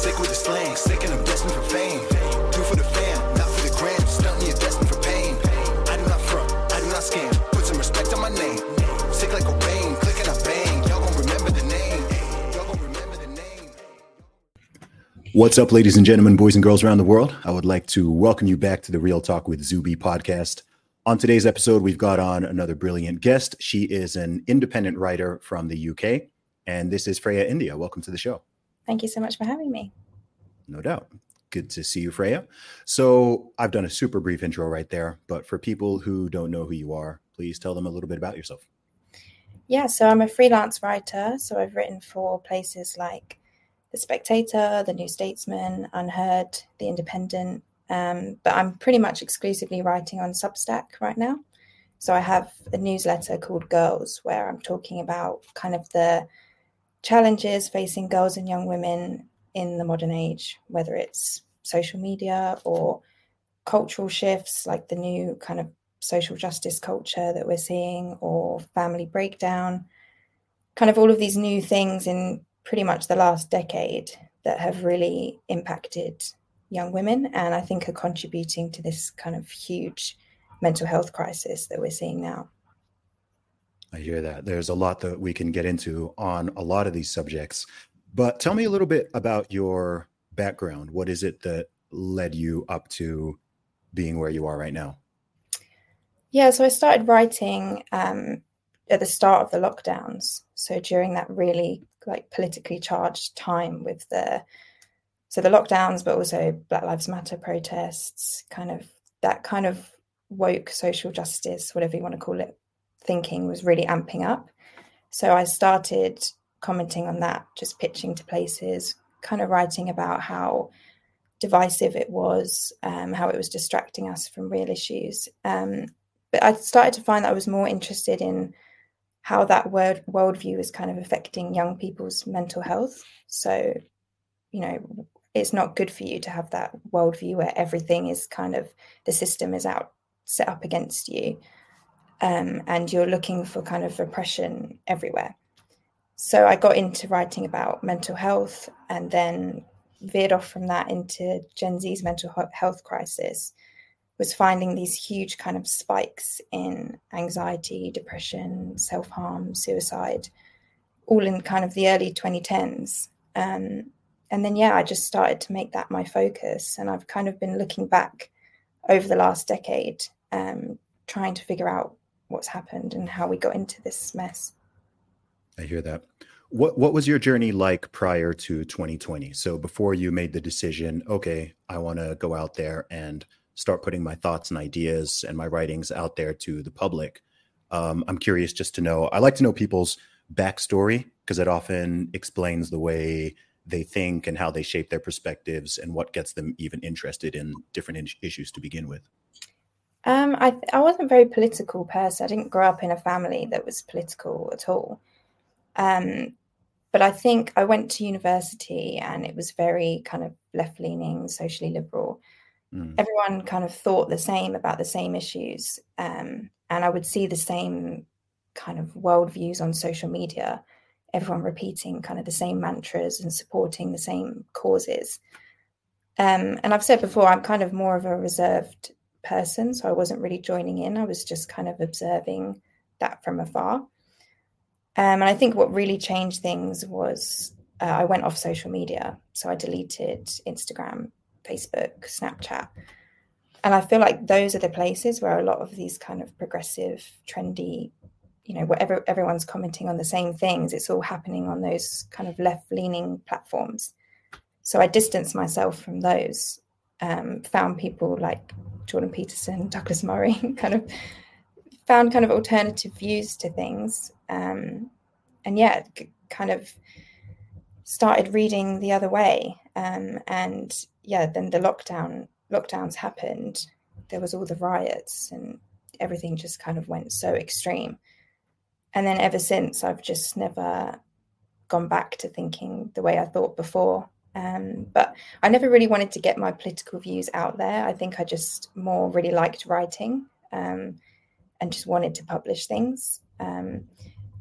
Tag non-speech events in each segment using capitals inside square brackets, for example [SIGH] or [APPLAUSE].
Sick with the slang, sick and I'm destined for fame. Do for the fam, not for the gram. Stunt you're destined for pain. I do not front, I do not scam. Put some respect on my name. Sick like a bang, click and I bang. Y'all gon' remember the name. Y'all gon' remember the name. What's up, ladies and gentlemen, boys and girls around the world? I would like to welcome you back to the Real Talk with Zuby podcast. On today's episode, we've got on another brilliant guest. She is an independent writer from the UK, and this is Freya India. Welcome to the show. Thank you so much for having me. No doubt. Good to see you, Freya. So, I've done a super brief intro right there, but for people who don't know who you are, please tell them a little bit about yourself. Yeah, so I'm a freelance writer. So I've written for places like The Spectator, The New Statesman, UnHerd, The Independent, um, but I'm pretty much exclusively writing on Substack right now. So I have a newsletter called Girls where I'm talking about kind of the challenges facing girls and young women in the modern age, whether it's social media or cultural shifts like the new kind of social justice culture that we're seeing or family breakdown, kind of all of these new things in pretty much the last decade that have really impacted young women and I think are contributing to this kind of huge mental health crisis that we're seeing now. I hear that. There's a lot that we can get into on a lot of these subjects. But tell me a little bit about your background. What is it that led you up to being where you are right now? Yeah, so I started writing um, at the start of the lockdowns. So during that really like politically charged time with the so the lockdowns, but also Black Lives Matter protests, kind of that kind of woke social justice, whatever you want to call it, thinking was really amping up. So I started commenting on that, just pitching to places, kind of writing about how divisive it was, um, how it was distracting us from real issues. Um, but I started to find that I was more interested in how that word worldview is kind of affecting young people's mental health. So, you know, it's not good for you to have that worldview where everything is kind of the system is out set up against you um, and you're looking for kind of repression everywhere. So i got into writing about mental health and then veered off from that into gen z's mental health crisis was finding these huge kind of spikes in anxiety depression self-harm suicide all in kind of the early 2010s um, and then yeah i just started to make that my focus and i've kind of been looking back over the last decade um, trying to figure out what's happened and how we got into this mess. I hear that. What what was your journey like prior to 2020 so before you made the decision okay i want to go out there and start putting my thoughts and ideas and my writings out there to the public um, i'm curious just to know i like to know people's backstory because it often explains the way they think and how they shape their perspectives and what gets them even interested in different in- issues to begin with? Um, I I wasn't a very political person. I didn't grow up in a family that was political at all. Um, but I think I went to university and it was very kind of left leaning, socially liberal. Mm. Everyone kind of thought the same about the same issues, um, and I would see the same kind of worldviews on social media everyone repeating kind of the same mantras and supporting the same causes. Um, and I've said before, I'm kind of more of a reserved person, so I wasn't really joining in. I was just kind of observing that from afar. Um, and I think what really changed things was uh, I went off social media. So I deleted Instagram, Facebook, Snapchat. And I feel like those are the places where a lot of these kind of progressive, trendy you know whatever everyone's commenting on the same things it's all happening on those kind of left leaning platforms so i distanced myself from those um, found people like jordan peterson douglas murray [LAUGHS] kind of found kind of alternative views to things. Um, and yeah kind of started reading the other way. Um, and yeah then the lockdown lockdowns happened. There was all the riots and everything just kind of went so extreme. And then ever since i've just never gone back to thinking the way i thought before um, but i never really wanted to get my political views out there i think i just more really liked writing um, and just wanted to publish things um,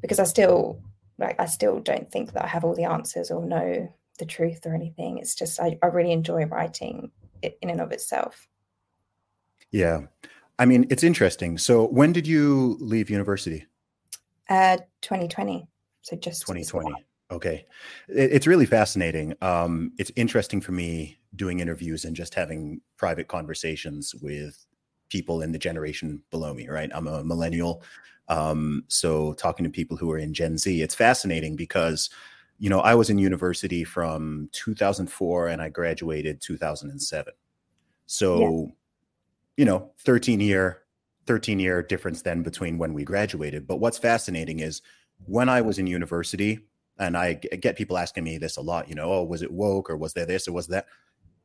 because i still like i still don't think that i have all the answers or know the truth or anything. It's just I, I really enjoy writing it in and of itself. Yeah. I mean, it's interesting. So when did you leave university? Uh 2020. So just 2020. Okay. It's really fascinating. Um, it's interesting for me doing interviews and just having private conversations with people in the generation below me, right? I'm a millennial. Um, so talking to people who are in Gen Z, it's fascinating because, you know, I was in university from 2004 and I graduated 2007. So, yeah. you know, 13 year, 13 year difference then between when we graduated. But what's fascinating is when I was in university, and I get people asking me this a lot, you know, oh, was it woke or was there this or was that?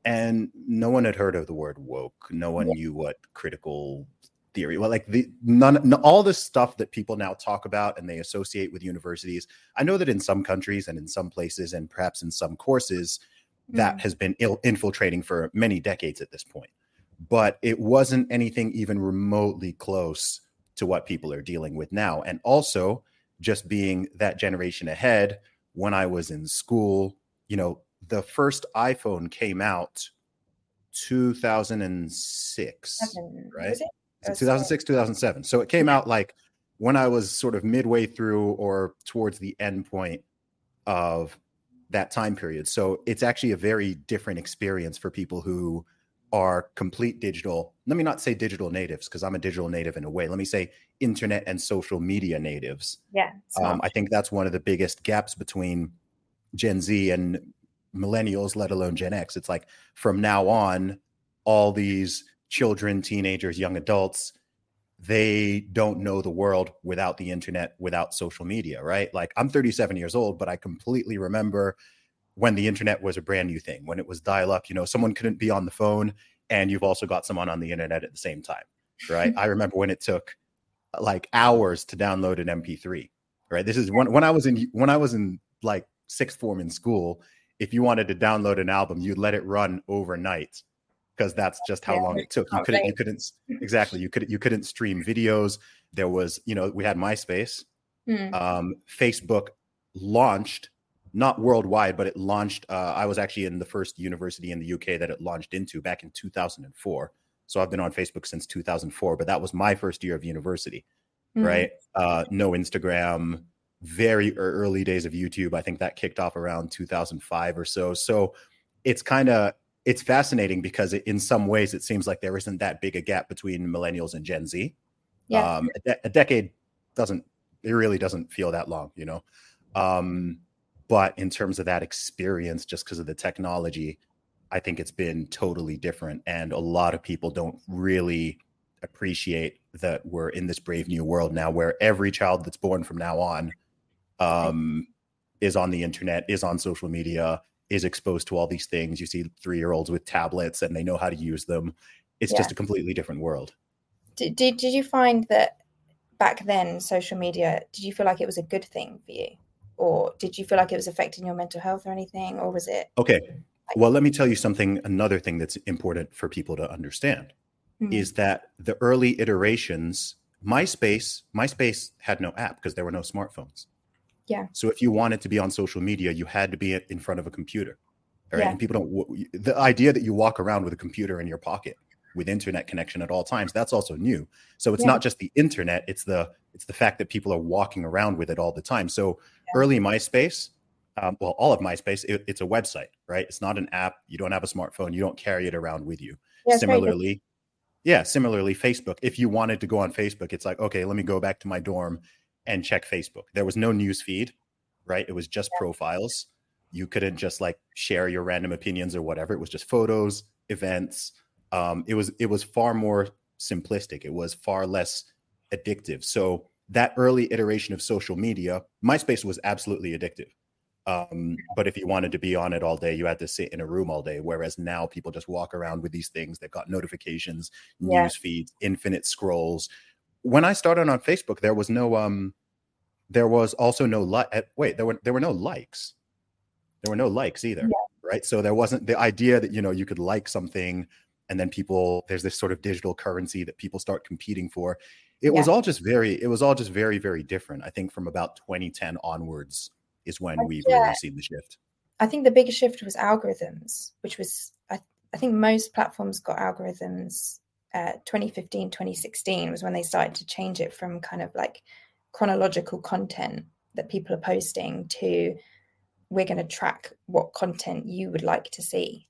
And no one had heard of the word woke. No one yeah. knew what critical theory. Well, like the none, all this stuff that people now talk about and they associate with universities. I know that in some countries and in some places and perhaps in some courses, mm. that has been Ill, infiltrating for many decades at this point. But it wasn't anything even remotely close to what people are dealing with now. And also, just being that generation ahead, when I was in school, you know, the first iPhone came out 2006, Seven. right? 2006, 2007. So it came out like when I was sort of midway through or towards the end point of that time period. So it's actually a very different experience for people who are complete digital. Let me not say digital natives because I'm a digital native in a way. Let me say internet and social media natives. Yeah. Um, I think that's one of the biggest gaps between Gen Z and millennials, let alone Gen X. It's like from now on, all these children, teenagers, young adults, they don't know the world without the internet, without social media, right? Like I'm 37 years old, but I completely remember when the internet was a brand new thing, when it was dial up, you know, someone couldn't be on the phone and you've also got someone on the internet at the same time, right? [LAUGHS] I remember when it took like hours to download an MP3, right? This is when, when I was in, when I was in like sixth form in school, if you wanted to download an album, you'd let it run overnight because that's just how yeah, long it took. You couldn't, right. you couldn't exactly. You could you couldn't stream videos. There was, you know, we had MySpace. Mm. Um, Facebook launched not worldwide, but it launched. Uh, I was actually in the first university in the UK that it launched into back in 2004. So I've been on Facebook since 2004, but that was my first year of university, mm. right? Uh, no Instagram, very early days of YouTube. I think that kicked off around 2005 or so. So it's kind of it's fascinating because it, in some ways it seems like there isn't that big a gap between millennials and Gen Z. Yeah. Um, a, de- a, decade doesn't it really doesn't feel that long, you know. Um, but in terms of that experience, just because of the technology, I think it's been totally different, and a lot of people don't really appreciate that we're in this brave new world now, where every child that's born from now on um, is on the internet, is on social media, is exposed to all these things. You see three year olds with tablets and they know how to use them. It's yeah. just a completely different world. Did, did, did you find that back then, social media, did you feel like it was a good thing for you? Or did you feel like it was affecting your mental health or anything? Or was it? Okay. Well, let me tell you something. Another thing that's important for people to understand mm-hmm. is that the early iterations, MySpace, MySpace had no app because there were no smartphones. Yeah. So if you wanted to be on social media, you had to be in front of a computer. Right. Yeah. And people don't, the idea that you walk around with a computer in your pocket with internet connection at all times, that's also new. So it's yeah. not just the internet, it's the, it's the fact that people are walking around with it all the time. So yeah. early MySpace, um, well, all of MySpace, it, it's a website, right? It's not an app. You don't have a smartphone. You don't carry it around with you. Yeah, similarly, yeah, similarly, Facebook. If you wanted to go on Facebook, it's like, okay, let me go back to my dorm and check Facebook. There was no news feed, right? It was just profiles. You couldn't just like share your random opinions or whatever. It was just photos, events. Um, it was it was far more simplistic. It was far less addictive. So that early iteration of social media, MySpace was absolutely addictive. Um, but if you wanted to be on it all day, you had to sit in a room all day. Whereas now people just walk around with these things. They've got notifications, yeah. news feeds, infinite scrolls when I started on Facebook, there was no um, there was also no like. Eh, wait, there were there were no likes. There were no likes either, yeah. right? So there wasn't the idea that you know you could like something, and then people there's this sort of digital currency that people start competing for. It yeah. was all just very. It was all just very very different. I think from about 2010 onwards is when we've yeah. really seen the shift. I think the biggest shift was algorithms, which was I, I think most platforms got algorithms. Uh, 2015, 2016 was when they started to change it from kind of like chronological content that people are posting to we're going to track what content you would like to see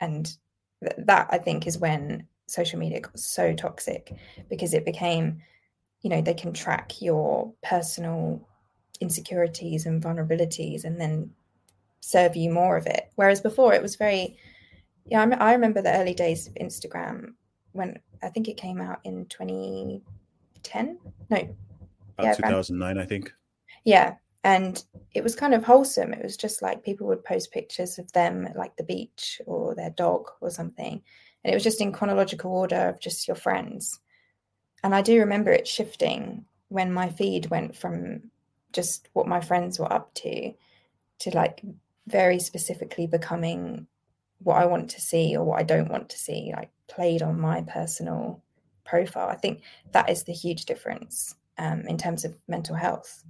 and th- that i think is when social media got so toxic because it became you know they can track your personal insecurities and vulnerabilities and then serve you more of it. Whereas before it was very yeah I, remember the early days of instagram when i think it came out in 2010 no. Yeah, 2009 i think. Yeah and it was kind of wholesome. It was just like people would post pictures of them at like the beach or their dog or something and it was just in chronological order of just your friends and i do remember it shifting when my feed went from just what my friends were up to to like very specifically becoming what i want to see or what i don't want to see like played on my personal profile i think that is the huge difference um, in terms of mental health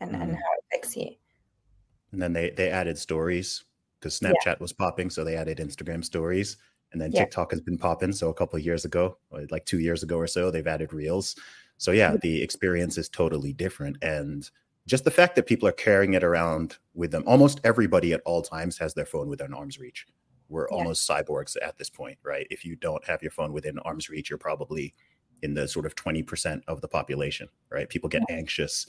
and, mm. and how it affects you. And then they they added stories because Snapchat yeah. was popping, so they added Instagram stories. And then yeah. TikTok has been popping. So a couple of years ago, like two years ago or so, they've added Reels. So yeah, mm-hmm. the experience is totally different. And just the fact that people are carrying it around with them, almost everybody at all times has their phone within arm's reach. We're yeah. almost cyborgs at this point, right? If you don't have your phone within arm's reach, you're probably in the sort of 20% of the population, right? People get yeah. anxious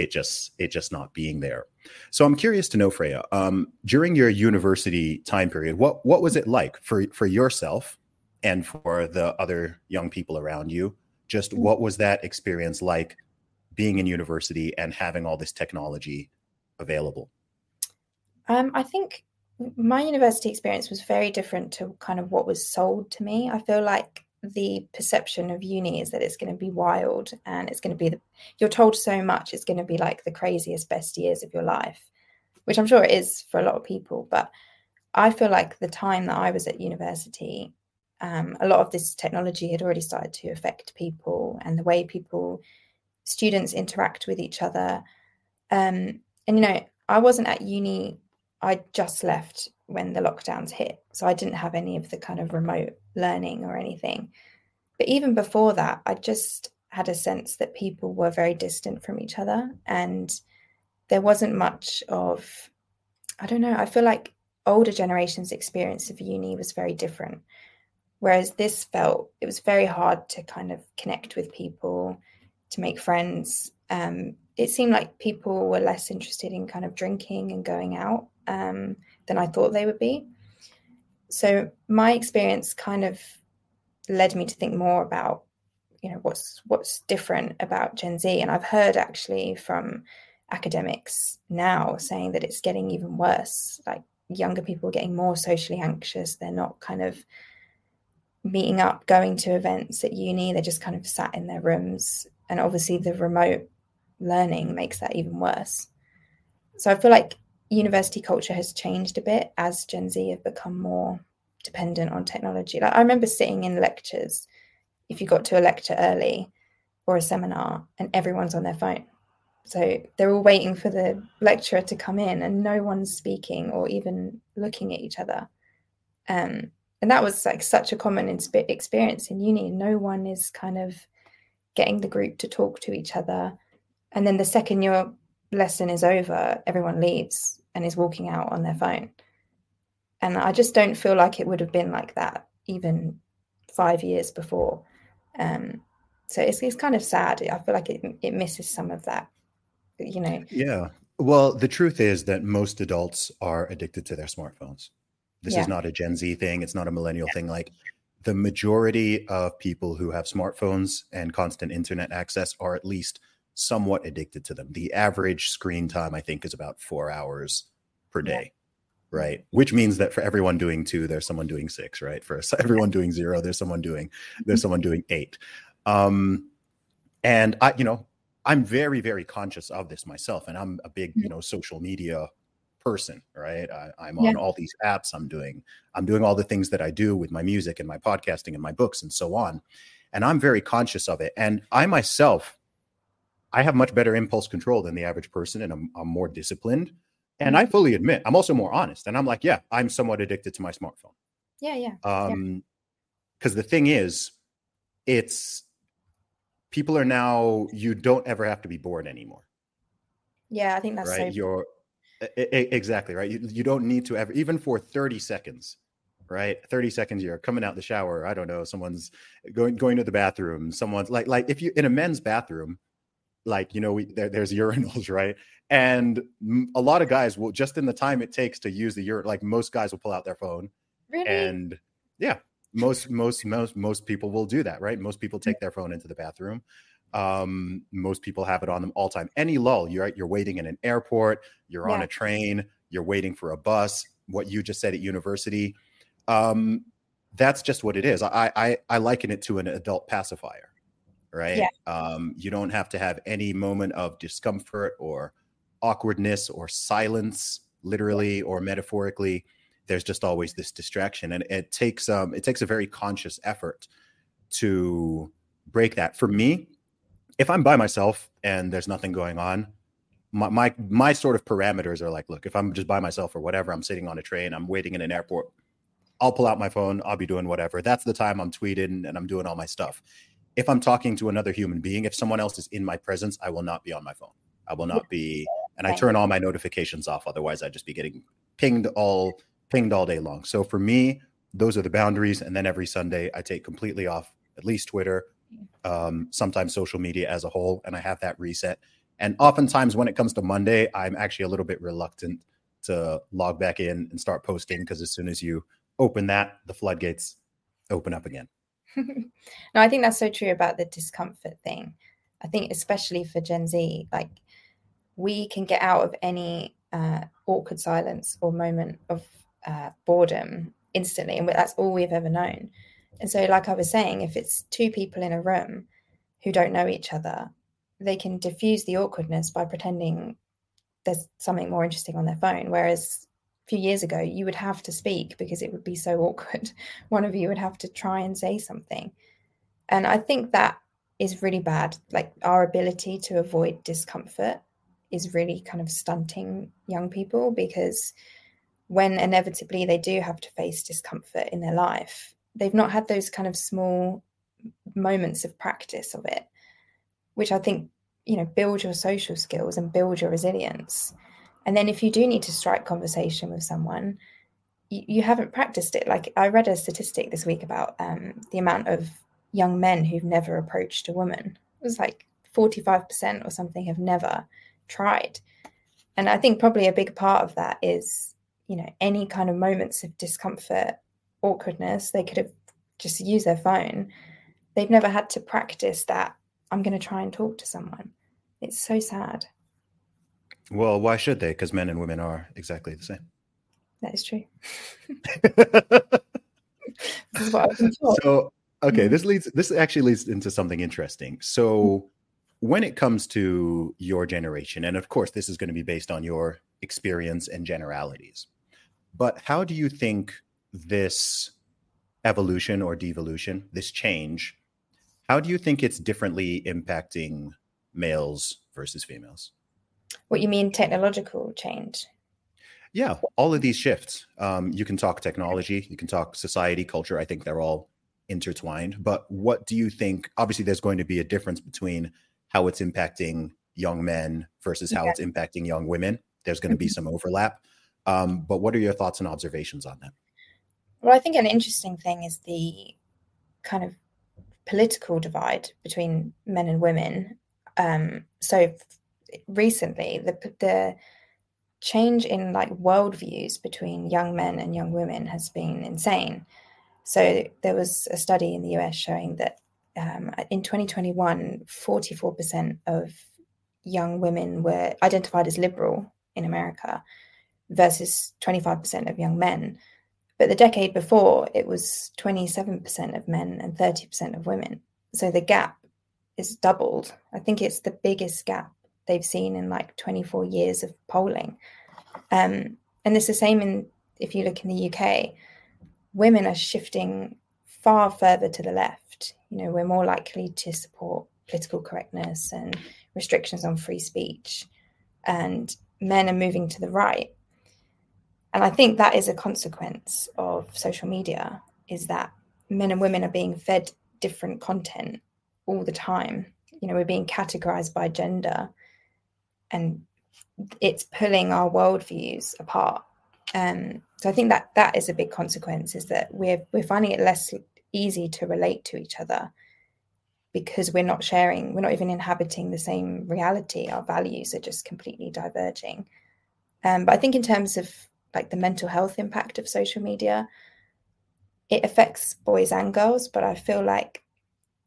it just it just not being there. So I'm curious to know, Freya, um, during your university time period, what what was it like for for yourself and for the other young people around you? Just what was that experience like being in university and having all this technology available? Um, I think my university experience was very different to kind of what was sold to me. I feel like the perception of uni is that it's going to be wild and it's going to be the, you're told so much it's going to be like the craziest best years of your life which i'm sure it is for a lot of people but i feel like the time that i was at university um, a lot of this technology had already started to affect people and the way people students interact with each other um, and you know i wasn't at uni i just left when the lockdowns hit. So I didn't have any of the kind of remote learning or anything. But even before that, I just had a sense that people were very distant from each other and there wasn't much of, I don't know, I feel like older generations' experience of uni was very different. Whereas this felt, it was very hard to kind of connect with people, to make friends. Um, it seemed like people were less interested in kind of drinking and going out. Um, than I thought they would be. So my experience kind of led me to think more about, you know, what's what's different about Gen Z. And I've heard actually from academics now saying that it's getting even worse. Like younger people are getting more socially anxious. They're not kind of meeting up, going to events at uni. They're just kind of sat in their rooms. And obviously the remote learning makes that even worse. So I feel like university culture has changed a bit as Gen Z have become more dependent on technology. Like I remember sitting in lectures, if you got to a lecture early or a seminar, and everyone's on their phone. So they're all waiting for the lecturer to come in, and no one's speaking or even looking at each other. Um, and that was like such a common insp- experience in uni. No one is kind of getting the group to talk to each other. And then the second your lesson is over, everyone leaves and is walking out on their phone. And I just don't feel like it would have been like that even five years before. Um, so it's, it's kind of sad. I feel like it, it misses some of that, you know. Yeah. Well, the truth is that most adults are addicted to their smartphones. This yeah. is not a Gen Z thing. It's not a millennial yeah. thing. Like the majority of people who have smartphones and constant internet access are at least somewhat addicted to them. The average screen time, I think, is about four hours per day, yeah. right? Which means that for everyone doing two, there's someone doing six, right? For [LAUGHS] everyone doing zero, there's someone doing there's someone doing eight. Um, and I, you know, I'm very very conscious of this myself, and I'm a big you mm-hmm. know social media person right I, am on all these apps i'm doing i'm doing all the things that i do with my music and my podcasting and my books and so on and i'm very conscious of it and i myself I have much better impulse control than the average person, and I'm, I'm more disciplined. And I fully admit, I'm also more honest. And I'm like, yeah, I'm somewhat addicted to my smartphone. Yeah, yeah. Um, because the thing is, it's people are now you don't ever have to be bored anymore. Yeah, I think that's right. so You're exactly right. You, you don't need to ever even for 30 seconds, right? 30 seconds you're coming out the shower. I don't know, someone's going going to the bathroom. Someone's like like if you in a men's bathroom, like you know we, there, there's [LAUGHS] urinals right? And a lot of guys will just in the time it takes to use the urine like most guys will pull out their phone really? and yeah most most most most people will do that right? Most people take their phone into the bathroom. Um most people have it on them all time. Any lull you're right you're waiting in an airport you're on a train you're waiting for a bus what you just said at university. Um that's just what it is. I i i liken it to an adult pacifier right? Yeah. um you don't have to have any moment of discomfort or awkwardness or silence literally or metaphorically. There's just always this distraction and it takes um it takes a very conscious effort to break that. For me if i'm by myself and there's nothing going on my, my my sort of parameters are like look if i'm just by myself or whatever i'm sitting on a train i'm waiting in an airport i'll pull out my phone i'll be doing whatever. That's the time i'm tweeting and i'm doing all my stuff if i'm talking to another human being if someone else is in my presence i will not be on my phone. I will not be and i turn all my notifications off otherwise i'd just be getting pinged all pinged all day long. So for me those are the boundaries and then every sunday i take completely off at least twitter um, sometimes social media as a whole and i have that reset. And oftentimes when it comes to monday i'm actually a little bit reluctant to log back in and start posting because as soon as you open that the floodgates open up again [LAUGHS] no, I think that's so true about the discomfort thing. I think especially for Gen Z, like we can get out of any uh, awkward silence or moment of uh, boredom instantly, and that's all we've ever known. And so, like I was saying, if it's two people in a room who don't know each other, they can diffuse the awkwardness by pretending there's something more interesting on their phone. Whereas few years ago, you would have to speak because it would be so [LAUGHS] awkward. One of you would have to try and say something. And I think that is really bad. Like our ability to avoid discomfort is really kind of stunting young people because when inevitably they do have to face discomfort in their life, they've not had those kind of small moments of practice of it, which I think, you know, build your social skills and build your resilience. And then if you do need to strike conversation with someone, you, you haven't practiced it. Like I read a statistic this week about um, the amount of young men who've never approached a woman. It was like 45% or something have never tried. And I think probably a big part of that is, you know, any kind of moments of discomfort, awkwardness, they could have just used their phone. They've never had to practice that. I'm going to try and talk to someone. It's so sad. Well why should they because men and women are exactly the same That is true. [LAUGHS] This is what I've been taught. so okay Mhm. this leads this actually leads into something interesting so when it comes to your generation and of course this is going to be based on your experience and generalities but how do you think this evolution or devolution this change how do you think it's differently impacting males versus females What you mean, technological change? Yeah, all of these shifts. Um, you can talk technology, you can talk society, culture. I think they're all intertwined. But what do you think? Obviously, there's going to be a difference between how it's impacting young men versus how Yeah. it's impacting young women. There's going to be Mhm. some overlap. Um, but what are your thoughts and observations on that? Well, I think an interesting thing is the kind of political divide between men and women. Um, so recently, the the change in like worldviews between young men and young women has been insane. So there was a study in the US showing that um, in 2021, 44% of young women were identified as liberal in America versus 25% of young men. But the decade before, it was 27% of men and 30% of women. So the gap is doubled. I think it's the biggest gap they've seen in like 24 years of polling. Um, and it's the same in if you look in the UK, women are shifting far further to the left. You know, we're more likely to support political correctness and restrictions on free speech. And men are moving to the right. And I think that is a consequence of social media is that men and women are being fed different content all the time. You know, we're being categorized by gender and it's pulling our worldviews apart. Um, so I think that that is a big consequence is that we're we're finding it less easy to relate to each other because we're not sharing, we're not even inhabiting the same reality. Our values are just completely diverging. Um, but I think in terms of like the mental health impact of social media, it affects boys and girls, but I feel like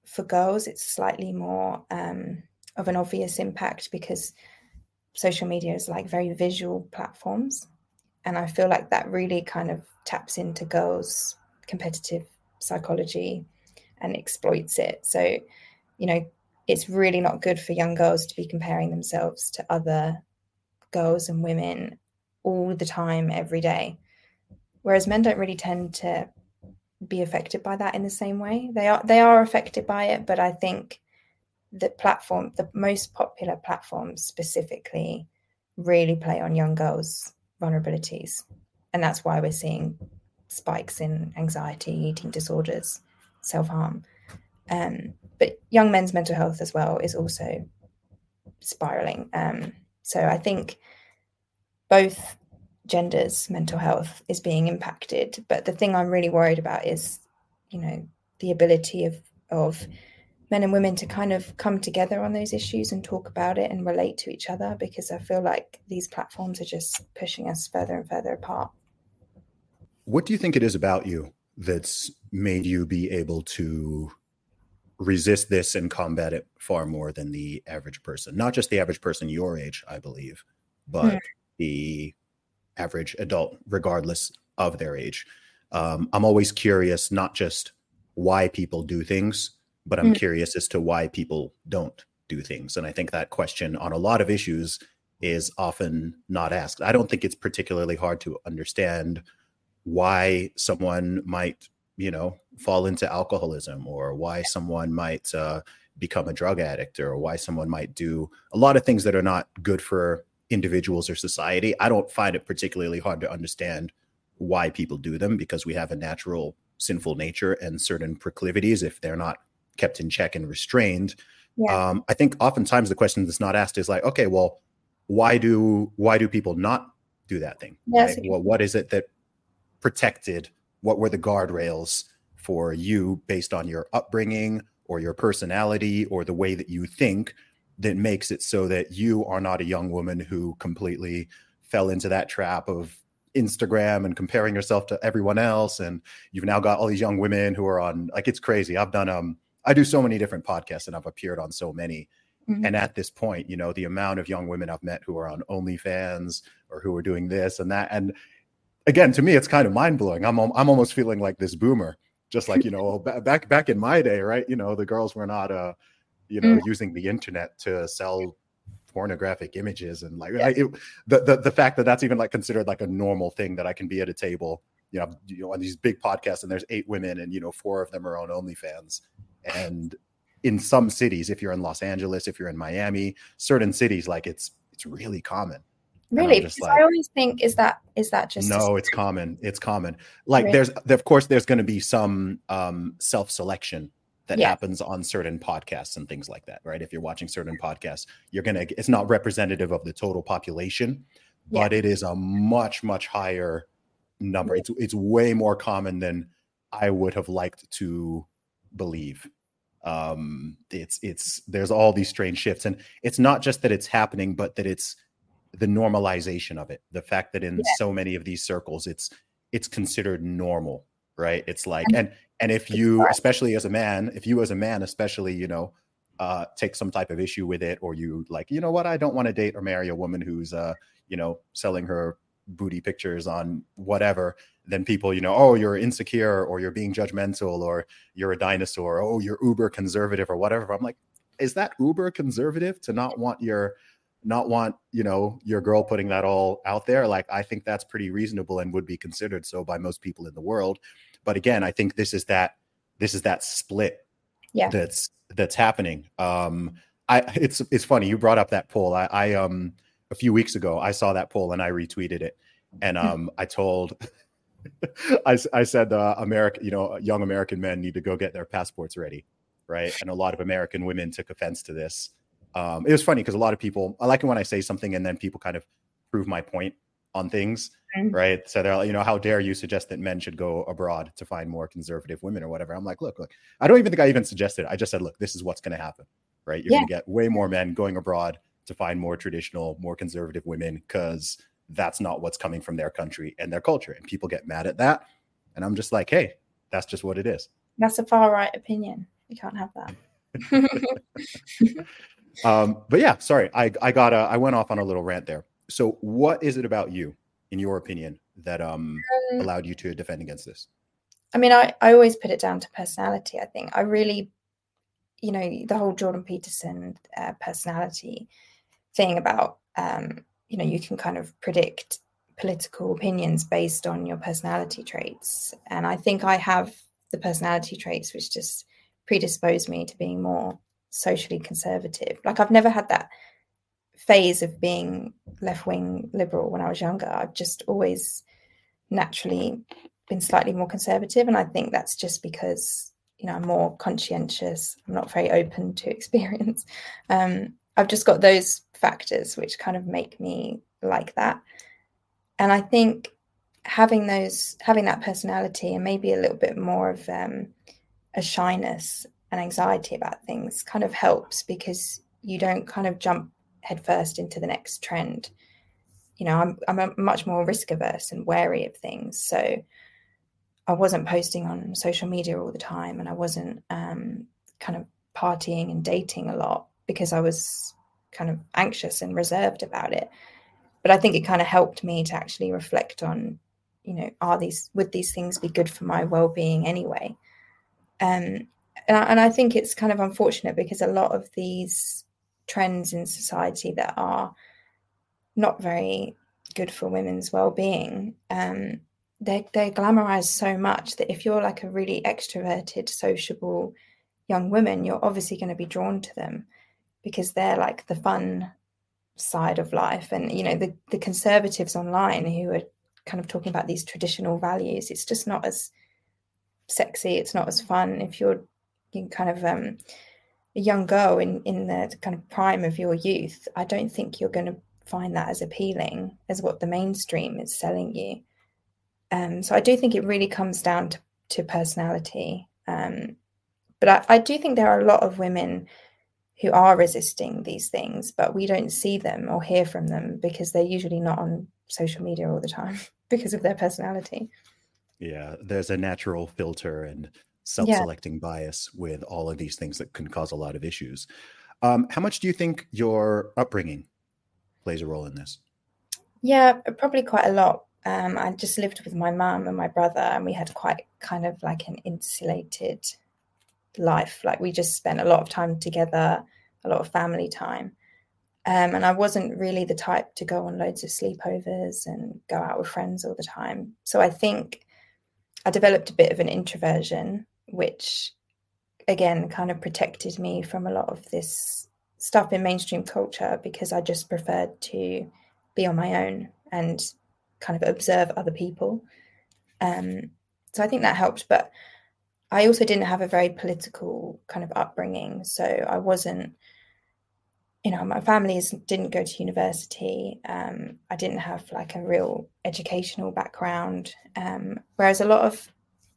for girls it's slightly more um, of an obvious impact because social media is like very visual platforms. And I feel like that really kind of taps into girls' competitive psychology and exploits it. So, you know, it's really not good for young girls to be comparing themselves to other girls and women all the time, every day. Whereas men don't really tend to be affected by that in the same way. They are they are affected by it, but I think the platform, the most popular platforms specifically, really play on young girls' vulnerabilities, and that's why we're seeing spikes in anxiety, eating disorders, self harm. Um, but young men's mental health as well is also spiraling. Um, so I think both genders' mental health is being impacted. But the thing I'm really worried about is, you know, the ability of of men and women to kind of come together on those issues and talk about it and relate to each other because I feel like these platforms are just pushing us further and further apart. What do you think it is about you that's made you be able to resist this and combat it far more than the average person? Not just the average person your age, I believe, but mm. the average adult, regardless of their age. Um, I'm always curious, not just why people do things, but I'm mm. curious as to why people don't do things. And I think that question on a lot of issues is often not asked. I don't think it's particularly hard to understand why someone might you know fall into alcoholism or why someone might uh, become a drug addict or why someone might do a lot of things that are not good for individuals or society i don't find it particularly hard to understand why people do them because we have a natural sinful nature and certain proclivities if they're not kept in check and restrained yeah. um, i think oftentimes the question that's not asked is like okay well why do why do people not do that thing yes. right? well, what is it that protected? What were the guardrails for you based on your upbringing or your personality or the way that you think that makes it so that you are not a young woman who completely fell into that trap of Instagram and comparing yourself to everyone else and you've now got all these young women who are on like it's crazy. I've done um I do so many different podcasts and I've appeared on so many. Mm-hmm. And at this point, you know, the amount of young women I've met who are on OnlyFans or who are doing this and that and again, to me, it's kind of mind blowing. I'm I'm almost feeling like this boomer, just like you know, back back in my day, right? You know, the girls were not, uh, you know, mm. using the internet to sell pornographic images and like yeah. I, it, the, the the fact that that's even like considered like a normal thing that I can be at a table, you know, you know, on these big podcasts and there's eight women and you know four of them are on OnlyFans, and in some cities, if you're in Los Angeles, if you're in Miami, certain cities, like it's it's really common Really? Because like, I always think is that is that just no? It's common. It's common. Like really? there's of course there's going to be some um, self selection that yeah. happens on certain podcasts and things like that, right? If you're watching certain podcasts, you're gonna. It's not representative of the total population, but yeah. it is a much much higher number. It's it's way more common than I would have liked to believe. Um it's it's there's all these strange shifts and it's not just that it's happening but that it's the normalization of it the fact that in yeah. so many of these circles it's it's considered normal right? It's like and and if you especially as a man if you as a man especially you know uh take some type of issue with it or you like you know what? I don't want to date or marry a woman who's uh you know selling her booty pictures on whatever then people you know oh you're insecure or you're being judgmental or you're a dinosaur oh you're uber conservative or whatever. I'm like is that uber conservative to not want your not want you know your girl putting that all out there? Like i think that's pretty reasonable and would be considered so by most people in the world. But again i think this is that this is that split yeah. that's that's happening. Um i it's it's funny you brought up that poll. I i um a few weeks ago, I saw that poll and I retweeted it, and Hmm. um, I told. [LAUGHS] I said uh, American, you know, young American men need to go get their passports ready, right? And a lot of American women took offense to this. Um, it was funny because a lot of people, I like it when I say something and then people kind of prove my point on things, right? So they're like, you know, how dare you suggest that men should go abroad to find more conservative women or whatever? I'm like, look, look, I don't even think I even suggested. it. I just said, look, this is what's going to happen, right? You're Yeah. going to get way more men going abroad to find more traditional, more conservative women because that's not what's coming from their country and their culture. And people get mad at that. And I'm just like, hey, that's just what it is. That's a far right opinion. You can't have that. [LAUGHS] Um, but yeah, sorry, I I got a, I went off on a little rant there. So, what is it about you, in your opinion, that um Um, allowed you to defend against this? I mean, I, I always put it down to personality. I think I really, you know, the whole Jordan Peterson uh, personality thing about, um, you know, you can kind of predict political opinions based on your personality traits. And I think I have the personality traits which just predispose me to being more socially conservative. Like I've never had that phase of being left wing liberal when I was younger. I've just always naturally been slightly more conservative and i think that's just because you know i'm more conscientious i'm not very open to [LAUGHS] experience um, i've just got those factors which kind of make me like that. And i think having those having that personality and maybe a little bit more of um, a shyness and anxiety about things kind of helps because you don't kind of jump headfirst into the next trend. You know i'm i'm much more risk averse and wary of things. So I wasn't posting on social media all the time and I wasn't um, kind of partying and dating a lot because I was kind of anxious and reserved about it. But I think it kind of helped me to actually reflect on, you know, are these, would these things be good for my well being anyway? Um, and, I, and I think it's kind of unfortunate because a lot of these trends in society that are not very good for women's well being. Um, they they glamorize so much that if you're like a really extroverted, sociable young woman, you're obviously going to be drawn to them because they're like the fun side of life. And you know, the the conservatives online who are kind of talking about these traditional values, it's just not as sexy. It's not as fun if you're you kind of um, a young girl in in the kind of prime of your youth. I don't think you're going to find that as appealing as what the mainstream is selling you. Um, so I do think it really comes down to, to personality. Um, but I, I do think there are a lot of women who are resisting these things, but we don't see them or hear from them because they're usually not on social media all the time [LAUGHS] because of their personality. Yeah, there's a natural filter and self-selecting bias with all of these things that can cause a lot of issues. Um, how much do you think your upbringing plays a role in this? Yeah, probably quite a lot. Um, I just lived with my mum and my brother, and we had quite kind of like an insulated life. Like we just spent a lot of time together, a lot of family time. Um, and I wasn't really the type to go on loads of sleepovers and go out with friends all the time. So I think I developed a bit of an introversion, which again kind of protected me from a lot of this stuff in mainstream culture because I just preferred to be on my own and kind of observe other people. Um, so I think that helped. But I also didn't have a very political kind of upbringing. So I wasn't, you know, my family didn't go to university. Um, I didn't have like a real educational background. Um, whereas a lot of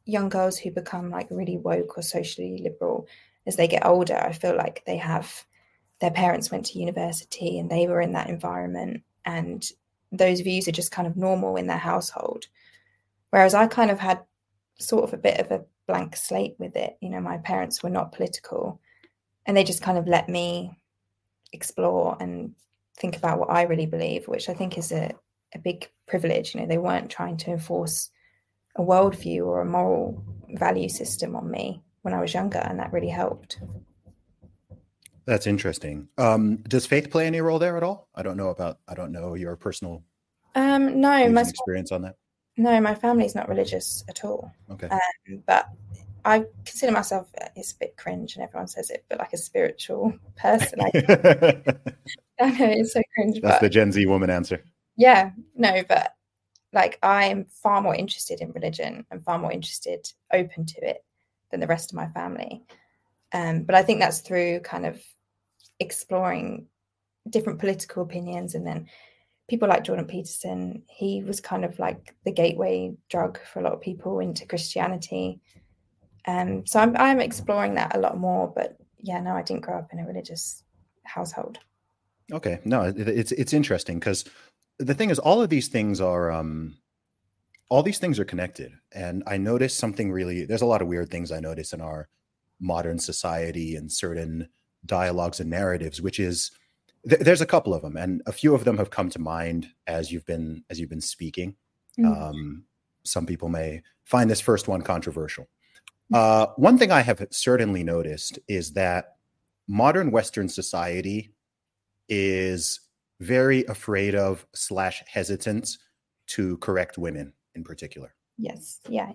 young girls who become like really woke or socially liberal as they get older, I feel like they have their parents went to university and they were in that environment and those views are just kind of normal in their household. Whereas I kind of had sort of a bit of a blank slate with it. You know, my parents were not political and they just kind of let me explore and think about what I really believe, which I think is a, a big privilege. You know, they weren't trying to enforce a worldview or a moral value system on me when I was younger, and that really helped. That's interesting. Um, does faith play any role there at all? I don't know about. I don't know your personal Um, no, my experience on that. No, my family's not religious at all. Okay. Um, but I consider myself it's a bit cringe, and everyone says it, but like a spiritual person. I [LAUGHS] know it's so cringe. That's the Gen Z woman answer. Yeah, no, but like I'm far more interested in religion and far more interested, open to it than the rest of my family. Um, but I think that's through kind of exploring different political opinions and then people like Jordan Peterson, he was kind of like the gateway drug for a lot of people into Christianity. Um, so I'm, I'm exploring that a lot more. But yeah, no, I didn't grow up in a religious household. Okay, no, it's it's interesting because the thing is, all of these things are um, all these things are connected, and I noticed something really. There's a lot of weird things I notice in our modern society and certain dialogues and narratives, which is th- there's a couple of them, and a few of them have come to mind as you've been as you've been speaking. Mm. Um, some people may find this first one controversial. Uh, one thing I have certainly noticed is that modern Western society is very afraid of slash hesitant to correct women in particular. Yes. Yeah.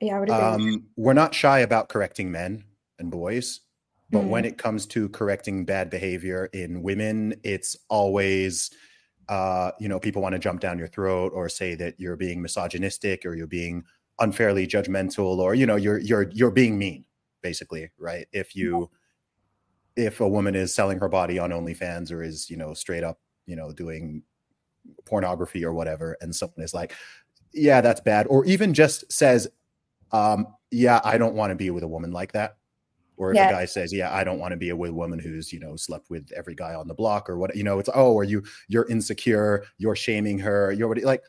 Yeah, I would agree. Um, we're not shy about correcting men and boys, but Mm. when it comes to correcting bad behavior in women, it's always, uh, you know, people want to jump down your throat or say that you're being misogynistic or you're being unfairly judgmental or you know you're you're you're being mean, basically, right? If you if a woman is selling her body on OnlyFans or is you know straight up you know doing pornography or whatever, and someone is like, yeah, that's bad, or even just says, um, yeah, I don't want to be with a woman like that. Or if Yeah. a guy says, yeah, I don't want to be with a woman who's, you know, slept with every guy on the block or what, you know, it's, oh, are you, you're insecure, you're shaming her, you're already like,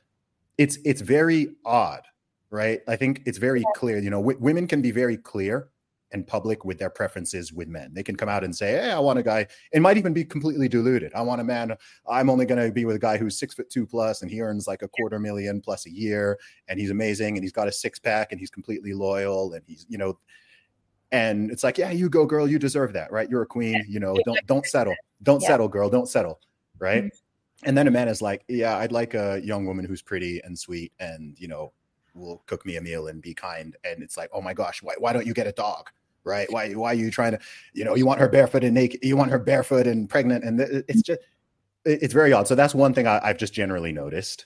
it's, it's very odd, right? I think it's very clear, you know, w- women can be very clear and public with their preferences with men. They can come out and say, hey, I want a guy, it might even be completely diluted. I want a man, I'm only going to be with a guy who's six foot two plus and he earns like a quarter million plus a year and he's amazing and he's got a six pack and he's completely loyal and he's, you know, and it's like, yeah, you go, girl, you deserve that, right? You're a queen, you know, don't don't settle, don't Yeah. settle, girl, don't settle, right? Mhm. And then a man is like, yeah, I'd like a young woman who's pretty and sweet and you know will cook me a meal and be kind. And it's like, oh my gosh, why why don't you get a dog? Right? Why why are you trying to, you know, you want her barefoot and naked, you want her barefoot and pregnant, and it's just it's very odd. So that's one thing I, I've just generally noticed.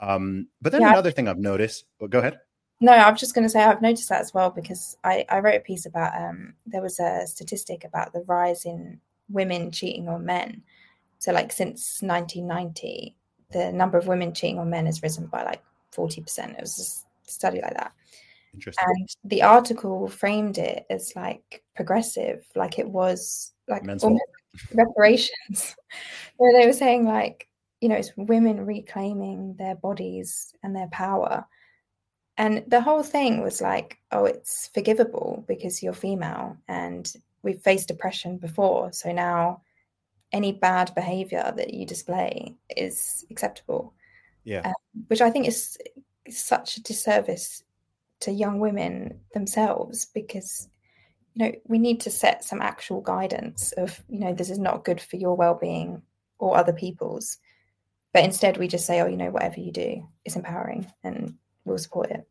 Um, but then Yeah. another thing I've noticed. Well, go ahead. No, I'm just going to say I've noticed that as well because I, I wrote a piece about um there was a statistic about the rise in women cheating on men. So like since 1990, the number of women cheating on men has risen by like 40%. It was a study like that. Interesting. And the article framed it as like progressive, like it was like reparations, [LAUGHS] where they were saying like, you know, it's women reclaiming their bodies and their power. And the whole thing was like, oh, it's forgivable because you're female and we've faced oppression before. So now any bad behavior that you display is acceptable, yeah. Um, which I think is such a disservice to young women themselves because you know we need to set some actual guidance of you know this is not good for your well-being or other people's but instead we just say oh you know whatever you do is empowering and we'll support it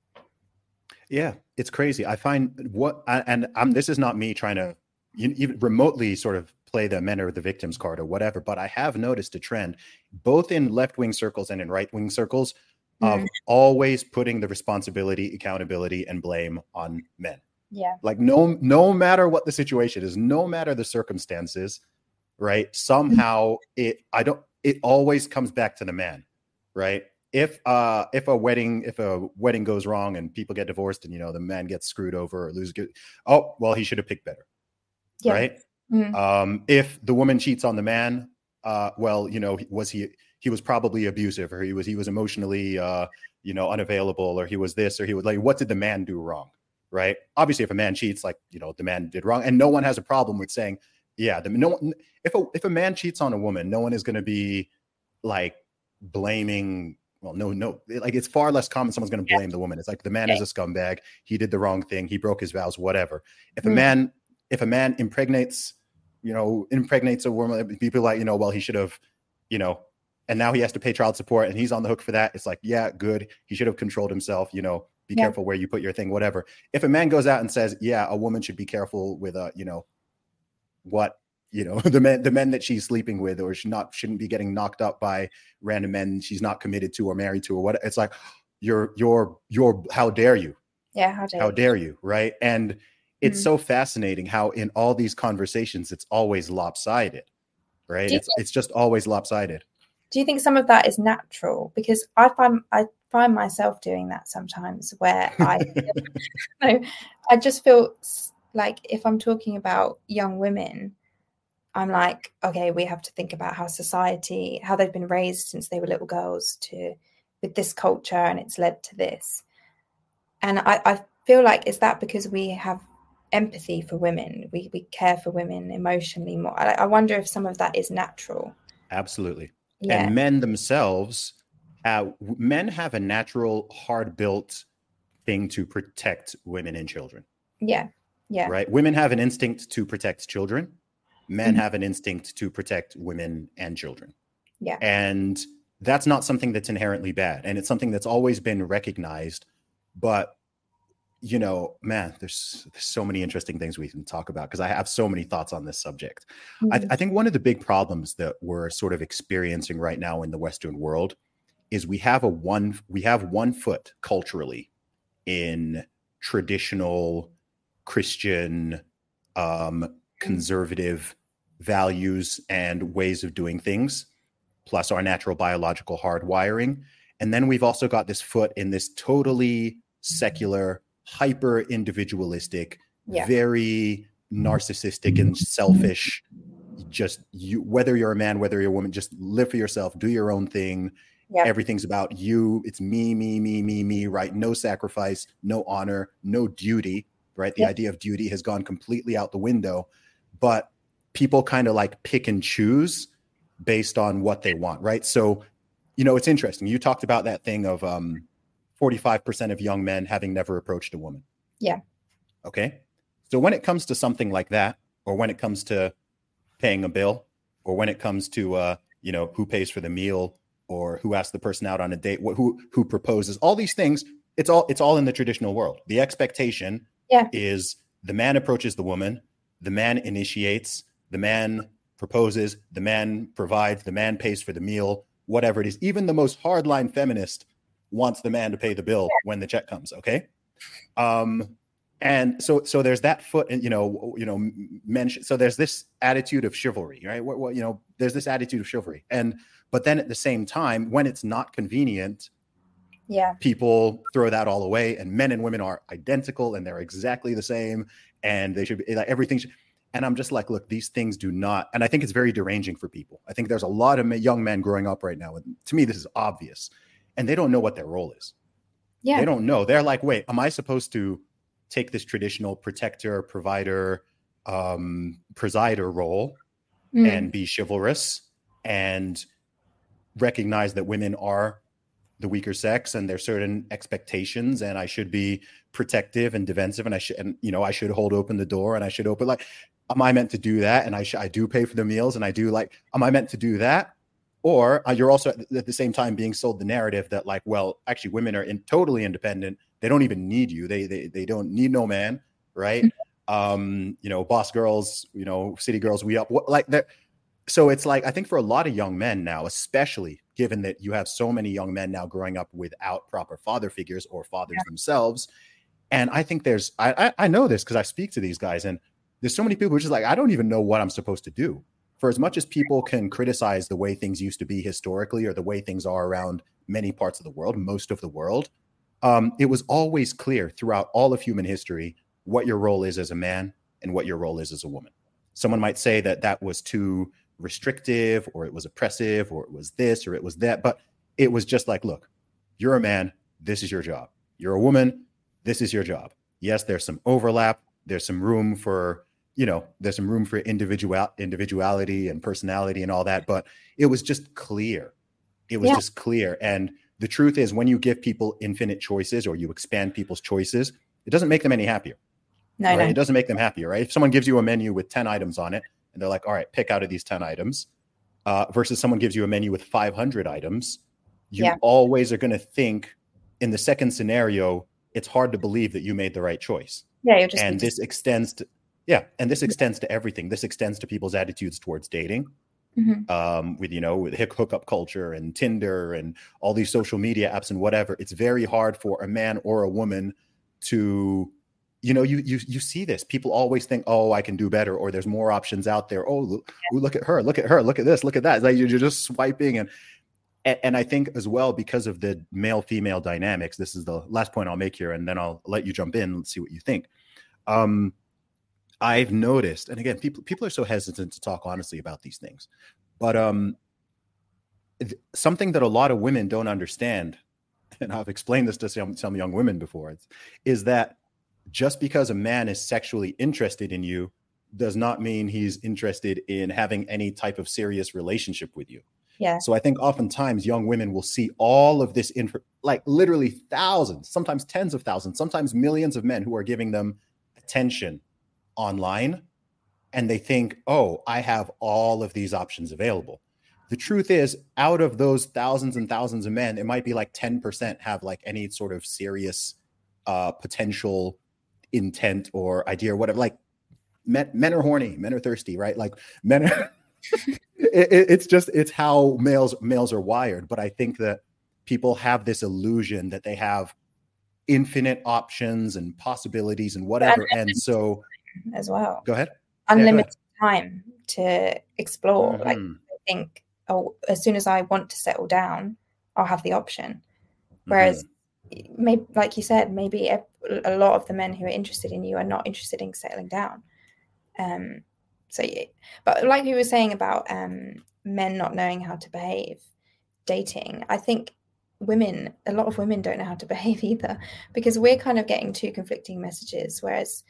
Yeah, it's crazy. I find what, I- and I'm, this is not me trying to you- even remotely sort of play the men or the victims card or whatever, but I have noticed a trend both in left wing circles and in right wing circles of Mm. always putting the responsibility, accountability, and blame on men. yeah Like no, no matter what the situation is, no matter the circumstances, right? Somehow it, I don't, it always comes back to the man, right? If uh if a wedding if a wedding goes wrong and people get divorced and you know the man gets screwed over or loses, oh well he should have picked better, yeah right? Mhm. Um, if the woman cheats on the man, uh, well, you know, was he he was probably abusive or he was he was emotionally uh, you know, unavailable or he was this or he was like, what did the man do wrong? Right. Obviously, if a man cheats, like you know, the man did wrong, and no one has a problem with saying, yeah, the no one if a if a man cheats on a woman, no one is gonna be like blaming well, no, no, eh, like it's far less common someone's going to blame the woman. It's like the man is a scumbag. He did the wrong thing. He broke his vows, whatever. If a Mm. man, if a man impregnates, you know, impregnates a woman, eh, people like, you know, well, he should have, you know, and now he has to pay child support and he's on the hook for that. It's like, yeah, good. He should have controlled himself, you know, be Yeah. careful where you put your thing, whatever. If a man goes out and says, yeah, a woman should be careful with, a, you know, what you know [LAUGHS] the men the men that she's sleeping with or she not shouldn't be getting knocked up by random men she's not committed to or married to or what it's like you're you're you're how dare you? Yeah how dare, how dare you? Right? And it's mm-hmm. so fascinating how in all these conversations it's always lopsided right? It's, think, it's just always lopsided. Do you think some of that is natural? Because i find i find myself doing that sometimes where [LAUGHS] i [LAUGHS] know, i just feel like if i'm talking about young women i'm like okay we have to think about how society how they've been raised since they were little girls to with this culture and it's led to this and i, I feel like is that because we have empathy for women. We we care for women emotionally more. I, I wonder if some of that is natural. Absolutely. Yeah. And men themselves, uh, men have a natural, hard built thing to protect women and children. Yeah. Yeah. Right. Women have an instinct to protect children. Men mm-hmm. have an instinct to protect women and children. Yeah. And that's not something that's inherently bad. And it's something that's always been recognized. But you know, man, there's, there's so many interesting things we can talk about because I have so many thoughts on this subject. Mm-hmm. I, I, think one of the big problems that we're sort of experiencing right now in the Western world is we have a one we have one foot culturally in traditional Christian um, conservative values and ways of doing things, plus our natural biological hardwiring. And then we've also got this foot in this totally secular hyper individualistic, yeah. very narcissistic and selfish. Just you, whether you're a man, whether you're a woman, just live for yourself, do your own thing. Yeah. Everything's about you. It's me, me, me, me, me, right? No sacrifice, no honor, no duty, right? The yeah. idea of duty has gone completely out the window. But people kind of like pick and choose based on what they want, right? So, you know, it's interesting. You talked about that thing of um, 45% of young men having never approached a woman. Yeah. Okay. So when it comes to something like that, or when it comes to paying a bill, or when it comes to, uh, you know, who pays for the meal, or who asks the person out on a date, who who proposes, all these things, it's all it's all in the traditional world. The expectation yeah. is the man approaches the woman, the man initiates, the man proposes, the man provides, the man pays for the meal, whatever it is. Even the most hardline feminist wants the man to pay the bill when the check comes. Okay. Um, and so so there's that foot and you know you know men so there's this attitude of chivalry right what, what you know there's this attitude of chivalry and but then at the same time when it's not convenient yeah people throw that all away and men and women are identical and they're exactly the same and they should be like everything should, and i'm just like look these things do not and i think it's very deranging for people i think there's a lot of young men growing up right now and to me this is obvious and they don't know what their role is. Yeah. They don't know. They're like, wait, am I supposed to take this traditional protector, provider, um, presider role mm. and be chivalrous and recognize that women are the weaker sex and there's certain expectations and I should be protective and defensive and I should and you know I should hold open the door and I should open like am I meant to do that? And I sh- I do pay for the meals and I do like am I meant to do that? Or uh, you're also at the same time being sold the narrative that like well actually women are in, totally independent. They don't even need you. They they, they don't need no man right? Mm-hmm. um you know boss girls you know city girls we up what, like that so it's like i think for a lot of young men now especially given that you have so many young men now growing up without proper father figures or fathers yeah. themselves and i think there's i i, I know this because i speak to these guys and there's so many people who just like i don't even know what i'm supposed to do for as much as people can criticize the way things used to be historically or the way things are around many parts of the world, most of the world, um, it was always clear throughout all of human history what your role is as a man and what your role is as a woman. Someone might say that that was too restrictive or it was oppressive or it was this or it was that, but it was just like, look, you're a man, this is your job. You're a woman, this is your job. Yes, there's some overlap, there's some room for you know there's some room for individual individuality and personality and all that but it was just clear it was yeah. just clear and the truth is when you give people infinite choices or you expand people's choices it doesn't make them any happier no, right? no. it doesn't make them happier right if someone gives you a menu with 10 items on it and they're like all right pick out of these 10 items uh, versus someone gives you a menu with 500 items you yeah. always are going to think in the second scenario it's hard to believe that you made the right choice yeah, you're just and this extends to Yeah, and this extends to everything. This extends to people's attitudes towards dating, mm-hmm. um, with you know with hookup culture and Tinder and all these social media apps and whatever. It's very hard for a man or a woman to, you know, you you you see this. People always think, oh, I can do better, or there's more options out there. Oh, look, yeah. look at her, look at her, look at this, look at that. It's like you're just swiping and and I think as well because of the male female dynamics. This is the last point I'll make here, and then I'll let you jump in and see what you think. Um, I've noticed, and again, people people are so hesitant to talk honestly about these things, but um, something that a lot of women don't understand, [LAUGHS] and I've explained this to some some young women before, is that just because a man is sexually interested in you does not mean he's interested in having any type of serious relationship with you. Yeah. So I think oftentimes young women will see all of this info, like literally thousands, sometimes tens of thousands, sometimes millions of men who are giving them attention online and they think, oh, I have all of these options available. The truth is, out of those thousands and thousands of men, it might be like 10% have like any sort of serious uh, potential intent or idea or whatever. Like men, men are horny, men are thirsty, right? Like men are. [LAUGHS] it, it's just it's how males males are wired. But I think that people have this illusion that they have infinite options and possibilities and whatever, and so as well. Go ahead. Unlimited yeah, go ahead. time to explore. Mm-hmm. Like I think, oh, as soon as I want to settle down, I'll have the option. Whereas, mm-hmm. maybe, like you said, maybe a, a, lot of the men who are interested in you are not interested in settling down. Um. So, but like you were saying about um, men not knowing how to behave, dating, I think women, a lot of women don't know how to [LAUGHS] behave either because we're kind of getting two conflicting messages. Whereas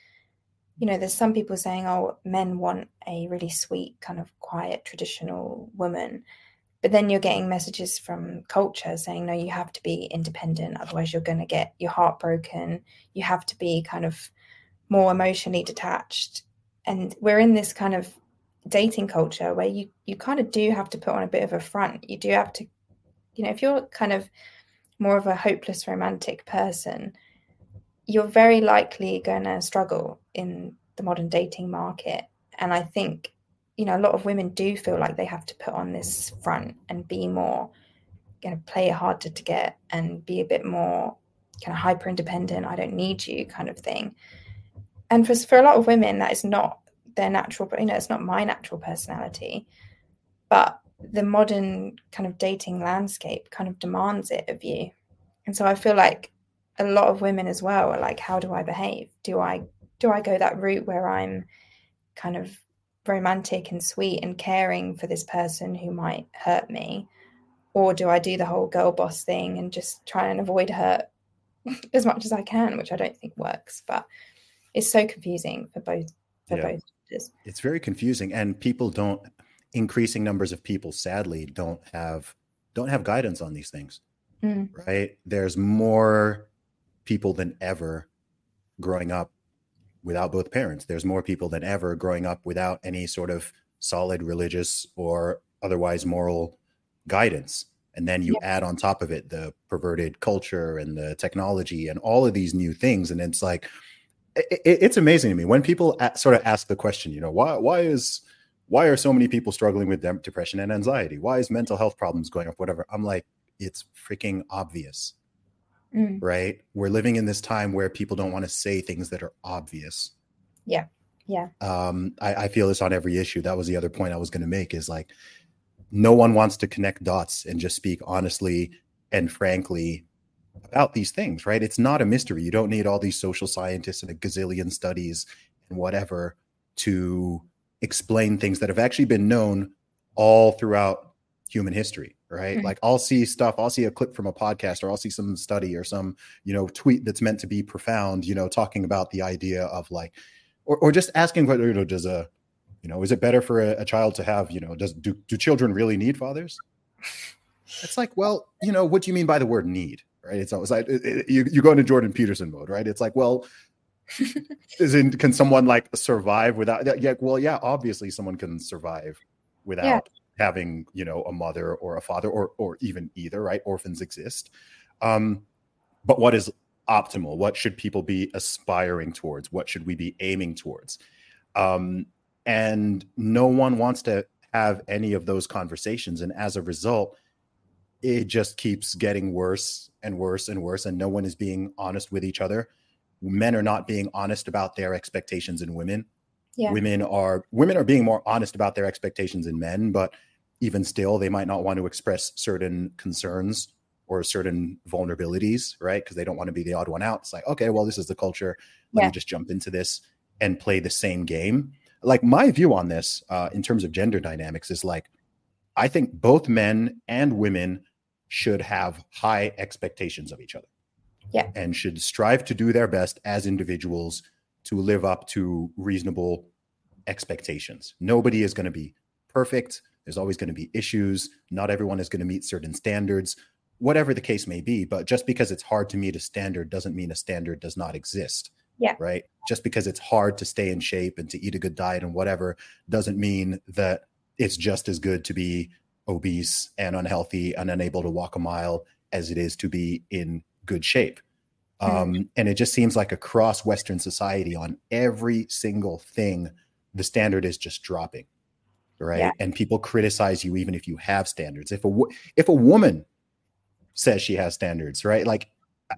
you know, there's some people saying, oh, men want a really sweet, kind of quiet, traditional woman. But then you're getting messages from culture saying, no, you have to be independent. Otherwise, you're going to get your heart broken. You have to be kind of more emotionally detached. And we're in this kind of dating culture where you, you kind of do have to put on a bit of a front. You do have to, you know, if you're kind of more of a hopeless romantic person, you're very likely going to struggle in the modern dating market. And I think, you know, a lot of women do feel like they have to put on this front and be more, you know, play harder to get and be a bit more kind of hyper independent. I don't need you kind of thing. And for, for a lot of women, that is not their natural, you know, it's not my natural personality. But the modern kind of dating landscape kind of demands it of you. And so I feel like a lot of women as well are like how do i behave do i do i go that route where i'm kind of romantic and sweet and caring for this person who might hurt me or do i do the whole girl boss thing and just try and avoid hurt [LAUGHS] as much as i can which i don't think works but it's so confusing for both for yeah. both it's very confusing and people don't increasing numbers of people sadly don't have don't have guidance on these things mm. right there's more people than ever growing up without both parents. There's more people than ever growing up without any sort of solid religious or otherwise moral guidance. And then you yeah. add on top of it the perverted culture and the technology and all of these new things. And it's like, it, it's amazing to me when people sort of ask the question, you know, why, why is, why are so many people struggling with depression and anxiety? Why is mental health problems going up? Whatever. I'm like, it's freaking obvious mm. right? We're living in this time where people don't want to say things that are obvious. Yeah. Yeah. Um, I, I feel this on every issue. That was the other point I was going to make is like, no one wants to connect dots and just speak honestly and frankly about these things, right? It's not a mystery. You don't need all these social scientists and a gazillion studies and whatever to explain things that have actually been known all throughout human history right? Mm-hmm. like i'll see stuff i'll see a clip from a podcast or i'll see some study or some you know tweet that's meant to be profound you know talking about the idea of like or, or just asking whether you know does a you know is it better for a, a child to have you know does do, do children really need fathers? It's like well you know what do you mean by the word need right? It's always like it, it, you, you go into jordan peterson mode right? It's like well [LAUGHS] is in can someone like survive without yeah well yeah obviously someone can survive without yeah having you know a mother or a father or or even either right orphans exist um but what is optimal what should people be aspiring towards what should we be aiming towards Um, and no one wants to have any of those conversations. And as a result, it just keeps getting worse and worse and worse. And no one is being honest with each other. Men are not being honest about their expectations in women. Yeah. Women are women are being more honest about their expectations in men, but even still, they might not want to express certain concerns or certain vulnerabilities, right? Because they don't want to be the odd one out. It's like, okay, well, this is the culture. Let yeah. me just jump into this and play the same game. Like my view on this, uh, in terms of gender dynamics, is like, I think both men and women should have high expectations of each other. Yeah. And should strive to do their best as individuals to live up to reasonable expectations. Nobody is going to be perfect. There's always going to be issues. Not everyone is going to meet certain standards whatever the case may be. But just because it's hard to meet a standard doesn't mean a standard does not exist. Yeah. Right. Just because it's hard to stay in shape and to eat a good diet and whatever doesn't mean that it's just as good to be obese and unhealthy and unable to walk a mile as it is to be in good shape. Mm-hmm. Um, and it just seems like across Western society, on every single thing, the standard is just dropping, right? Yeah. And people criticize you even if you have standards. If a if a woman says she has standards, right? Like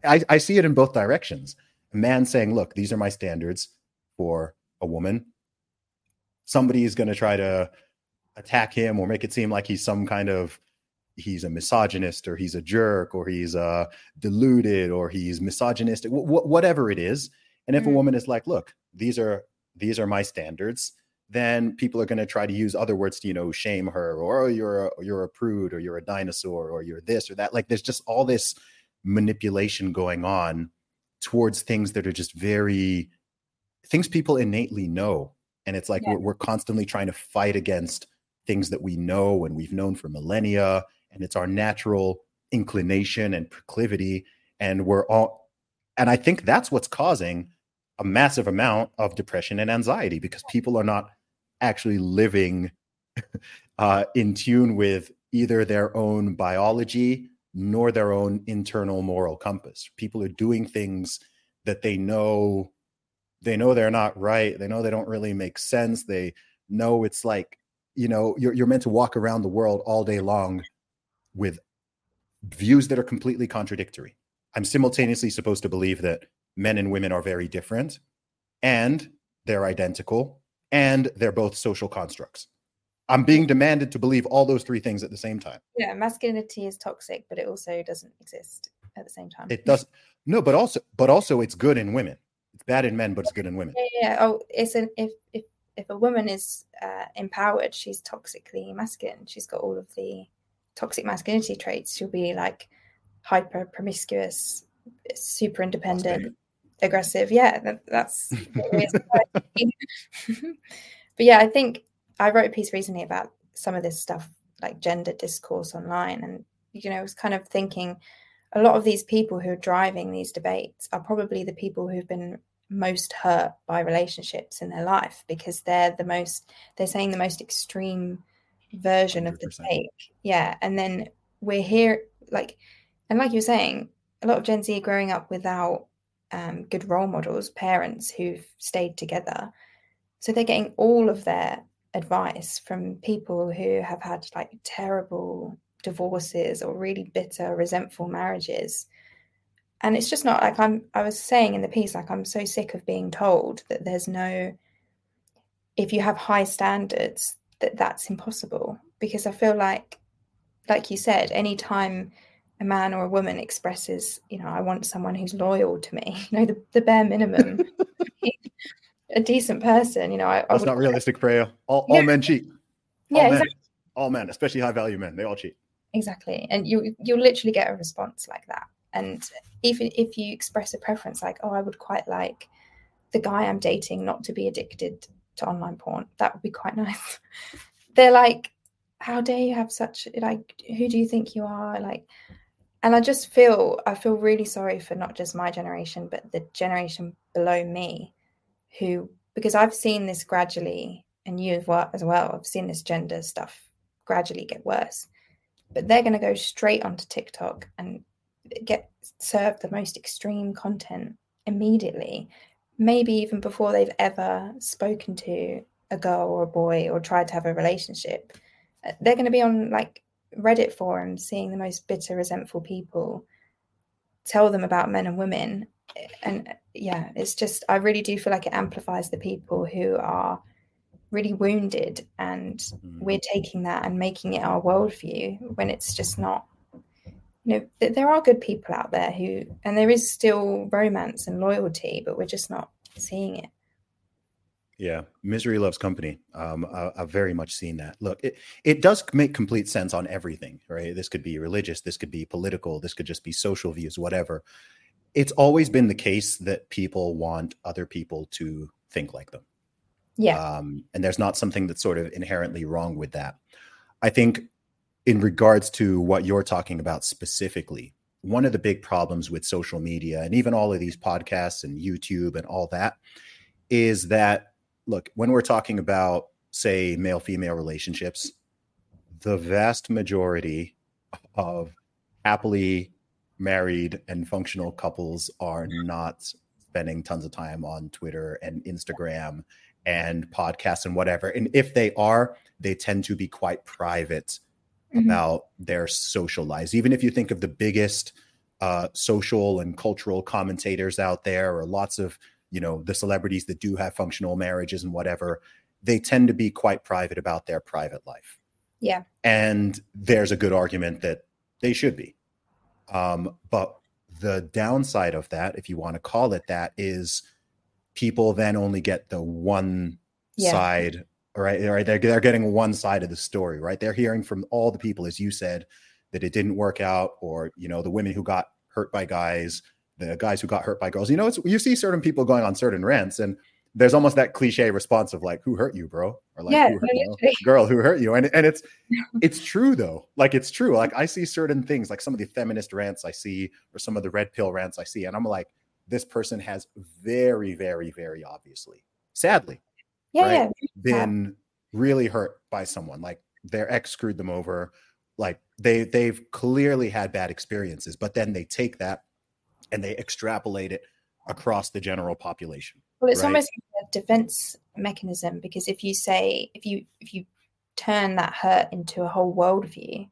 I, I see it in both directions. A man saying, look, these are my standards for a woman. Somebody is going to try to attack him or make it seem like he's some kind of he's a misogynist or he's a jerk or he's uh deluded or he's misogynistic w- whatever it is and if mm-hmm. a woman is like look these are these are my standards then people are going to try to use other words to you know shame her or oh, you're a, you're a prude or you're a dinosaur or you're this or that. Like there's just all this manipulation going on towards things that are just very things people innately know. And it's like yeah. we're, we're constantly trying to fight against things that we know and we've known for millennia and it's our natural inclination and proclivity and we're all and i think that's what's causing a massive amount of depression and anxiety because people are not actually living [LAUGHS] uh, in tune with either their own biology nor their own internal moral compass. People are doing things that they know they know they're not right. They know they don't really make sense. They know it's like, you know, you're, you're meant to walk around the world all day long with views that are completely contradictory. I'm simultaneously supposed to believe that men and women are very different and they're identical and they're both social constructs. I'm being demanded to believe all those three things at the same time. Yeah, masculinity is toxic, but it also doesn't exist at the same time. It does no, but also but also it's good in women. It's bad in men, but it's good in women. Yeah, yeah. Oh, it's an if if if a woman is uh, empowered, she's toxically masculine. She's got all of the toxic masculinity traits. She'll be like hyper promiscuous, super independent, aggressive. Yeah, that, that's. [LAUGHS] [LAUGHS] but yeah, I think I wrote a piece recently about some of this stuff, like gender discourse online, and you know, I was kind of thinking a lot of these people who are driving these debates are probably the people who've been most hurt by relationships in their life because they're the most they're saying the most extreme version 100%. of the take yeah and then we're here like and like you're saying a lot of gen z growing up without um, good role models, parents who've stayed together. So they're getting all of their advice from people who have had like terrible divorces or really bitter, resentful marriages. And it's just not like I'm, I was saying in the piece, like I'm so sick of being told that there's no, if you have high standards, that that's impossible. Because I feel like, like you said, anytime a man or a woman expresses, you know, I want someone who's loyal to me, [LAUGHS] you know, the, the bare minimum, [LAUGHS] a decent person, you know. I, That's I not realistic, Freya. All, yeah. men cheat. All yeah, men. Exactly. All men, especially high value men, they all cheat. Exactly, and you you'll literally get a response like that. And even if you express a preference, like, oh, I would quite like the guy I'm dating not to be addicted to online porn, that would be quite [LAUGHS] nice. They're like, how dare you have such like who do you think you are like and i just feel i feel really sorry for not just my generation but the generation below me who because i've seen this gradually and you as well as well i've seen this gender stuff gradually get worse. But they're going to go straight onto tiktok and get served the most extreme content immediately. Maybe even before they've ever spoken to a girl or a boy or tried to have a relationship, they're going to be on like Reddit forums seeing the most bitter, resentful people tell them about men and women. And yeah, it's just, I really do feel like it amplifies the people who are really wounded and mm-hmm. we're taking that and making it our worldview when it's just not you know th- there are good people out there who and there is still romance and loyalty but we're just not seeing it yeah misery loves company. Um, I, have very much seen that. Look it, it does make complete sense on everything right? This could be religious this could be political this could just be social views whatever. It's always been the case that people want other people to think like them. Yeah. Um, and there's not something that's sort of inherently wrong with that. I think in regards to what you're talking about specifically, one of the big problems with social media and even all of these podcasts and YouTube and all that is that, look, when we're talking about, say, male female relationships, the vast majority of happily married and functional couples are not spending tons of time on Twitter and Instagram and podcasts and whatever. And if they are, they tend to be quite private mm-hmm. about their social lives. Even if you think of the biggest uh, social and cultural commentators out there, or lots of you know the celebrities that do have functional marriages and whatever, they tend to be quite private about their private life. Yeah, and there's a good argument that they should be. Um, but the downside of that, if you want to call it that, is people then only get the one yeah. side right right they're, they're getting one side of the story right they're hearing from all the people as you said that it didn't work out or you know the women who got hurt by guys the guys who got hurt by girls. You know it's you see certain people going on certain rants and there's almost that cliche response of like who hurt you bro? or like yeah, who hurt, you girl who hurt you? And, and it's [LAUGHS] it's true though. Like it's true. Like i see certain things like some of the feminist rants i see or some of the red pill rants i see and i'm like this person has very very very obviously sadly yeah, right, yeah. been really hurt by someone. Like their ex screwed them over. Like they they've clearly had bad experiences but then they take that and they extrapolate it across the general population well it's right? almost a defense mechanism because if you say if you if you turn that hurt into a whole worldview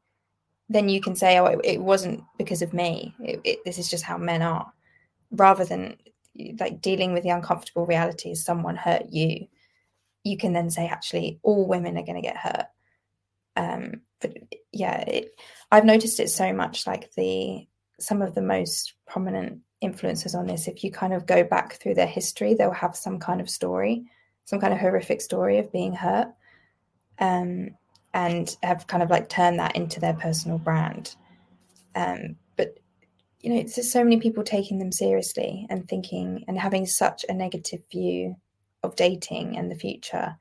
then you can say oh it, it wasn't because of me it, it, this is just how men are rather than like dealing with the uncomfortable reality is someone hurt you you can then say actually all women are going to get hurt um, but yeah it, i've noticed it so much like the some of the most prominent influencers on this if you kind of go back through their history they'll have some kind of story some kind of horrific story of being hurt um, and have kind of like turned that into their personal brand um, but you know it's just so many people taking them seriously and thinking and having such a negative view of dating and the future.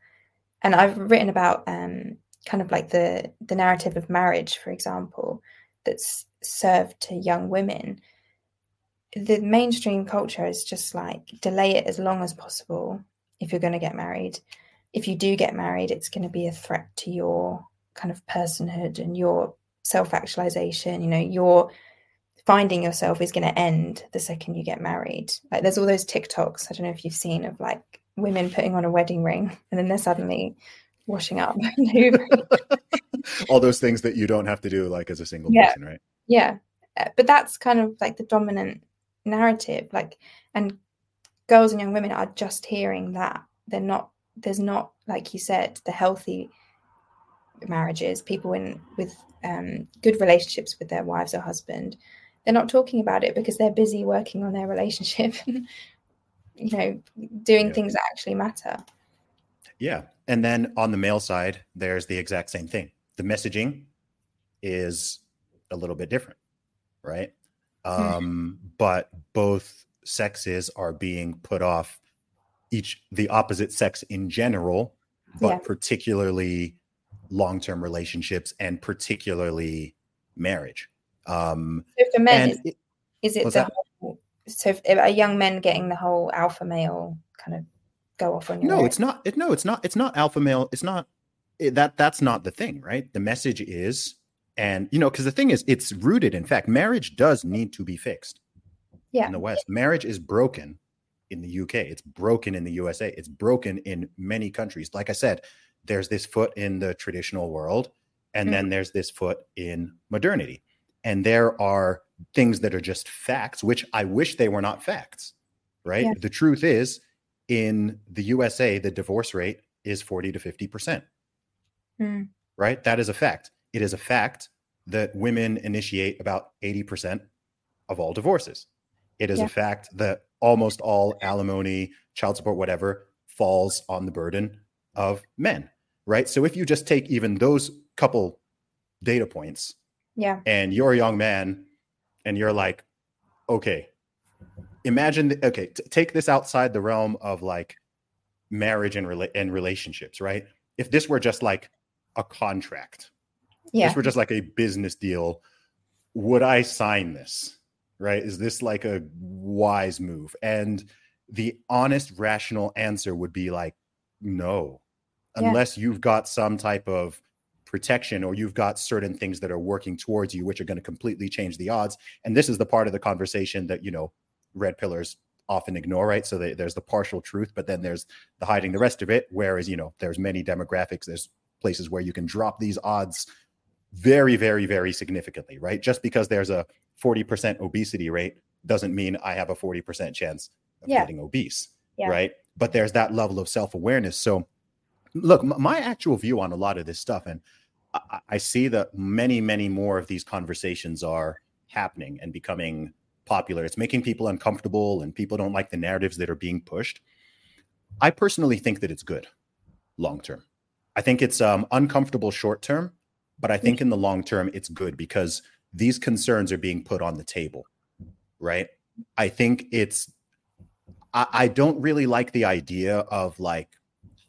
And I've written about um, kind of like the the narrative of marriage, for example, that's served to young women. The mainstream culture is just like delay it as long as possible if you're going to get married. If you do get married, it's going to be a threat to your kind of personhood and your self actualization. You know, your finding yourself is going to end the second you get married. Like there's all those TikToks, I don't know if you've seen of like women putting on a wedding ring and then they're suddenly washing up [LAUGHS] [LAUGHS] all those things that you don't have to do like as a single yeah. person right? Yeah. Uh, but that's kind of like the dominant narrative like and girls and young women are just hearing that. They're not there's not like you said the healthy marriages people in with um, good relationships with their wives or husband. They're not talking about it because they're busy working on their relationship [LAUGHS] you know doing yeah. things that actually matter. Yeah. And then on the male side there's the exact same thing the messaging is a little bit different right hmm. um but both sexes are being put off each the opposite sex in general but yeah. particularly long-term relationships and particularly marriage um so for men is, it, is it the so if, are young men getting the whole alpha male kind of go off on your no it's not it, no it's not it's not alpha male it's not that that's not the thing right the message is and you know because the thing is it's rooted in fact marriage does need to be fixed yeah in the west marriage is broken in the UK. It's broken in the USA. It's broken in many countries. Like I said, there's this foot in the traditional world, and mm-hmm. then there's this foot in modernity. And there are things that are just facts, which I wish they were not facts, right? Yeah. The truth is, in the USA, the divorce rate is 40 to 50%, mm. right? That is a fact. It is a fact that women initiate about 80% of all divorces. It is yeah. a fact that almost all alimony, child support, whatever, falls on the burden of men, right? So if you just take even those couple data points, yeah, and you're a young man, and you're like, okay, imagine, the, okay, t- take this outside the realm of like marriage and rela- and relationships, right? If this were just like a contract, yeah, this were just like a business deal, would I sign this? right? Is this like a wise move? And the honest, rational answer would be like, no, unless yeah. you've got some type of protection or you've got certain things that are working towards you, which are going to completely change the odds. And this is the part of the conversation that, you know, red pillers often ignore, right? So they, there's the partial truth, but then there's the hiding the rest of it. Whereas, you know, there's many demographics, there's places where you can drop these odds very, very, very significantly, right? Just because there's a 40% obesity rate doesn't mean I have a 40% chance of yeah. getting obese, yeah. right? But there's that level of self awareness. So, look, my actual view on a lot of this stuff, and I-, I see that many, many more of these conversations are happening and becoming popular. It's making people uncomfortable, and people don't like the narratives that are being pushed. I personally think that it's good long term. I think it's um, uncomfortable short term, but I think mm. in the long term, it's good because these concerns are being put on the table, right? I think it's, I, I don't really like the idea of like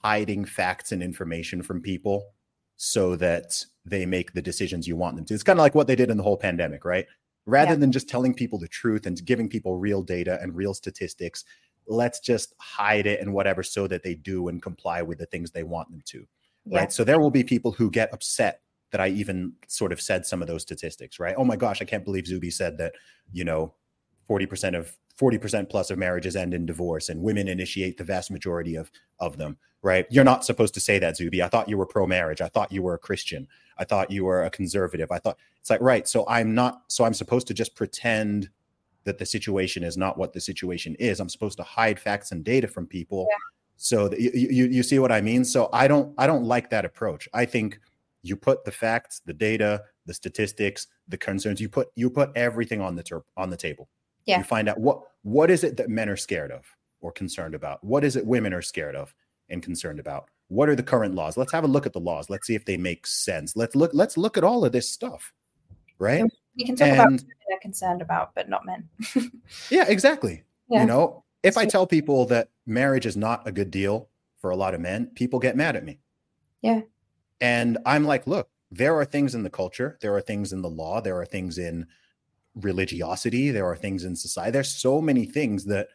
hiding facts and information from people so that they make the decisions you want them to. It's kind of like what they did in the whole pandemic, right? Rather yeah. than just telling people the truth and giving people real data and real statistics, let's just hide it and whatever so that they do and comply with the things they want them to. Yeah. Right. So there will be people who get upset that I even sort of said some of those statistics, right? Oh my gosh, I can't believe Zuby said that, you know, 40% of 40% plus of marriages end in divorce and women initiate the vast majority of of them, right? You're not supposed to say that, Zuby. I thought you were pro marriage. I thought you were a Christian. I thought you were a conservative. I thought it's like, right. So I'm not, so I'm supposed to just pretend that the situation is not what the situation is. I'm supposed to hide facts and data from people. Yeah. So you, you you see what I mean? So I don't I don't like that approach. I think you put the facts the data the statistics the concerns you put you put everything on the ter- on the table. Yeah. You find out what what is it that men are scared of or concerned about? What is it women are scared of and concerned about? What are the current laws? Let's have a look at the laws. Let's see if they make sense. Let's look let's look at all of this stuff right? You can talk and, about what they're concerned about but not men. [LAUGHS] Yeah exactly. Yeah. you know if i tell people that marriage is not a good deal for a lot of men people get mad at me yeah and I'm like, look, there are things in the culture, there are things in the law, there are things in religiosity, there are things in society. There's so many things that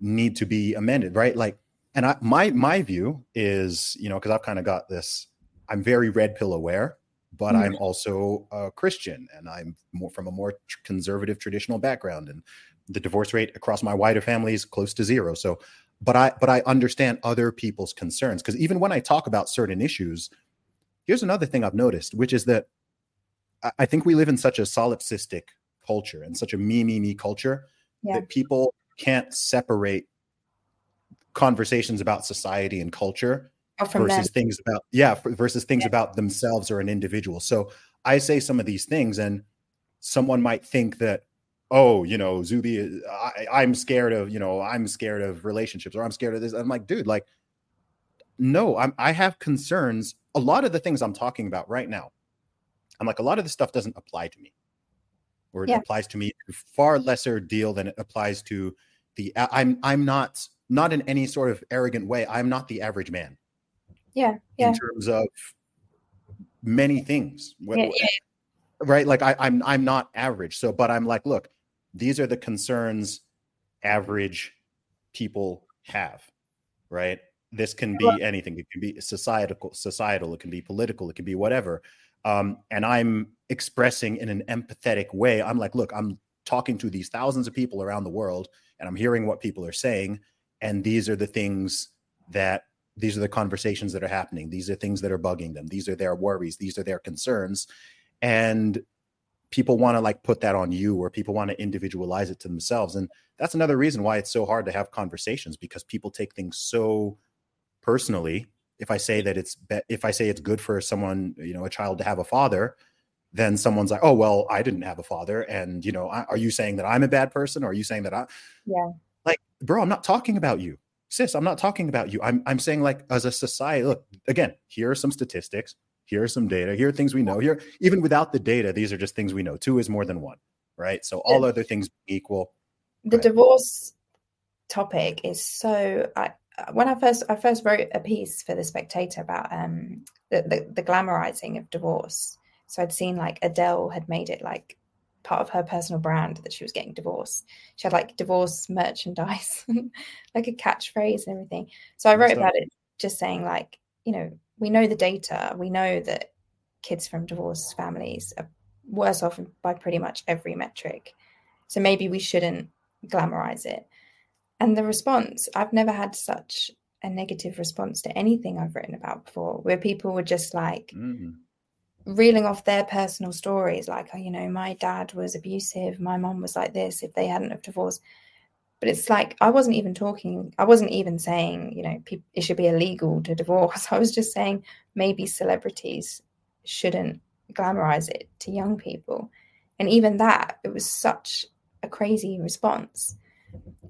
need to be amended, right? Like, and I, my my view is, you know, because I've kind of got this. I'm very red pill aware, but mm. I'm also a Christian, and I'm more from a more conservative traditional background, and the divorce rate across my wider family is close to zero. So, but I but I understand other people's concerns because even when I talk about certain issues, Here's another thing I've noticed, which is that I think we live in such a solipsistic culture and such a me, me, me culture yeah. that people can't separate conversations about society and culture oh, versus them. things about yeah versus things yeah. about themselves or an individual. So I say some of these things, and someone might think that oh, you know, Zuby, I, am scared of, you know, I'm scared of relationships or I'm scared of this. I'm like, dude, like, no, I'm, I have concerns a lot of the things I'm talking about right now, I'm like, a lot of this stuff doesn't apply to me, or it yeah. applies to me far lesser deal than it applies to the. I'm I'm not not in any sort of arrogant way. I'm not the average man. Yeah, yeah. In terms of many things, yeah. right? Like I, I'm I'm not average. So, but I'm like, look, these are the concerns average people have, right? this can be anything. It can be societal societal it can be political it can be whatever. Um, and i'm expressing in an empathetic way. I'm like look i'm talking to these thousands of people around the world and i'm hearing what people are saying and these are the things that these are the conversations that are happening. These are things that are bugging them. These are their worries. These are their concerns. And people want to like put that on you or people want to individualize it to themselves and that's another reason why it's so hard to have conversations because people take things so personally. If i say that it's be- if i say it's good for someone you know a child to have a father then someone's like oh well i didn't have a father and you know I, are you saying that i'm a bad person or are you saying that i yeah. Like bro i'm not talking about you. Sis i'm not talking about you. I'm i'm saying like as a society look again here are some statistics here are some data here are things we know here even without the data these are just things we know two is more than one right so all other things equal the right. divorce topic is so I, when I first I first wrote a piece for the Spectator about um the, the, the glamorizing of divorce. So I'd seen like Adele had made it like part of her personal brand that she was getting divorced. She had like divorce merchandise, [LAUGHS] like a catchphrase and everything. So I wrote about it just saying like, you know, we know the data. We know that kids from divorced families are worse off by pretty much every metric. So maybe we shouldn't glamorize it. And the response, I've never had such a negative response to anything I've written about before, where people were just like Mhm. reeling off their personal stories, like, oh, you know, my dad was abusive, my mom was like this, if they hadn't have divorced. But it's like I wasn't even talking, I wasn't even saying, you know, pe- it should be illegal to divorce. [LAUGHS] I was just saying maybe celebrities shouldn't glamorize it to young people. And even that, it was such a crazy response.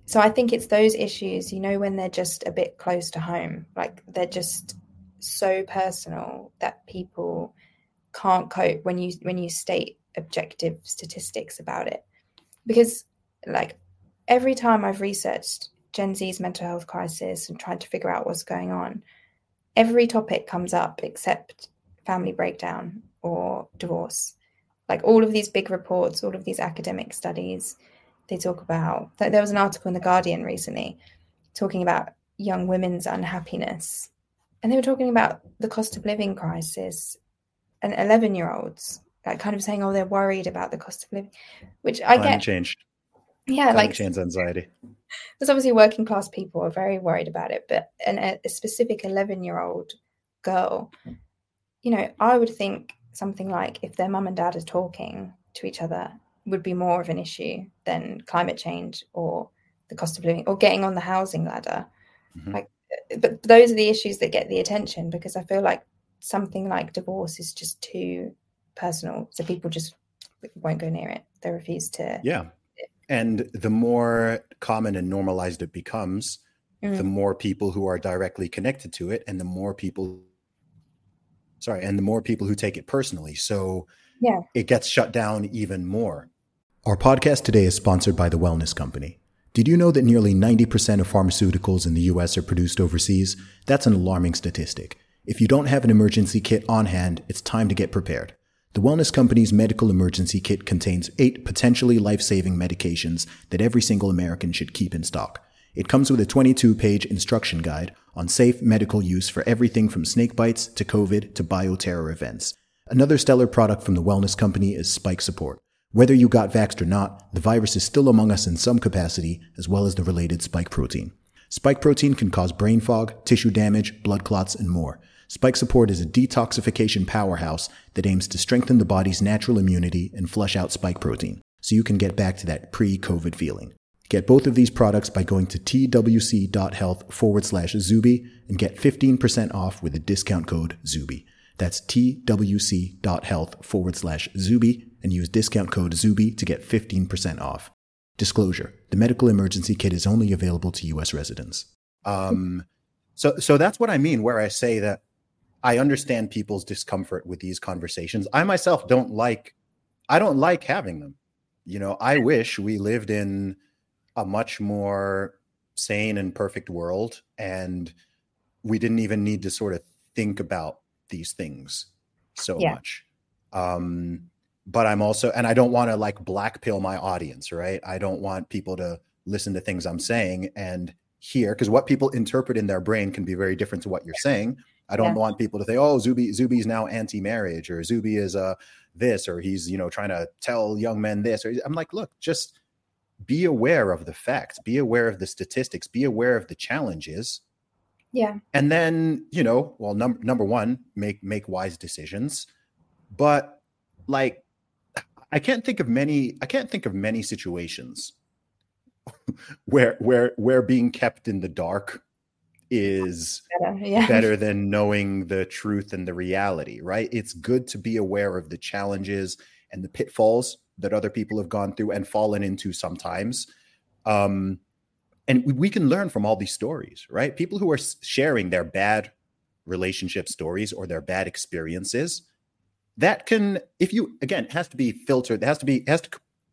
So I think it's those issues, you know, when they're just a bit close to home, like they're just so personal that people can't cope when you when you state objective statistics about it. Because like every time I've researched Gen Z's mental health crisis and tried to figure out what's going on, every topic comes up except family breakdown or divorce. Like all of these big reports, all of these academic studies, they talk about there was an article in the guardian recently talking about young women's unhappiness and they were talking about the cost of living crisis and 11 year olds like kind of saying oh they're worried about the cost of living which i climate get change yeah climate like change anxiety there's obviously working class people are very worried about it but an, a, specific 11 year old girl you know i would think something like if their mum and dad are talking to each other would be more of an issue than climate change or the cost of living or getting on the housing ladder. Mhm. Like, but those are the issues that get the attention because I feel like something like divorce is just too personal, so people just won't go near it. They refuse to. yeah and the more common and normalized it becomes the Mm, more people who are directly connected to it and the more people sorry and the more people who take it personally. So Yeah. it gets shut down even more. Our podcast today is sponsored by the wellness company. Did you know that nearly 90% of pharmaceuticals in the us are produced overseas? That's an alarming statistic. If you don't have an emergency kit on hand it's time to get prepared the Wellness Company's medical emergency kit contains eight potentially life saving medications that every single American should keep in stock. It comes with a 22 page instruction guide on safe medical use for everything from snake bites to COVID to bioterror events. Another stellar product from the Wellness Company is Spike Support. Whether you got vaxxed or not, the virus is still among us in some capacity, as well as the related spike protein. Spike protein can cause brain fog, tissue damage, blood clots, and more. Spike Support is a detoxification powerhouse that aims to strengthen the body's natural immunity and flush out spike protein, so you can get back to that pre COVID feeling. Get both of these products by going to twc.health forward slash Zuby and get 15% off with the discount code Zuby. That's twc.health forward slash Zuby and use discount code Zuby to get 15% off. Disclosure the medical emergency kit is only available to U.S. residents. Um, so, so that's what I mean, where I say that I understand people's discomfort with these conversations. I myself don't like, I don't like having them. You know, I wish we lived in a much more sane and perfect world and we didn't even need to sort of think about these things so Yeah. much. Um, but I'm also, and I don't want to like black pill my audience, right? I don't want people to listen to things I'm saying and hear because what people interpret in their brain can be very different to what you're saying. I don't Yeah. want people to think, oh, Zuby, Zuby's now anti-marriage or Zuby is uh this or he's, you know, trying to tell young men this or I'm like, look, just be aware of the facts, be aware of the statistics, be aware of the challenges. Yeah. And then, you know, well, number number one, make make wise decisions. But like I can't think of many I can't think of many situations [LAUGHS] where where where being kept in the dark is better, yeah. better than knowing the truth and the reality, right? It's good to be aware of the challenges and the pitfalls that other people have gone through and fallen into sometimes. Um, and we can learn from all these stories, right? People who are sharing their bad relationship stories or their bad experiences, that can, if you again, it has to be filtered. It has to be, has to,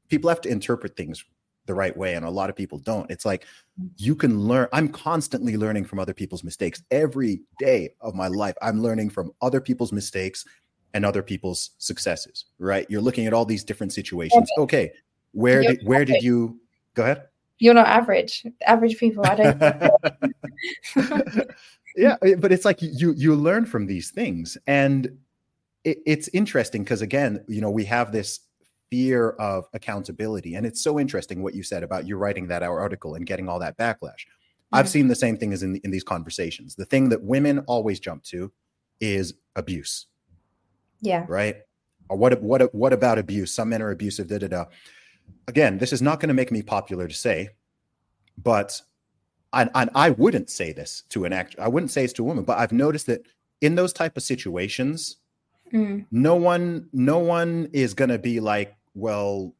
people have to interpret things the right way, and a lot of people don't. It's like mm. you can learn. I'm constantly learning from other people's mistakes every day of my life. I'm learning from other people's mistakes and other people's successes, right? You're looking at all these different situations. Okay, where did where did you go ahead? You're not average. Average people, I don't. [LAUGHS] yeah, eh, but it's like you you learn from these things, and it, it's interesting because again, you know, we have this fear of accountability, and it's so interesting what you said about you writing that our article and getting all that backlash. Mm-hmm. I've seen the same thing as in in these conversations. The thing that women always jump to is abuse yeah. Right. Or what what what about abuse? Some men are abusive. Da da da. Again, this is not going to make me popular to say, but and, and I wouldn't say this to an actor. I wouldn't say it's to a woman, but I've noticed that in those type of situations, mm. no one no one is going to be like, well,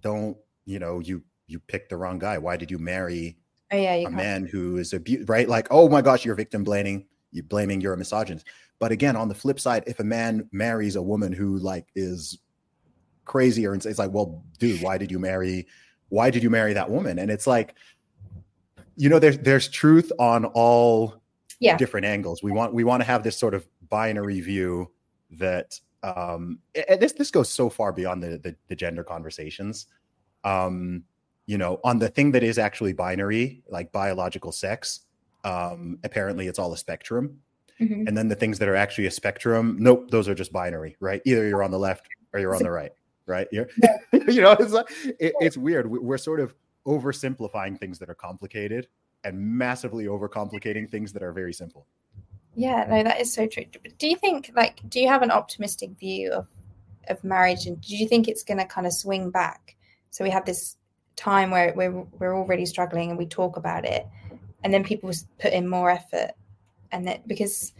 don't you know you you picked the wrong guy. Why did you marry oh, yeah, you a man who is abused? Right? Like, oh my gosh, you're victim blaming. You're blaming you're a misogynist. But again, on the flip side, if a man marries a woman who like is crazier and it's like, well, dude, why did you marry? Why did you marry that woman? And it's like, you know, there's there's truth on all yeah. different angles. We want we want to have this sort of binary view that um and this this goes so far beyond the the, the gender conversations. Um, you know, on the thing that is actually binary, like biological sex, um, apparently it's all a spectrum. Mm-hmm. And then the things that are actually a spectrum, nope, those are just binary, right? Either you're on the left or you're on the right, right? You're, [LAUGHS] you know, it's like, it, it's weird. We're sort of oversimplifying things that are complicated and massively overcomplicating things that are very simple. Yeah, no, that is so true. Do you think, like, do you have an optimistic view of of marriage, and do you think it's going to kind of swing back? So we have this time where we're we're already struggling, and we talk about it, and then people put in more effort and that because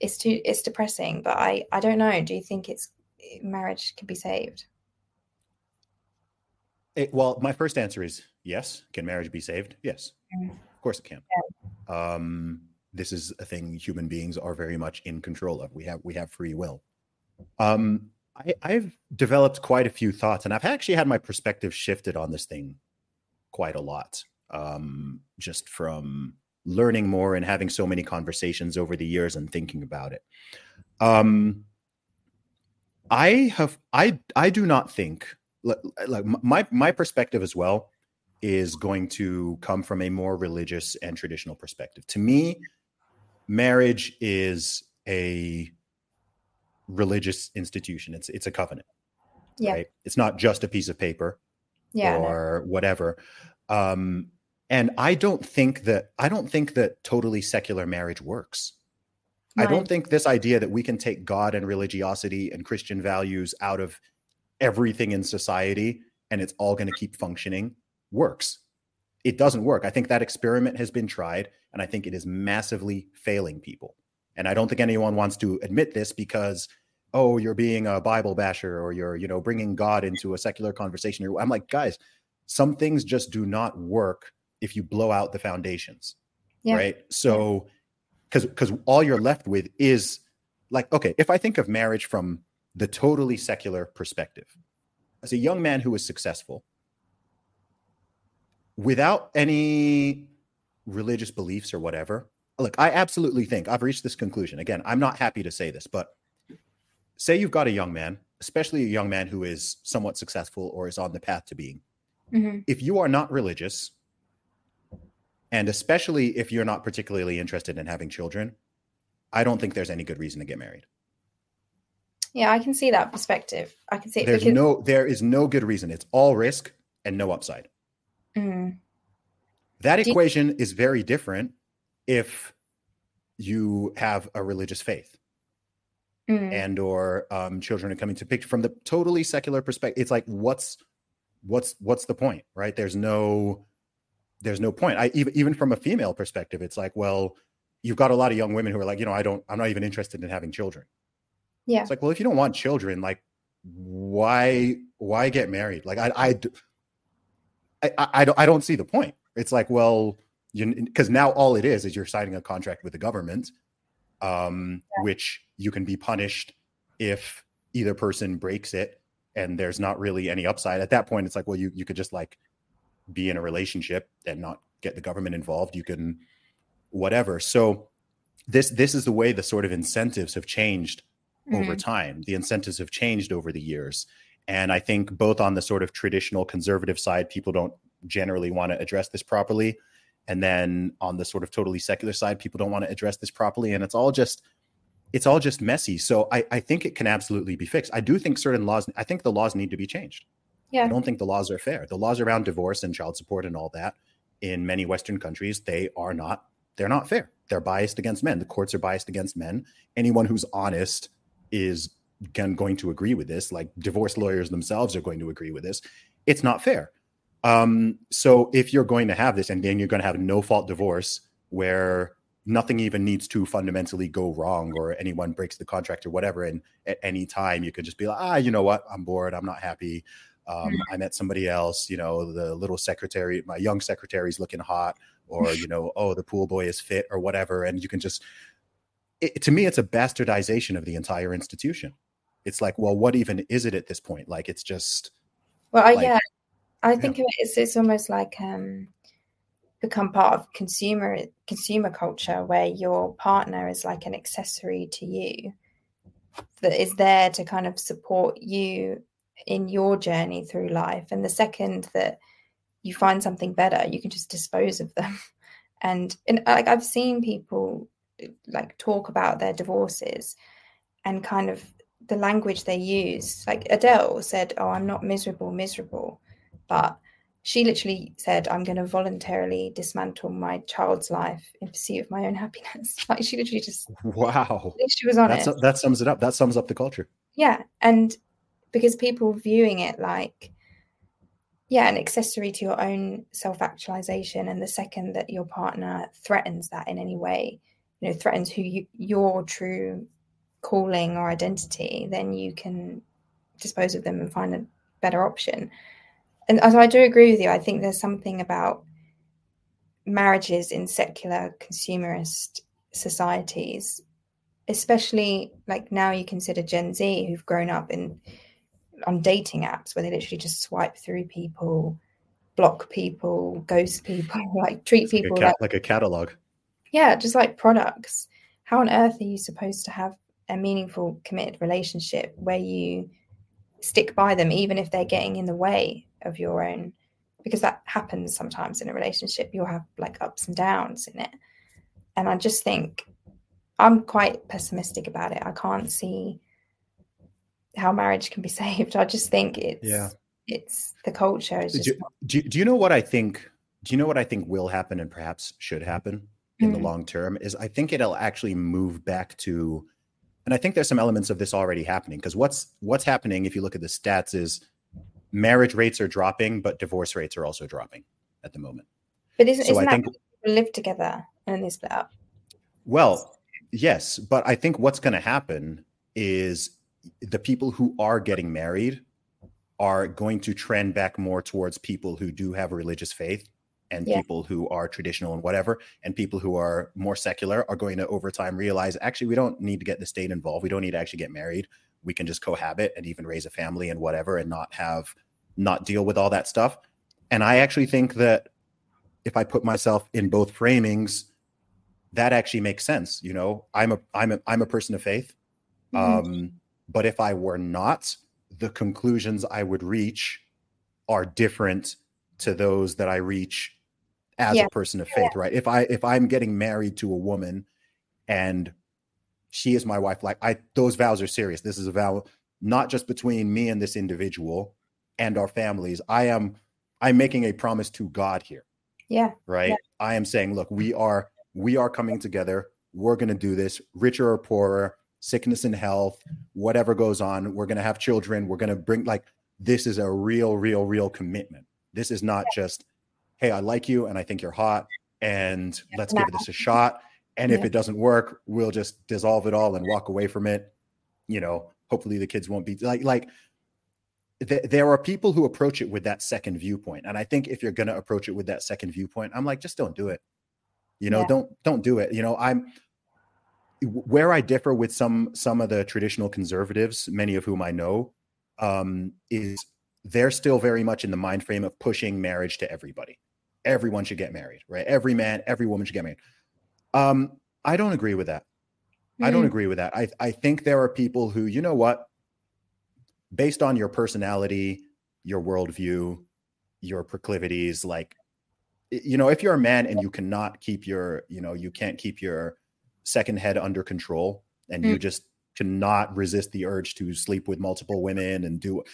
it's too it's depressing but i i don't know do you think it's marriage can be saved it, well my first answer is yes can marriage be saved yes mm. of course it can yeah. um this is a thing human beings are very much in control of we have we have free will um I, I've developed quite a few thoughts, and I've actually had my perspective shifted on this thing quite a lot. Um, just from learning more and having so many conversations over the years and thinking about it. Um, I have I I do not think like my my perspective as well is going to come from a more religious and traditional perspective. To me, marriage is a religious institution. It's it's a covenant. Yeah. Right? It's not just a piece of paper yeah, or no. whatever. Um, and i don't think that i don't think that totally secular marriage works right. i don't think this idea that we can take god and religiosity and christian values out of everything in society and it's all going to keep functioning works it doesn't work. I think that experiment has been tried and i think it is massively failing people. And i don't think anyone wants to admit this because oh you're being a bible basher or you're you know bringing god into a secular conversation. I'm like guys some things just do not work if you blow out the foundations. Yeah. right? So because because all you're left with is like okay if i think of marriage from the totally secular perspective as a young man who was successful without any religious beliefs or whatever look i absolutely think i've reached this conclusion again i'm not happy to say this but say you've got a young man especially a young man who is somewhat successful or is on the path to being mm-hmm. if you are not religious and especially if you're not particularly interested in having children, I don't think there's any good reason to get married. Yeah, I can see that perspective. I can see it. There's because... no, there is no good reason. It's all risk. and no upside. Mm. That Do you- equation is very different if you have a religious faith Mm. and or um, children are coming to picture from the totally secular perspective. It's like what's what's what's the point, right? There's no there's no point. I even even from a female perspective, it's like, well, you've got a lot of young women who are like, you know, I don't, I'm not even interested in having children. Yeah. It's like, well, if you don't want children, like, why why get married? Like, I I I, I, I don't I don't see the point. It's like, well, you because now all it is is you're signing a contract with the government, um, which you can be punished if either person breaks it, and there's not really any upside. At that point, it's like, well, you you could just like be in a relationship and not get the government involved. You can whatever. So this this is the way the sort of incentives have changed over Mm. time. The incentives have changed over the years. And I think both on the sort of traditional conservative side, people don't generally want to address this properly. And then on the sort of totally secular side, people don't want to address this properly. And it's all just it's all just messy. So I, I think it can absolutely be fixed. I do think certain laws, I think the laws need to be changed. Yeah. I don't think the laws are fair. The laws around divorce and child support and all that in many Western countries, they are not, they're not fair. They're biased against men. The courts are biased against men. Anyone who's honest is going to agree with this. Like divorce lawyers themselves are going to agree with this. It's not fair. Um, so if you're going to have this, and then you're going to have no fault divorce where nothing even needs to fundamentally go wrong or anyone breaks the contract or whatever, and at any time you could just be like, ah, you know what, I'm bored, I'm not happy. Um, I met somebody else, you know, the little secretary, my young secretary's looking hot, or you know, oh, the pool boy is fit or whatever, and you can just. It, to me, it's a bastardization of the entire institution. It's like, well, what even is it at this point? Like, it's just Well, I, Like- yeah, I think of it as it's almost like um, become part of consumer consumer culture where your partner is like an accessory to you that is there to kind of support you in your journey through life. And the second that you find something better, you can just dispose of them. [LAUGHS] And, and like I've seen people like talk about their divorces and kind of the language they use. Like Adele said, "Oh, I'm not miserable, miserable," but she literally said, "I'm going to voluntarily dismantle my child's life in pursuit of my own happiness." [LAUGHS] Like she literally just wow. she was honest. That's, that sums it up. That sums up the culture. Yeah, and because people viewing it like yeah, an accessory to your own self-actualization and the second that your partner threatens that in any way, you know, threatens who you, your true calling or identity, then you can dispose of them and find a better option. And so I do agree with you. I think there's something about marriages in secular consumerist societies especially like now you consider Gen Z who've grown up in on dating apps where they literally just swipe through people, block people, ghost people, [LAUGHS] like treat Like a, people like like a catalog. yeah, just like products. How on earth are you supposed to have a meaningful committed relationship where you stick by them even if they're getting in the way of your own because that happens sometimes in a relationship you'll have like ups and downs in it and i just think i'm quite pessimistic about it i can't see how marriage can be [LAUGHS] saved i just think it's Yeah. it's the culture is just do, do, do you know what I think? Do you know what I think will happen and perhaps should happen in the Mm. long term? Is I think it'll actually move back to, and I think there's some elements of this already happening because what's what's happening if you look at the stats is marriage rates are dropping, but divorce rates are also dropping at the moment. but isn't, so isn't I that think- people live together and then they split up Well, yes, but I think what's going to happen is the people who are getting married are going to trend back more towards people who do have a religious faith and Yeah. people who are traditional and whatever and people who are more secular are going to over time realize actually we don't need to get the state involved we don't need to actually get married we can just cohabit and even raise a family and whatever and not have not deal with all that stuff and i actually think that if i put myself in both framings that actually makes sense you know i'm a i'm a i'm a person of faith Mhm. um but if i were not the conclusions i would reach are different to those that i reach as Yeah. a person of faith right if i if i'm getting married to a woman and she is my wife like i those vows are serious this is a vow not just between me and this individual and our families i am I'm making a promise to God here. Yeah. Right. Yeah. I am saying, look, we are we are coming together. We're going to do this, richer or poorer, sickness and health, whatever goes on. We're going to have children. We're going to bring like this is a real, real, real commitment. This is not just, hey, I like you and I think you're hot, and let's give this a shot. And if it doesn't work, we'll just dissolve it all and walk away from it. You know, hopefully the kids won't be like like th- there are people who approach it with that second viewpoint and i think if you're going to approach it with that second viewpoint i'm like just don't do it you know yeah. don't don't do it you know i'm where i differ with some some of the traditional conservatives many of whom i know um, is they're still very much in the mind frame of pushing marriage to everybody everyone should get married right every man every woman should get married um, i don't agree with that mm. i don't hmm. agree with that i i think there are people who you know what based on your personality, your worldview, your proclivities, like you know, if you're a man and you cannot keep your, you know, you can't keep your second head under control and mm. you just cannot resist the urge to sleep with multiple women and do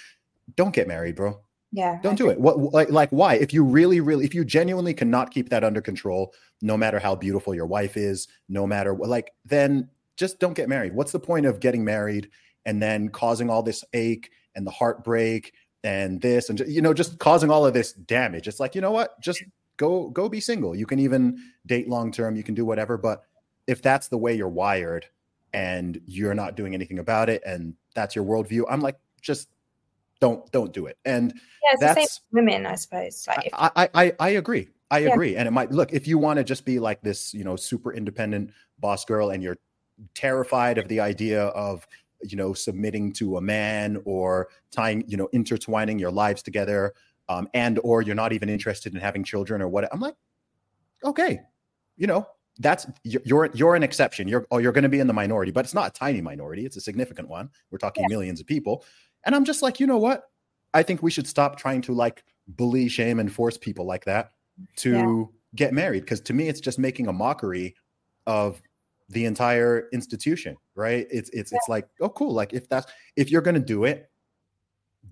don't get married, bro. Yeah. Don't do it. What like like why? If you really really if you genuinely cannot keep that under control, no matter how beautiful your wife is, no matter what like then just don't get married. What's the point of getting married and then causing all this ache and the heartbreak and this and you know just causing all of this damage it's like you know what just go go be single you can even date long term you can do whatever but if that's the way you're wired and you're not doing anything about it and that's your worldview i'm like just don't don't do it. And yeah, it's that's the same women i suppose like I, I i agree. I yeah. agree. And it might look if you want to just be like this you know super independent boss girl and you're terrified of the idea of you know submitting to a man or tying you know intertwining your lives together um, and or you're not even interested in having children or what i'm like okay you know that's you're you're an exception. You're oh you're going to be in the minority but it's not a tiny minority. It's a significant one. We're talking yeah. millions of people and i'm just like you know what? I think we should stop trying to like bully shame and force people like that to yeah. get married because to me it's just making a mockery of the entire institution right? It's it's it's like oh cool. Like if that's if you're going to do it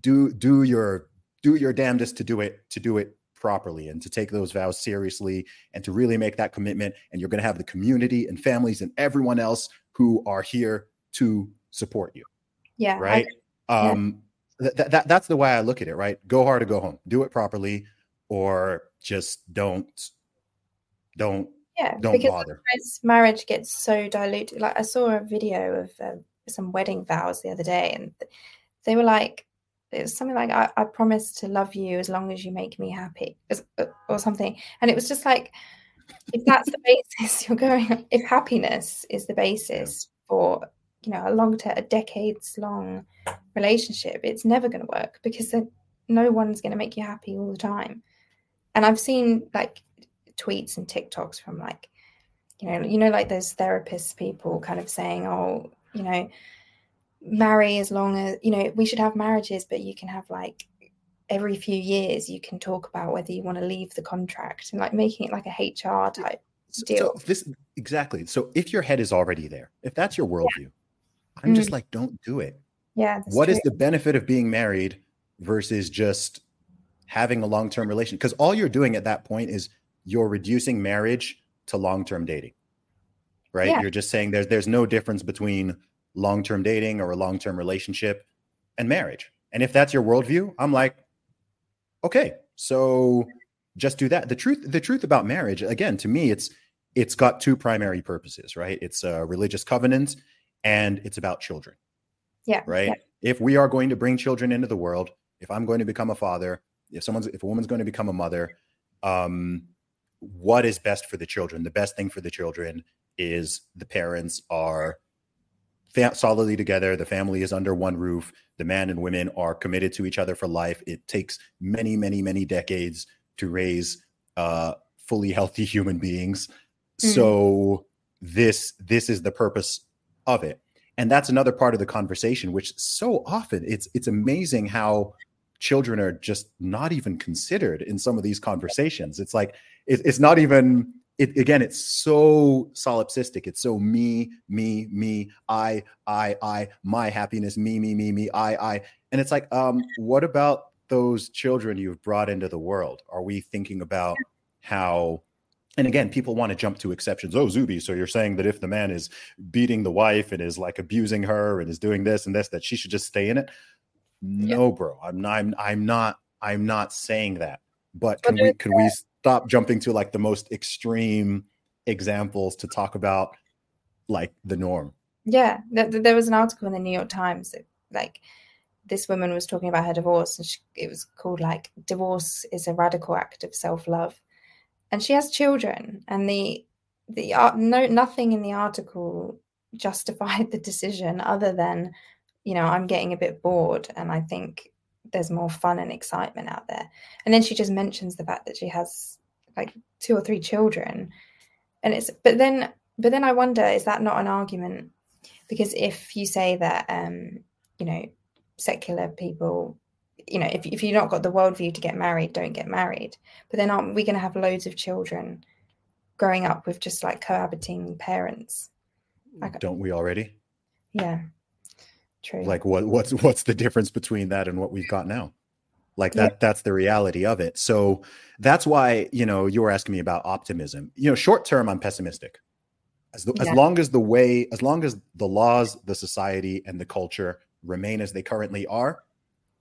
do do your do your damnedest to do it to do it properly and to take those vows seriously and to really make that commitment. And you're going to have the community and families and everyone else who are here to support you. Yeah right um yeah. Th- that that's the way i look at it right? Go hard or go home. Do it properly or just don't don't yeah don't because bother. marriage gets so diluted like i saw a video of uh, some wedding vows the other day and they were like it was something like I, I promise to love you as long as you make me happy uh, or something. And it was just like if that's the [LAUGHS] basis you're going if happiness is the basis for you know a long term a decades long relationship it's never going to work because no one's going to make you happy all the time and i've seen like tweets and TikToks from like, you know, you know, like those therapist people kind of saying, oh, you know, marry as long as you know we should have marriages, but you can have like every few years you can talk about whether you want to leave the contract and like making it like a HR type deal. So this exactly. So if your head is already there, if that's your worldview, yeah. I'm mm. just like, don't do it. Yeah. What true. is the benefit of being married versus just having a long term relation? Because all you're doing at that point is you're reducing marriage to long-term dating right yeah. you're just saying there's there's no difference between long-term dating or a long-term relationship and marriage and if that's your worldview i'm like okay so just do that the truth the truth about marriage again to me it's it's got two primary purposes right it's a religious covenant and it's about children yeah right yeah. if we are going to bring children into the world if i'm going to become a father if someone's if a woman's going to become a mother um what is best for the children. The best thing for the children is the parents are fa- solidly together. The family is under one roof. The man and women are committed to each other for life. It takes many, many, many decades to raise uh, fully healthy [LAUGHS] human beings. Mm-hmm. So this this is the purpose of it, and that's another part of the conversation. Which so often it's it's amazing how children are just not even considered in some of these conversations. It's like it, it's not even it, again it's so solipsistic it's so me me me i i i my happiness me me me me i i and it's like um what about those children you've brought into the world? Are we thinking about how and again, people want to jump to exceptions. Oh, Zuby, so you're saying that if the man is beating the wife and is like abusing her and is doing this and this, that she should just stay in it? No, yeah. bro. I'm not. I'm, I'm not. I'm not saying that. But can we can we stop jumping to like the most extreme examples to talk about like the norm? Yeah, there was an article in the New York Times that like this woman was talking about her divorce, and she, it was called like "Divorce is a radical act of self love." And she has children and the the art no nothing in the article justified the decision other than you know i'm getting a bit bored and i think there's more fun and excitement out there. And then she just mentions the fact that she has like two or three children. And it's but then but then i wonder is that not an argument? Because if you say that um you know secular people you know, if, if you've not got the worldview to get married, don't get married. But then aren't we going to have loads of children growing up with just like cohabiting parents? Like, uh don't we already? Yeah, true. Like what what's what's the difference between that and what we've got now? Like that yeah. that's the reality of it. So that's why, you know, you were asking me about optimism. You know, short term I'm pessimistic. As, the, yeah. as long as the way as long as the laws, the society and the culture remain as they currently are,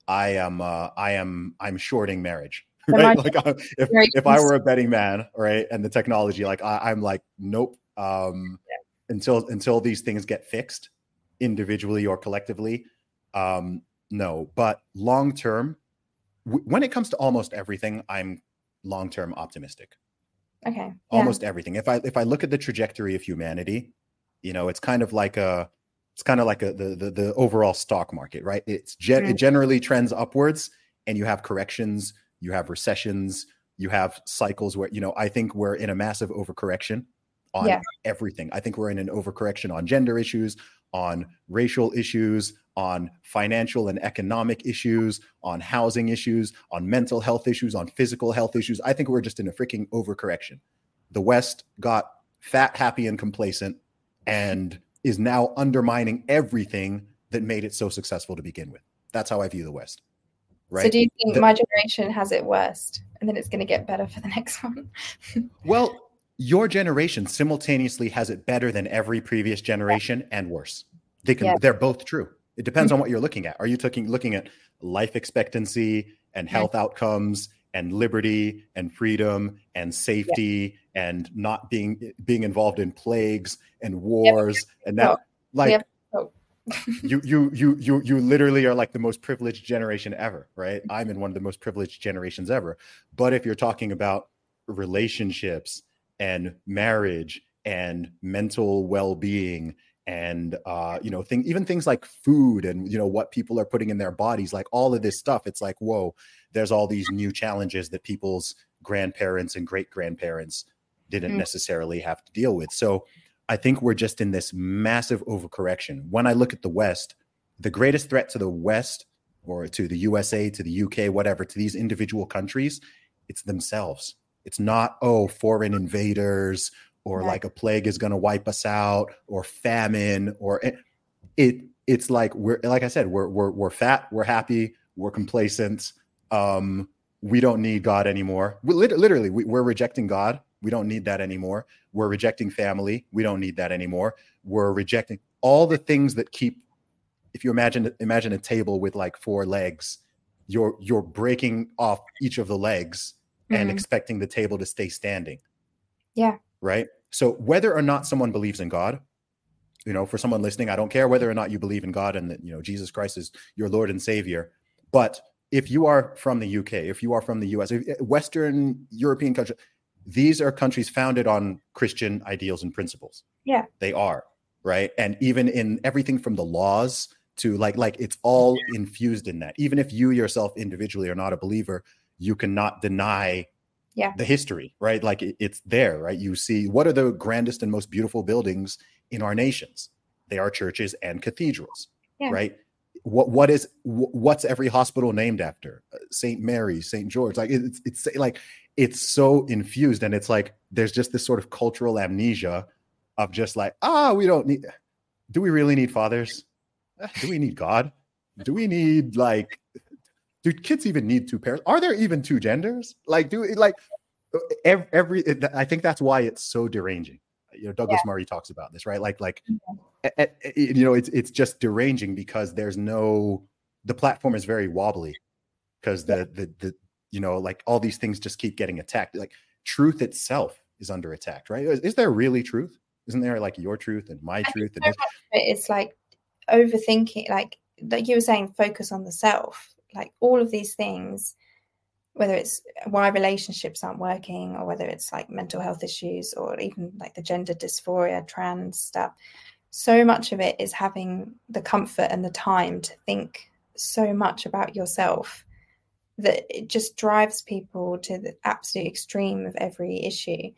I am uh, I am I'm shorting marriage. [LAUGHS] Right? Like uh, if if I were a betting man, right, and the technology, like I, am like, nope. Um, yeah. Until until these things get fixed, individually or collectively, um, no. But long term, w- when it comes to almost everything, I'm long term optimistic. Okay. Yeah. Almost everything. If I if I look at the trajectory of humanity, you know, it's kind of like a it's kind of like a, the, the, the overall stock market, right? It's gen- mm-hmm. it generally trends upwards, and you have corrections, you have recessions, you have cycles where you know I think we're in a massive overcorrection on yeah. everything. I think we're in an overcorrection on gender issues, on racial issues, on financial and economic issues, on housing issues, on mental health issues, on physical health issues. I think we're just in a freaking overcorrection. The West got fat, happy, and complacent, and is now undermining everything that made it so successful to begin with. That's how I view the West. Right. So do you think the, my generation has it worst and then it's going to get better for the [LAUGHS] next one? well, your generation simultaneously has it better than every previous generation yeah. and worse. They can yeah. they're both true. It depends on mm-hmm. what you're looking at. Are you taking looking at life expectancy and health outcomes and liberty and freedom and safety yeah. and not being being involved in plagues and wars and that like oh. you you you you you literally are like the most privileged generation ever right i'm in one of the most privileged generations ever but if you're talking about relationships and marriage and mental well-being and uh, you know, thing, even things like food and you know what people are putting in their bodies, like all of this stuff. It's like, whoa, there's all these new challenges that people's grandparents and great grandparents didn't mm. necessarily have to deal with. So I think we're just in this massive overcorrection. When I look at the West, the greatest threat to the West or to the USA, to the UK, whatever, to these individual countries, it's themselves. It's not, oh, foreign invaders or like a plague is going to wipe us out or famine or it, it it's like we're like i said we're we're, we're fat we're happy we're complacent um we don't need god anymore. We, literally we, we're rejecting god. We don't need that anymore. We're rejecting family. We don't need that anymore. We're rejecting all the things that keep if you imagine imagine a table with like four legs you're you're breaking off each of the legs mm-hmm. and expecting the table to stay standing. Yeah. Right? So whether or not someone believes in God, you know, for someone listening, I don't care whether or not you believe in God and that, you know, Jesus Christ is your Lord and Savior. But if you are from the UK, if you are from the US, eh, Western European country, these are countries founded on Christian ideals and principles. Yeah. They are, right? And even in everything from the laws to like like it's all infused in that. Even if you yourself individually are not a believer, you cannot deny yeah. the history, right? Like it, it's there, right? You see what are the grandest and most beautiful buildings in our nations? They are churches and cathedrals, yeah. right? What what is what's every hospital named after? Uh, St. Mary, St. George. Like it's it's like it's so infused and it's like there's just this sort of cultural amnesia of just like, ah, we don't need do we really need fathers? Eh, do we need God? Do we need like do kids even need two parents? Are there even two genders? Like, do like every, every I think that's why it's so deranging. You know, Douglas yeah. Murray talks about this, right? Like, like mm-hmm. Eh, eh, eh, you know, it's it's just deranging because there's no the platform is very wobbly because the, yeah. the the you know like all these things just keep getting attacked. Like truth itself is under attack, right? Is, is there really truth? Isn't there like your truth and my I truth? And it's like overthinking, like like you were saying, focus on the self. Like all of these things whether it's why relationships aren't working or whether it's like mental health issues or even like the gender dysphoria trans stuff so much of it is having the comfort and the time to think so much about yourself that it just drives people to the absolute extreme of every issue.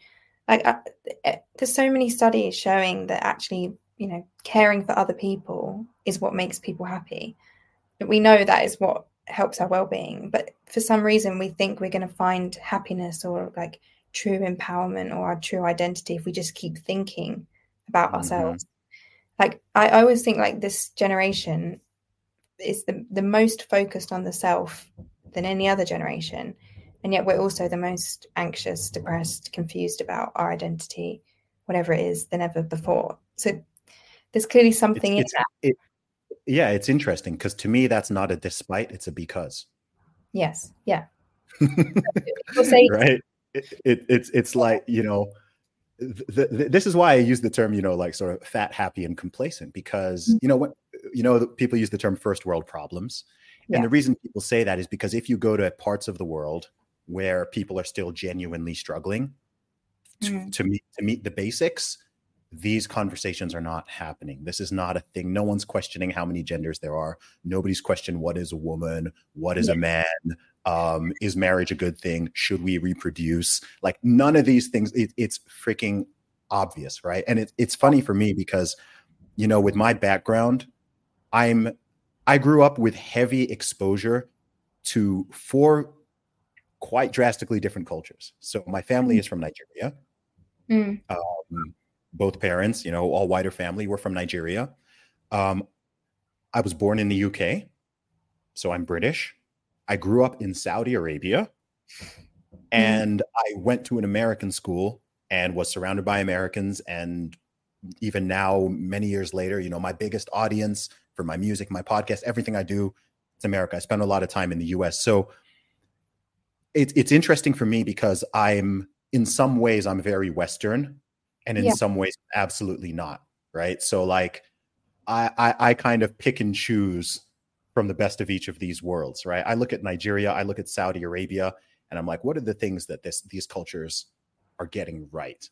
Like uh, eh, there's so many studies showing that actually you know caring for other people is what makes people happy. We know that is what helps our well-being but for some reason we think we're going to find happiness or like true empowerment or our true identity if we just keep thinking about mm-hmm. ourselves like I, I always think like this generation is the, the most focused on the self than any other generation and yet we're also the most anxious depressed confused about our identity whatever it is than ever before so there's clearly something it's, in it's, that. It, yeah, it's interesting because to me that's not a despite; it's a because. Yes. Yeah. [LAUGHS] say- right. It, it, it's it's like you know, th- th- this is why I use the term you know like sort of fat, happy, and complacent because mm-hmm. you know what you know people use the term first world problems, yeah. and the reason people say that is because if you go to parts of the world where people are still genuinely struggling mm-hmm. to meet to meet the basics, these conversations are not happening. This is not a thing. No one's questioning how many genders there are. Nobody's questioned what is a woman, what is a man, um, is marriage a good thing? Should we reproduce? Like none of these things. It, it's freaking obvious, right? And it, it's funny for me because, you know, with my background, I'm I grew up with heavy exposure to four quite drastically different cultures. So my family mm. is from Nigeria. Mm. Um, both parents, you know, all wider family were from Nigeria. Um, I was born in the UK, so I'm British. I grew up in Saudi Arabia, mm-hmm. and I went to an American school and was surrounded by Americans. And even now, many years later, you know, my biggest audience for my music, my podcast, everything I do, it's America. I spend a lot of time in the US. So it's it's interesting for me because I'm in some ways I'm very Western and in yeah. some ways absolutely not right? So like I, I i kind of pick and choose from the best of each of these worlds right? I look at nigeria i look at saudi arabia and i'm like what are the things that this these cultures are getting right?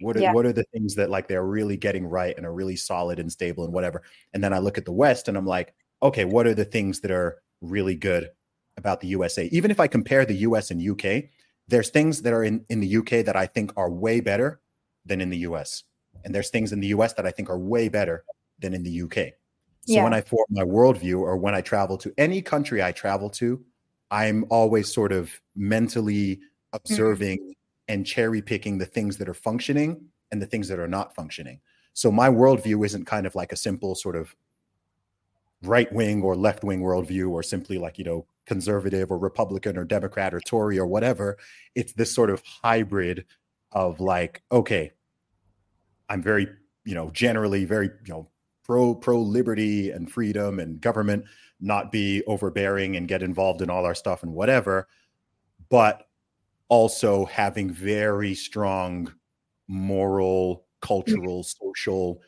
What are, yeah. what are the things that like they're really getting right and are really solid and stable and whatever? And then i look at the west and i'm like okay what are the things that are really good about the usa even if i compare the us and uk there's things that are in, in the uk that i think are way better than in the US. And there's things in the US that I think are way better than in the UK. So yeah. when I form my worldview or when I travel to any country I travel to, I'm always sort of mentally mm-hmm. observing mm-hmm. and cherry picking the things that are functioning and the things that are not functioning. So my worldview isn't kind of like a simple sort of right wing or left wing worldview or simply like, you know, conservative or Republican or Democrat or Tory or whatever. It's this sort of hybrid of like, okay, I'm very, you know, generally very, you know, pro pro liberty and freedom and government not be overbearing and get involved in all our stuff and whatever, but also having very strong moral, cultural, social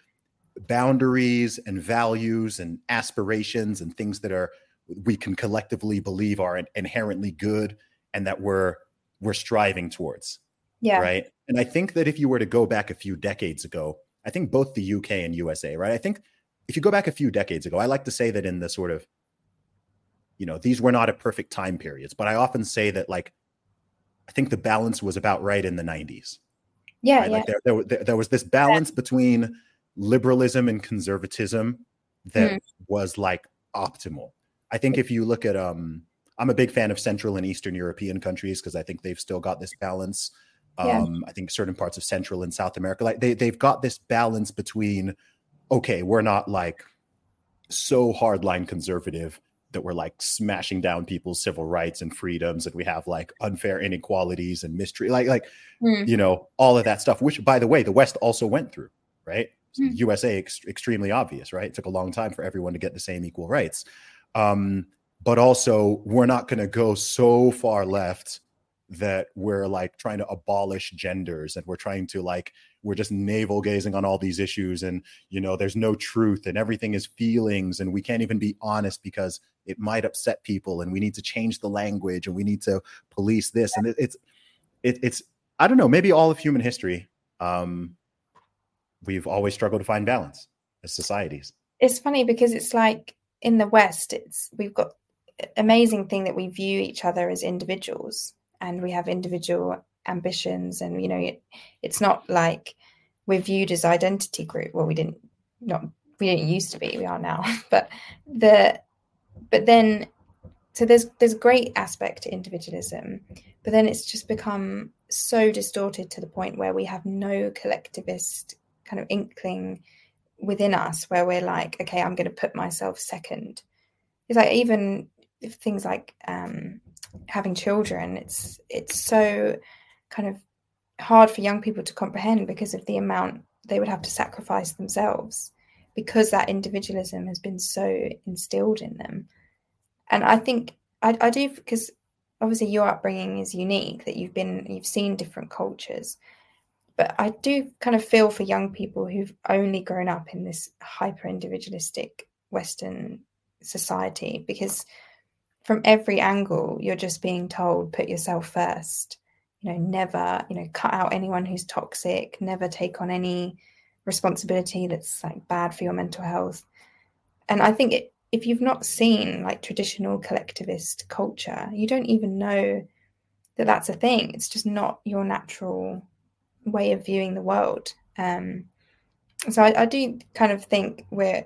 boundaries and values and aspirations and things that are we can collectively believe are inherently good and that we're we're striving towards yeah. Right. And I think that if you were to go back a few decades ago, I think both the UK and USA, right? I think if you go back a few decades ago, I like to say that in the sort of, you know, these were not a perfect time periods, but I often say that like, I think the balance was about right in the 90s. Yeah. Right? yeah. Like there, there, there, was this balance yeah. between liberalism and conservatism that mm. was like optimal. I think if you look at, um, I'm a big fan of Central and Eastern European countries because I think they've still got this balance yeah. um, I think certain parts of Central and South America, like they they've got this balance between, okay, we're not like so hardline conservative that we're like smashing down people's civil rights and freedoms and we have like unfair inequalities and mystery like like mm. you know all of that stuff which by the way the west also went through right mm. usa ex- extremely obvious right it took a long time for everyone to get the same equal rights um but also we're not going to go so far left that we're like trying to abolish genders and we're trying to like we're just navel gazing on all these issues and you know there's no truth and everything is feelings and we can't even be honest because it might upset people and we need to change the language and we need to police this and it, it's it, it's i don't know maybe all of human history um we've always struggled to find balance as societies. It's funny because it's like in the west it's we've got amazing thing that we view each other as individuals and we have individual ambitions and you know it, it's not like we're viewed as identity group. Well we didn't not we didn't used to be we are now. [LAUGHS] But the but then so there's there's great aspect to individualism but then it's just become so distorted to the point where we have no collectivist kind of inkling within us where we're like okay i'm going to put myself second. It's like even things like um having children it's it's so kind of hard for young people to comprehend because of the amount they would have to sacrifice themselves because that individualism has been so instilled in them. And i think i, I do because obviously your upbringing is unique that you've been you've seen different cultures but i do kind of feel for young people who've only grown up in this hyper individualistic western society because from every angle you're just being told put yourself first. You know never you know cut out anyone who's toxic never take on any responsibility that's like bad for your mental health. And i think it, if you've not seen like traditional collectivist culture you don't even know that that's a thing. It's just not your natural way of viewing the world. Um so I, I do kind of think we're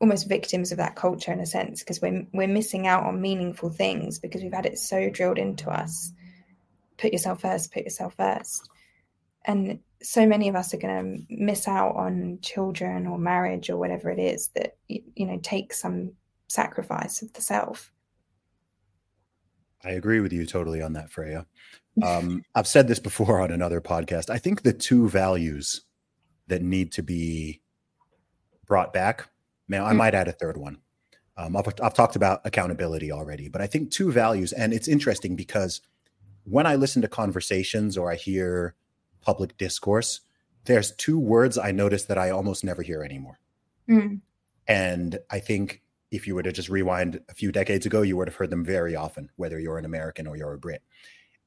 almost victims of that culture in a sense because we're we're missing out on meaningful things because we've had it so drilled into us. Put yourself first put yourself first. And so many of us are going to miss out on children or marriage or whatever it is that you know takes some sacrifice of the self. I agree with you totally on that freya. [LAUGHS] Um, i've said this before on another podcast. I think the two values that need to be brought back now, I hmm. might add a third one. Um, I've, I've talked about accountability already, but I think two values, and it's interesting because when I listen to conversations or I hear public discourse, there's two words I notice that I almost never hear anymore. Mm. And I think if you were to just rewind a few decades ago, you would have heard them very often, whether you're an American or you're a Brit.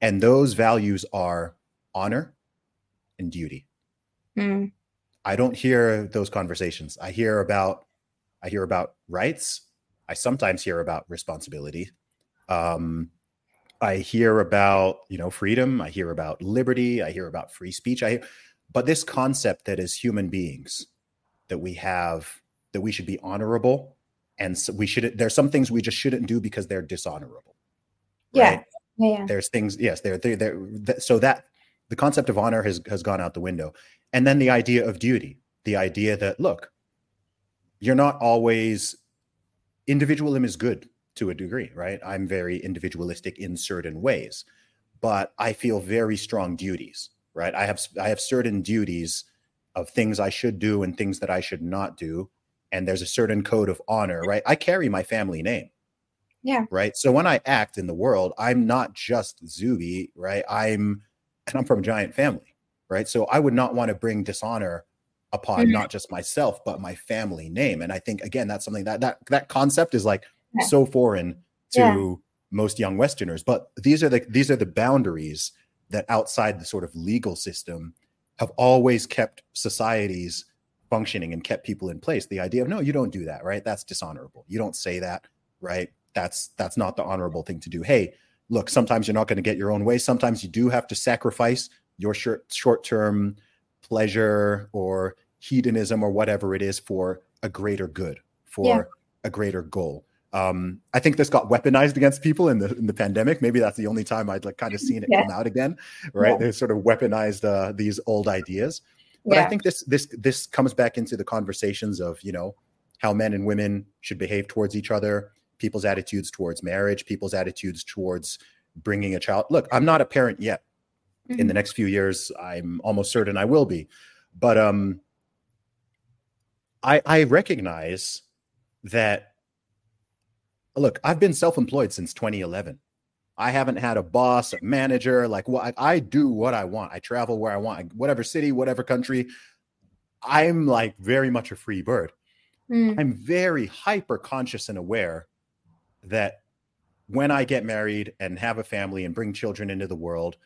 And those values are honor and duty. Mm. I don't hear those conversations. I hear about I hear about rights. I sometimes hear about responsibility. Um, I hear about you know freedom. I hear about liberty. I hear about free speech. I, but this concept that as human beings, that we have that we should be honorable, and so we should. There's some things we just shouldn't do because they're dishonorable. Yeah. Right? Yeah. There's things. Yes. They're they're, they're so that the concept of honor has has gone out the window, and then the idea of duty. The idea that look, you're not always individualism is good to a degree, right? I'm very individualistic in certain ways, but I feel very strong duties, right? I have I have certain duties of things I should do and things that I should not do, and there's a certain code of honor, right? I carry my family name. Yeah. Right. So when I act in the world, I'm not just Zuby, right? I'm and I'm from a giant family, right? So I would not want to bring dishonor upon mm-hmm. not just myself but my family name and i think again that's something that that that concept is like yeah. so foreign to yeah. most young westerners but these are the these are the boundaries that outside the sort of legal system have always kept societies functioning and kept people in place the idea of no you don't do that right that's dishonorable you don't say that right that's that's not the honorable thing to do hey look sometimes you're not going to get your own way sometimes you do have to sacrifice your short short term pleasure or hedonism or whatever it is for a greater good, for yeah. a greater goal. Um, I think this got weaponized against people in the in the pandemic. Maybe that's the only time I'd like kind of [LAUGHS] seen it yeah. come out again, right? Yeah. They sort of weaponized uh, these old ideas. But I think this this this comes back into the conversations of you know how men and women should behave towards each other, people's attitudes towards marriage, people's attitudes towards bringing a child. Look, I'm not a parent yet. Mm-hmm. In the mm-hmm. next few years, I'm almost certain I will be. But um, I, I recognize that, look, I've been self employed since 2011. I haven't had a boss, a manager. Like what I, I do what I want. I travel where I want, whatever city, whatever country. I'm like very much a free bird. Mm. I'm very hyper conscious and aware that when I get married and have a family and bring children into the world,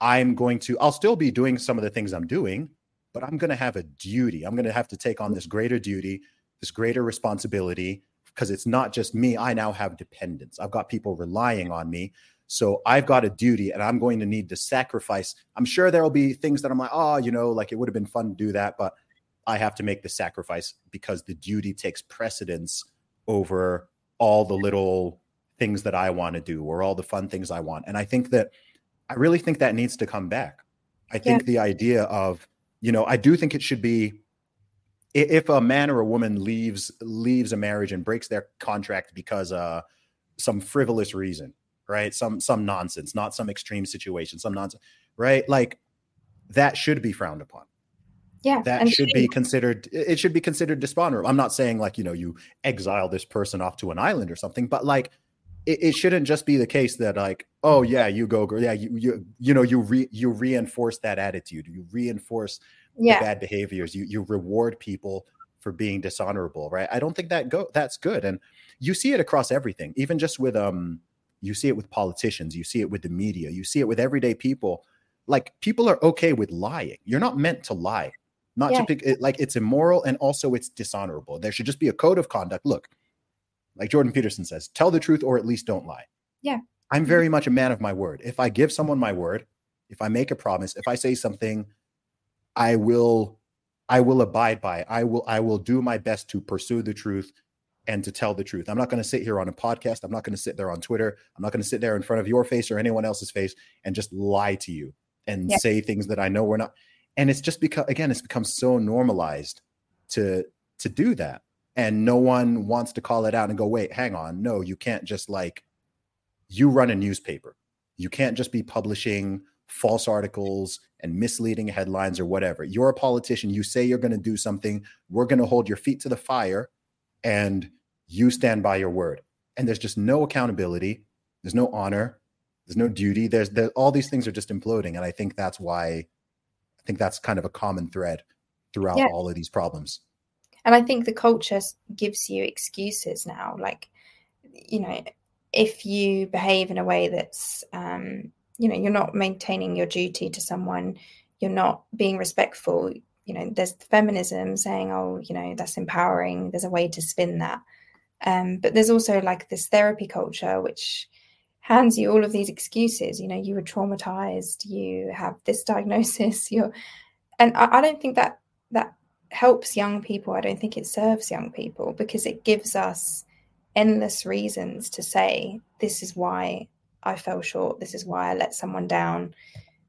I'm going to, I'll still be doing some of the things I'm doing, but I'm going to have a duty. I'm going to have to take on this greater duty, this greater responsibility because it's not just me. I now have dependents. I've got people relying on me. So I've got a duty and I'm going to need to sacrifice. I'm sure there'll be things that I'm like, oh, you know, like it would have been fun to do that, but I have to make the sacrifice because the duty takes precedence over all the little things that I want to do or all the fun things I want. And I think that I really think that needs to come back. I think yeah. the idea of, you know, I do think it should be if a man or a woman leaves leaves a marriage and breaks their contract because uh some frivolous reason right some some nonsense not some extreme situation some nonsense right like that should be frowned upon yeah that should be considered it should be considered dishonorable i'm not saying like you know you exile this person off to an island or something but like it, it shouldn't just be the case that like oh yeah you go girl. yeah you you you know you re, you reinforce that attitude you reinforce yeah. the bad behaviors. You you reward people for being dishonorable, right? I don't think that go that's good. And you see it across everything, even just with um you see it with politicians, you see it with the media, you see it with everyday people. Like people are okay with lying. You're not meant to lie. Not yeah. to pick it, like it's immoral and also it's dishonorable. There should just be a code of conduct. Look, like Jordan Peterson says, tell the truth or at least don't lie. Yeah. I'm mm-hmm. very much a man of my word. If I give someone my word, if I make a promise, if I say something I will I will abide by. I will I will do my best to pursue the truth and to tell the truth. I'm not going to sit here on a podcast. I'm not going to sit there on Twitter. I'm not going to sit there in front of your face or anyone else's face and just lie to you and yeah. say things that I know we're not. And it's just because again, it's become so normalized to to do that. And no one wants to call it out and go, wait, hang on. No, you can't just like you run a newspaper. You can't just be publishing false articles and misleading headlines or whatever. You're a politician. You say you're going to do something. We're going to hold your feet to the fire and you stand by your word. And there's just no accountability. There's no honor. There's no duty. There's there, all these things are just imploding. And I think that's why I think that's kind of a common thread throughout yeah. all of these problems. And I think the culture gives you excuses now. Like, you know, if you behave in a way that's um, you know you're not maintaining your duty to someone you're not being respectful you know there's feminism saying oh you know that's empowering there's a way to spin that um, but there's also like this therapy culture which hands you all of these excuses you know you were traumatized you have this [LAUGHS] diagnosis you're and I, I don't think that that helps young people i don't think it serves young people because it gives us endless reasons to say this is why I fell short. This is why I let someone down.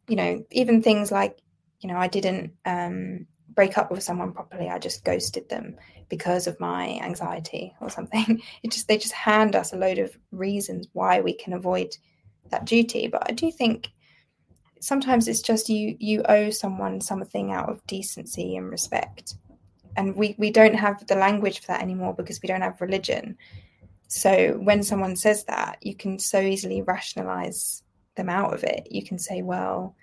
You know, even things like, you know, I didn't um, break up with someone properly. I just ghosted them because of my anxiety or something. [LAUGHS] It just they just hand us a load of reasons why we can avoid that duty. But I do think sometimes it's just you you owe someone something out of decency and respect. And we, we don't have the language for that anymore because we don't have religion. So when someone says that, you can so easily rationalize them out of it. You can say, well,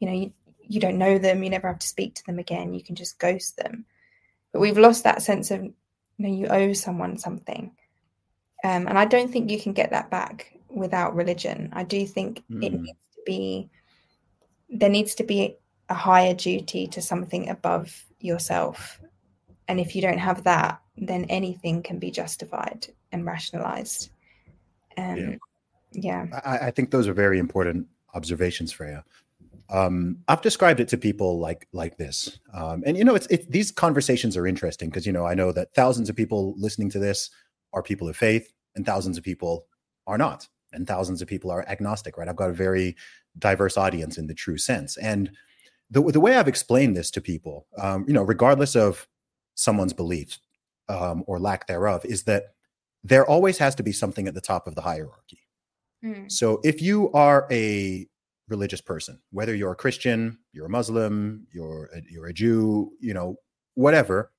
you know, you, you don't know them, you never have to speak to them again, you can just ghost them. But we've lost that sense of, you know, you owe someone something. Um, and I don't think you can get that back without religion. I do think mm. it hmm. needs to be, there needs to be a higher duty to something above yourself. And if you don't have that, then anything can be justified and rationalized. Um, yeah. yeah. I, I, think those are very important observations, Freya. Um, I've described it to people like like this, um, and you know, it's it, these conversations are interesting because you know I know that thousands of people listening to this are people of faith, and thousands of people are not, and thousands of people are agnostic. Right? I've got a very diverse audience in the true sense, and the the way I've explained this to people, um, you know, regardless of someone's beliefs um, or lack thereof, is that there always has to be something at the top of the hierarchy. Mm. So if you are a religious person, whether you're a Christian, you're a Muslim, you're a, you're a Jew, you know, whatever,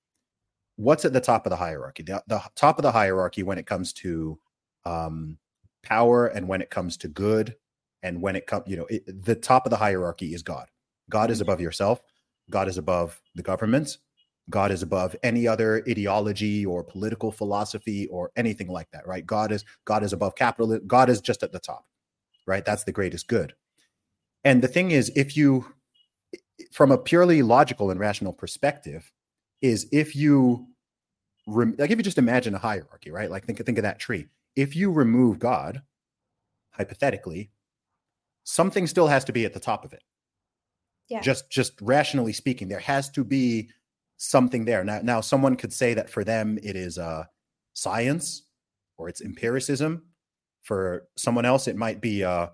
what's at the top of the hierarchy? The, the top of the hierarchy when it comes to um, power and when it comes to good and when it comes, you know, it, the top of the hierarchy is God. God is mm-hmm. above yourself. God is above the government. God is above any other ideology or political philosophy or anything like that, right? God is God is above capitalism. God is just at the top, right? That's the greatest good. And the thing is, if you, from a purely logical and rational perspective, is if you, rem- like if you just imagine a hierarchy, right? Like think think of that tree. If you remove God, hypothetically, something still has to be at the top of it. Yeah. Just just rationally speaking, there has to be something there. Now, now someone could say that for them it is uh, science or it's empiricism. For someone else, it might be uh,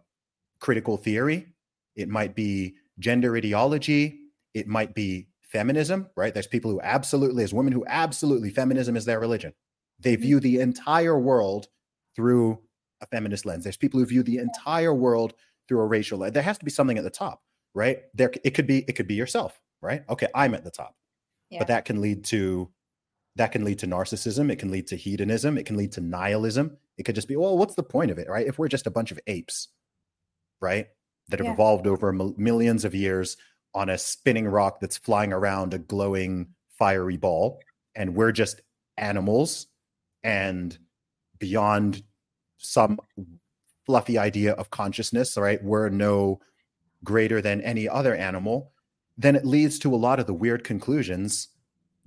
critical theory. It might be gender ideology. It might be feminism, right? There's people who absolutely, as women who absolutely feminism is their religion. They Mm-hmm. view the entire world through a feminist lens. There's people who view the entire world through a racial. There has to be something at the top, right? There, it could be, it could be yourself, right? Okay, I'm at the top Yeah. but that can lead to that can lead to narcissism it can lead to hedonism it can lead to nihilism it could just be well what's the point of it right if we're just a bunch of apes right that have Yeah. evolved over mil- millions of years on a spinning rock that's flying around a glowing fiery ball and we're just animals and beyond some fluffy idea of consciousness right? We're no greater than any other animal then it leads to a lot of the weird conclusions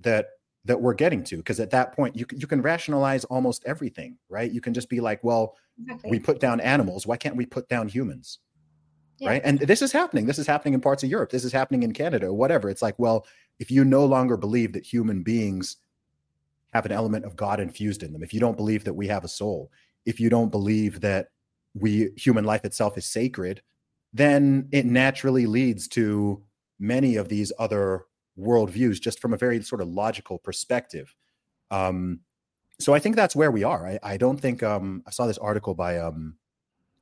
that that we're getting to because at that point you can, you can rationalize almost everything right? You can just be like well exactly. we put down animals. Why can't we put down humans Yeah. right? And this is happening. This is happening in parts of europe. This is happening in canada whatever. It's like well if you no longer believe that human beings have an element of god infused in them if you don't believe that we have a soul if you don't believe that we human life itself is sacred then it naturally leads to many of these other worldviews just from a very sort of logical perspective. Um so i think that's where we are. I, I don't think um i saw this article by um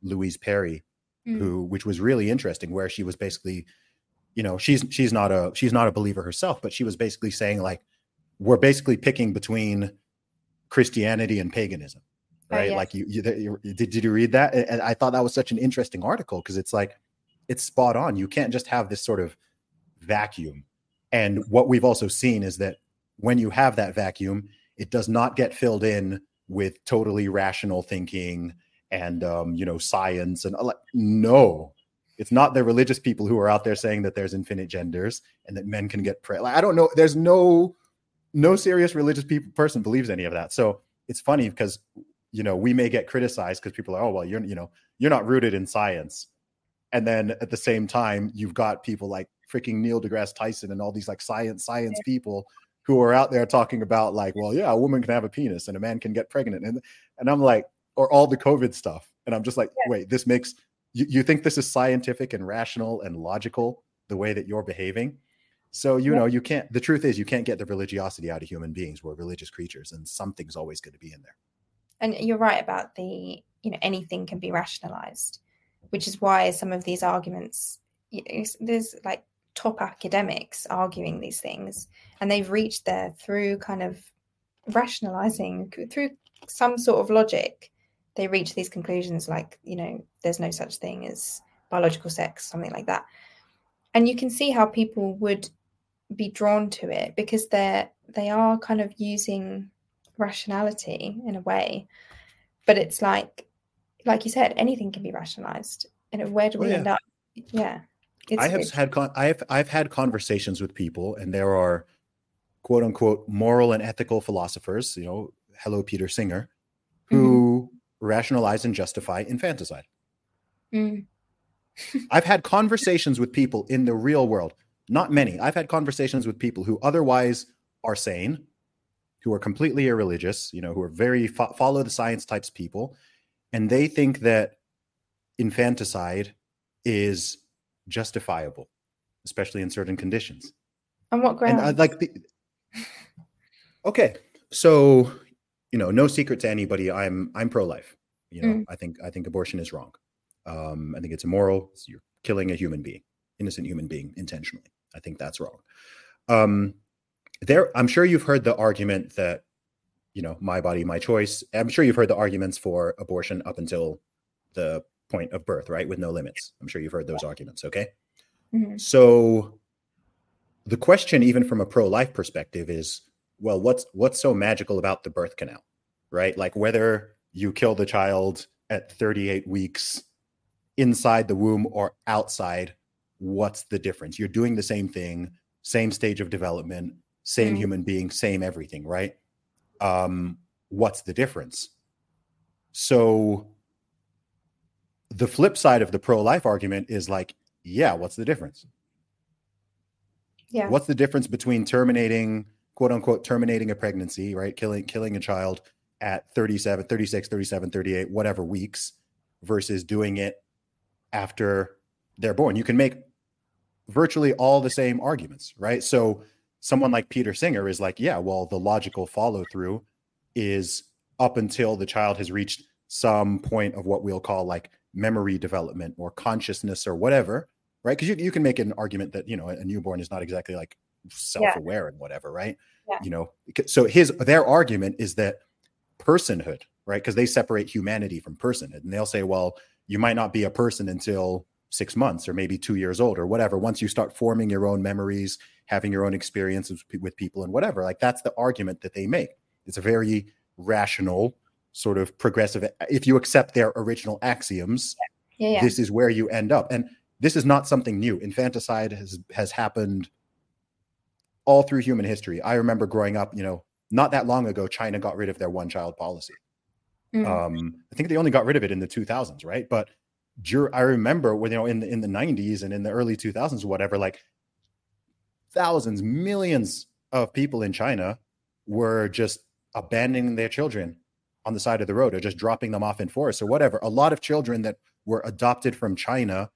louise perry Mm. who which was really interesting where she was basically you know she's she's not a she's not a believer herself but she was basically saying like we're basically picking between christianity and paganism Oh, right? Like you, you, you did, did you read that? And i thought that was such an interesting article because it's like it's spot on. You can't just have this sort of vacuum. And what we've also seen is that when you have that vacuum it does not get filled in with totally rational thinking and um, you know science and uh, like no. It's not the religious people who are out there saying that there's infinite genders and that men can get pre- like i don't know. There's no no serious religious people person believes any of that. So it's funny because you know we may get criticized because people are oh well you're you know you're not rooted in science. And then at the same time you've got people like freaking neil degrasse tyson and all these like science science people who are out there talking about like well yeah a woman can have a penis and a man can get pregnant. And and i'm like or all the covid stuff. And i'm just like wait this makes you, you think this is scientific and rational and logical the way that you're behaving? So you Yeah. know you can't the truth is you can't get the religiosity out of human beings. We're religious creatures and something's always going to be in there and you're right about the you know anything can be rationalized which is why some of these arguments there's like top academics arguing these things and they've reached there through kind of rationalizing through some sort of logic. They reach these conclusions like you know there's no such thing as biological sex something like that. And you can see how people would be drawn to it because they're they are kind of using rationality in a way but it's like like you said anything can be rationalized and where do Oh, we yeah. end up yeah it's I have it's- had con- I've I've had conversations with people, and there are quote unquote moral and ethical philosophers. You know, hello Peter Singer, who rationalize and justify infanticide. Mm, [LAUGHS] I've had conversations with people in the real world, not many. I've had conversations with people who otherwise are sane, who are completely irreligious, you know, who are very fo- follow the science types people, and they think that infanticide is justifiable, especially in certain conditions. on what ground And I like the [LAUGHS] Okay, so you know, no secret to anybody. I'm I'm pro-life. You know, mm. I think I think abortion is wrong. Um, I think it's immoral. You're killing a human being, innocent human being, intentionally. I think that's wrong. Um, there, I'm sure you've heard the argument that, you know, my body, my choice. I'm sure you've heard the arguments for abortion up until the point of birth, right, with no limits. I'm sure you've heard those arguments. Okay, mm-hmm. so the question, even from a pro-life perspective, is, well, what's what's so magical about the birth canal, right? Like whether you kill the child at 38 weeks inside the womb or outside, what's the difference? You're doing the same thing, same stage of development, same mm. human being, same everything, right? Um, what's the difference? So the flip side of the pro-life argument is like, yeah, what's the difference? Yeah. What's the difference between terminating, quote unquote, terminating a pregnancy, right? Killing killing a child at 37, 36, 37, 38, whatever weeks versus doing it after they're born. You can make virtually all the same arguments, right? So someone like Peter Singer is like, yeah, well, the logical follow through is up until the child has reached some point of what we'll call like memory development or consciousness or whatever, right? Because you, you can make an argument that, you know, a newborn is not exactly like self aware yeah. and whatever, right? Yeah. You know, so his, their argument is that personhood, right? Because they separate humanity from personhood. And they'll say, well, you might not be a person until six months or maybe two years old or whatever. Once you start forming your own memories, having your own experiences with people and whatever, like that's the argument that they make. It's a very rational, sort of progressive. If you accept their original axioms, yeah. Yeah, this is where you end up. And this is not something new. Infanticide has has happened all through human history. I remember growing up, you know, not that long ago, China got rid of their one child policy. Mm. Um, I think they only got rid of it in the 2000s, right? But I remember when you know in the in the 90s and in the early 2000s, whatever, like thousands, millions of people in China were just abandoning their children on the side of the road or just dropping them off in forests or whatever. A lot of children that were adopted from China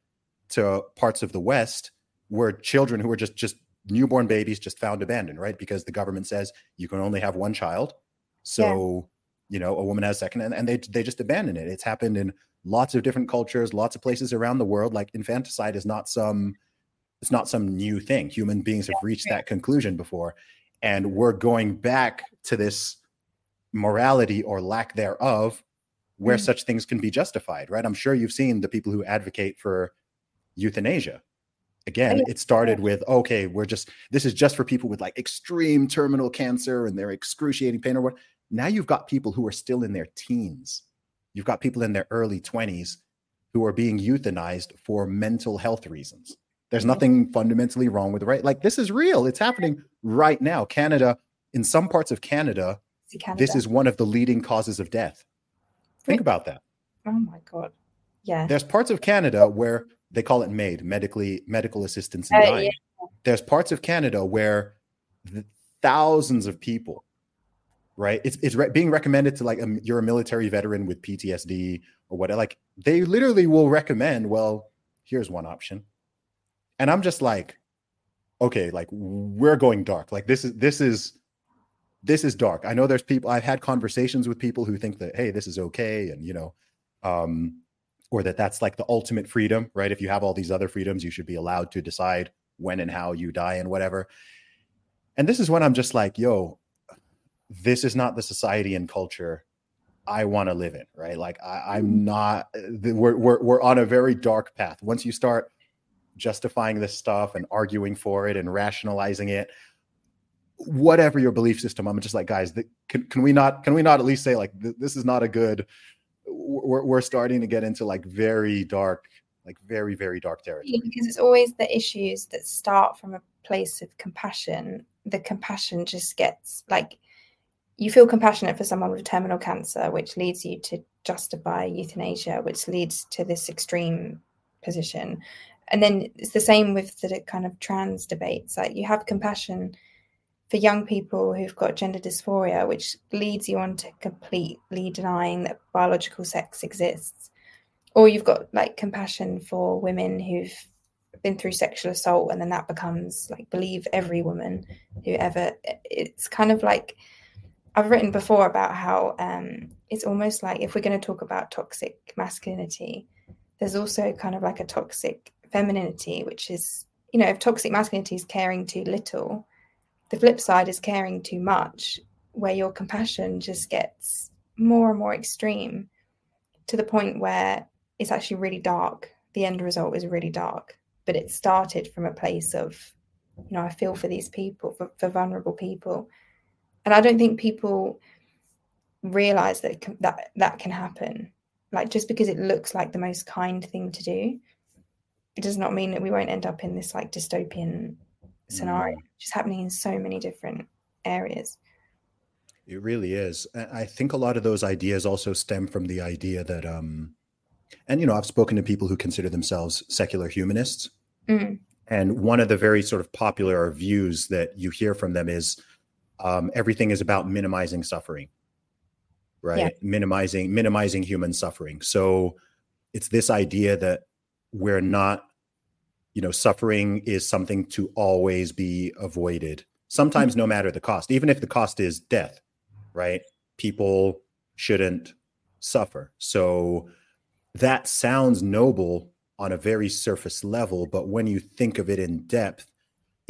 to parts of the West were children who were just just newborn babies just found abandoned, right? Because the government says you can only have one child. So, yeah. you know, a woman has second and, and they they just abandon it. It's happened in lots of different cultures, lots of places around the world. Like infanticide is not some it's not some new thing. Human beings have reached that conclusion before. And we're going back to this morality or lack thereof where mm. such things can be justified, right? I'm sure you've seen the people who advocate for euthanasia. Again, it started with okay, we're just this is just for people with like extreme terminal cancer and their excruciating pain or what. Now you've got people who are still in their teens You've got people in their early 20s who are being euthanized for mental health reasons. There's nothing fundamentally wrong with the right. Like this is real. It's happening right now. Canada, in some parts of Canada, Canada. this is one of the leading causes of death. Think about that. Oh my god. Yeah. There's parts of Canada where they call it MAID, medically medical assistance in uh, dying. Yeah. There's parts of Canada where thousands of people right? It's it's re- being recommended to like a, you're a military veteran with PTSD or what. Like they literally will recommend. Well, here's one option, and I'm just like, okay, like we're going dark. Like this is this is this is dark. I know there's people. I've had conversations with people who think that hey, this is okay, and you know, um, or that that's like the ultimate freedom, right? If you have all these other freedoms, you should be allowed to decide when and how you die and whatever. And this is when I'm just like, yo, this is not the society and culture I want to live in, right? Like I, am mm-hmm. not. We're, we're we're on a very dark path. Once you start justifying this stuff and arguing for it and rationalizing it, whatever your belief system, I'm just like, guys, the, can can we not can we not at least say like th- this is not a good. We're we're starting to get into like very dark, like very very dark territory. Because it's always the issues that start from a place of compassion. The compassion just gets like you feel compassionate for someone with terminal cancer, which leads you to justify euthanasia, which leads to this extreme position. And then it's the same with the kind of trans debates. Like you have compassion for young people who've got gender dysphoria, which leads you on to completely denying that biological sex exists. Or you've got like compassion for women who've been through sexual assault, and then that becomes like believe every woman who ever. It's kind of like I've written before about how um, it's almost like if we're going to talk about toxic masculinity, there's also kind of like a toxic femininity, which is, you know, if toxic masculinity is caring too little, the flip side is caring too much, where your compassion just gets more and more extreme to the point where it's actually really dark. The end result is really dark, but it started from a place of, you know, I feel for these people, for, for vulnerable people and I don't think people realize that that that can happen. Like just because it looks like the most kind thing to do, it does not mean that we won't end up in this like dystopian scenario, mm. which is happening in so many different areas. It really is. I think a lot of those ideas also stem from the idea that, um, and you know, I've spoken to people who consider themselves secular humanists, mm. and one of the very sort of popular views that you hear from them is um, everything is about minimizing suffering right yeah. minimizing minimizing human suffering so it's this idea that we're not you know suffering is something to always be avoided sometimes no mm-hmm. matter the cost even if the cost is death right people shouldn't suffer so that sounds noble on a very surface level but when you think of it in depth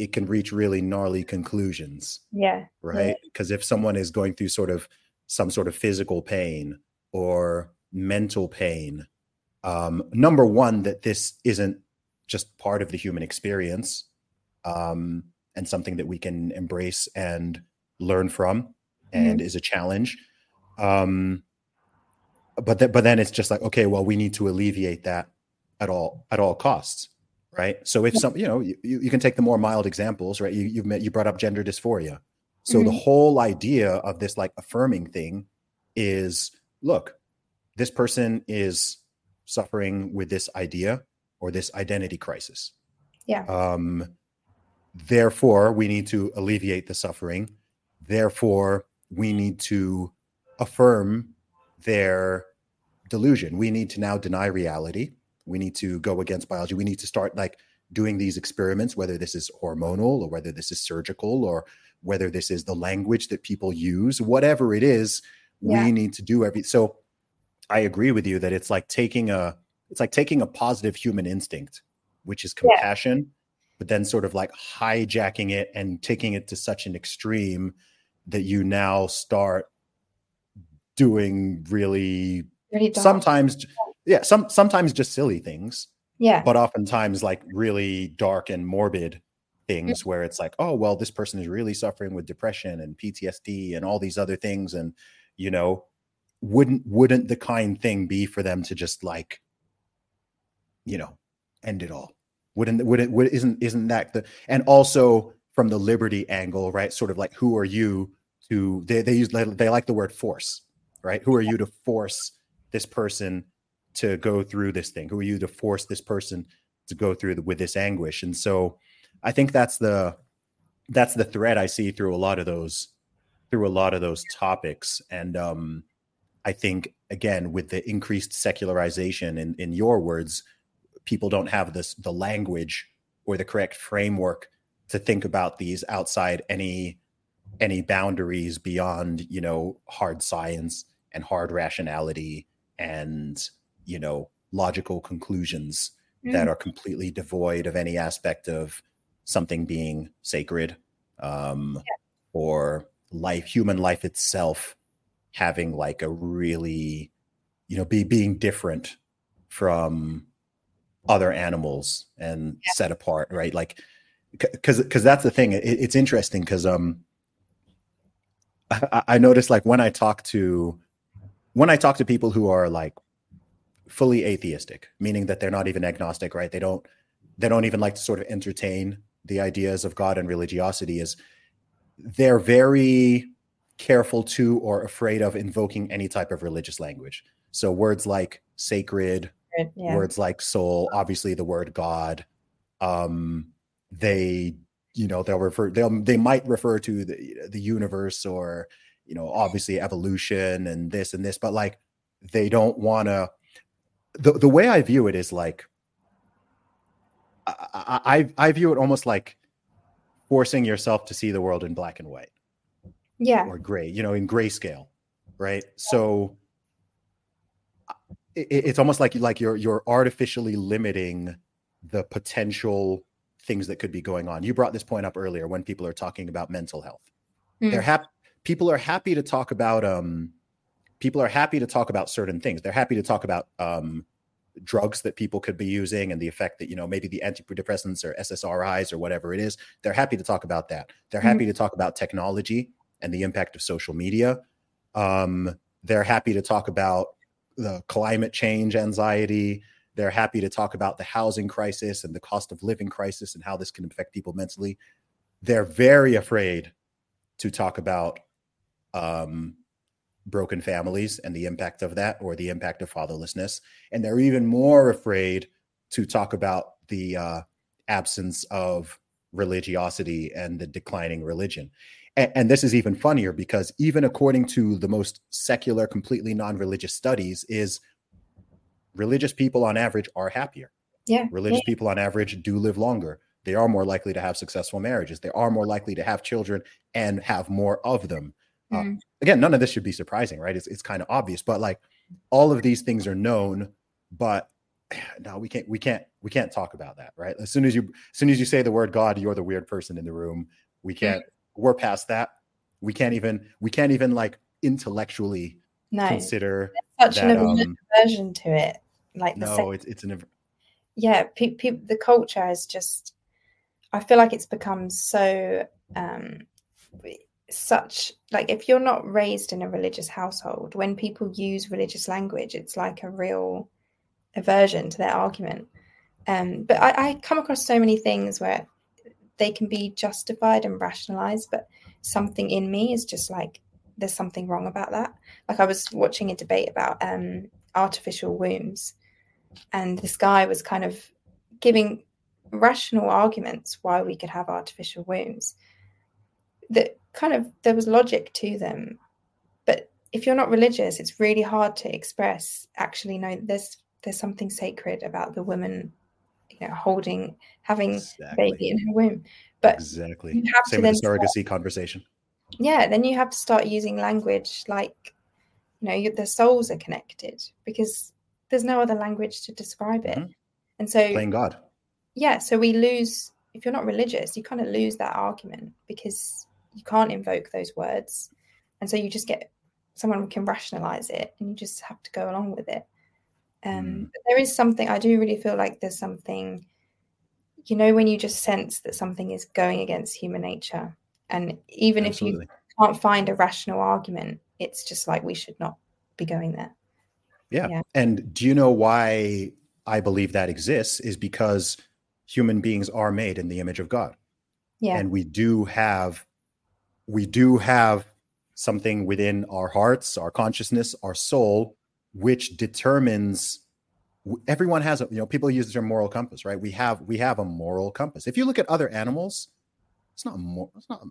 it can reach really gnarly conclusions. Yeah. Right. Because yeah. if someone is going through sort of some sort of physical pain or mental pain, um, number one, that this isn't just part of the human experience um, and something that we can embrace and learn from and mm-hmm. is a challenge. Um, but but then it's just like okay, well, we need to alleviate that at all at all costs right? So if some, you know, you, you can take the more mild examples, right? You you met you brought up gender dysphoria. So mm-hmm. the whole idea of this like affirming thing is look, this person is suffering with this idea or this identity crisis. Yeah. Um therefore we need to alleviate the suffering. Therefore we need to affirm their delusion. We need to now deny reality we need to go against biology we need to start like doing these experiments whether this is hormonal or whether this is surgical or whether this is the language that people use whatever it is yeah. we need to do every so i agree with you that it's like taking a it's like taking a positive human instinct which is compassion yeah. but then sort of like hijacking it and taking it to such an extreme that you now start doing really, sometimes yeah some sometimes just silly things yeah but oftentimes like really dark and morbid things mm-hmm. where it's like oh well this person is really suffering with depression and ptsd and all these other things and you know wouldn't wouldn't the kind thing be for them to just like you know end it all wouldn't would it would isn't isn't that the and also from the liberty angle right sort of like who are you to they, they use they like the word force right who are you to force this person to go through this thing? Who are you to force this person to go through the, with this anguish? And so I think that's the that's the thread I see through a lot of those through a lot of those topics. And um, I think again with the increased secularization in, in your words, people don't have this the language or the correct framework to think about these outside any any boundaries beyond you know hard science and hard rationality and you know logical conclusions mm. that are completely devoid of any aspect of something being sacred um, yeah. or life human life itself having like a really you know be being different from other animals and yeah. set apart right like because because that's the thing it, it's interesting because um [LAUGHS] I, I noticed like when i talk to when i talk to people who are like fully atheistic, meaning that they're not even agnostic, right? They don't they don't even like to sort of entertain the ideas of God and religiosity is they're very careful to or afraid of invoking any type of religious language. So words like sacred, yeah. words like soul, obviously the word God, um, they you know they'll refer they'll they might refer to the the universe or you know obviously evolution and this and this, but like they don't want to the the way I view it is like I, I I view it almost like forcing yourself to see the world in black and white. Yeah or gray, you know, in grayscale, right? So it, it's almost like like you're you're artificially limiting the potential things that could be going on. You brought this point up earlier when people are talking about mental health. Mm. They're happy. People are happy to talk about. Um, people are happy to talk about certain things. They're happy to talk about um, drugs that people could be using and the effect that you know maybe the antidepressants or SSRIs or whatever it is. They're happy to talk about that. They're Mhm. happy to talk about technology and the impact of social media. Um, they're happy to talk about the climate change anxiety. They're happy to talk about the housing crisis and the cost of living crisis and how this can affect people mentally. They're very afraid to talk about um, broken families and the impact of that or the impact of fatherlessness. And they're even more afraid to talk about the uh, absence of religiosity and the declining religion. And, and this is even funnier because even according to the most secular, completely non-religious studies, is religious people on average are happier. yeah Religious yeah. people on average do live longer. They are more likely to have successful marriages. They are more likely to have children and have more of them. Uh, Mm. again, none of this should be surprising, right? It's, it's kind of obvious, but like all of these things are known, but [SIGHS] no, we can't, we can't, we can't talk about that, right? As soon as you, as soon as you say the word God, you're the weird person in the room. We can't, we're past that. We can't even, we can't even like intellectually no consider such that. an Um, aversion to it like the no, sec- it's, it's an, yeah pe- pe- the culture is just i feel like it's become so um such like if you're not raised in a religious household when people use religious language it's like a real aversion to their argument um but i, I come across so many things where they can be justified and rationalized but something in me is just like there's something wrong about that. Like i was watching a debate about um artificial wombs and this guy was kind of giving rational arguments why we could have artificial wombs that kind of there was logic to them. But if you're not religious it's really hard to express actually no there's there's something sacred about the woman you know holding having exactly, baby in her womb but exactly. you have to Same with the surrogacy conversation. yeah then you have to start using language like you know you, the souls are connected because there's no other language to describe it Mhm. and so Playing God. yeah so we lose if you're not religious you kind of lose that argument because you can't invoke those words and so you just get someone who can rationalize it and you just have to go along with it um Mm. there is something i do really feel like there's something you know when you just sense that something is going against human nature and even if you can't find a rational argument it's just like we should not be going there Yeah. Yeah. And do you know why I believe that exists? Is because human beings are made in the image of God. yeah And we do have we do have something within our hearts, our consciousness, our soul, which determines everyone has a you know people use the term moral compass right? We have we have a moral compass. If you look at other animals it's not it's not a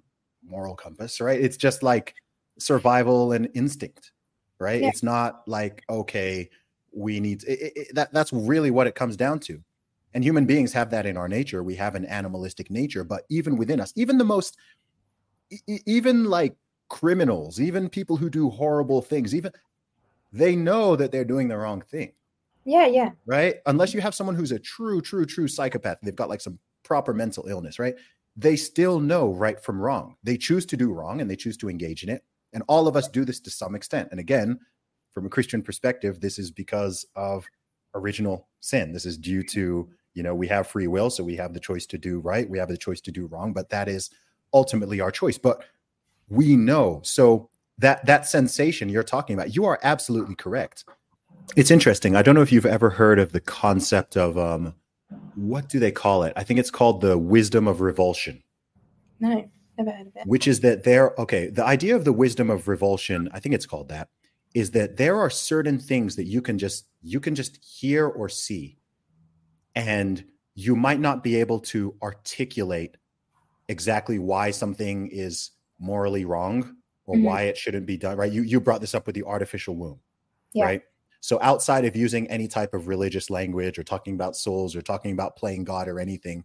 moral compass right? It's just like survival and instinct right? Yeah. it's not like okay we need it, it- it- that that's really what it comes down to. And human beings have that in our nature. We have an animalistic nature but even within us even the most even like criminals even people who do horrible things even they know that they're doing the wrong thing yeah yeah right? Unless you have someone who's a true, true, true psychopath, they've got like some proper mental illness, right? They still know right from wrong. They choose to do wrong and they choose to engage in it. And all of us do this to some extent. And again, from a Christian perspective, this is because of original sin. This is due to, you know, we have free will, so we have the choice to do right, we have the choice to do wrong, but that is ultimately our choice. But we know. So that that sensation you're talking about, you are absolutely correct. It's interesting. I don't know if you've ever heard of the concept of um what do they call it? I think it's called the wisdom of revulsion, no never heard of it which is that there okay, the idea of the wisdom of revulsion, I think it's called that, is that there are certain things that you can just you can just hear or see and you might not be able to articulate exactly why something is morally wrong or Mhm. why it shouldn't be done right you you brought this up with the artificial womb Yeah. right so outside of using any type of religious language or talking about souls or talking about playing god or anything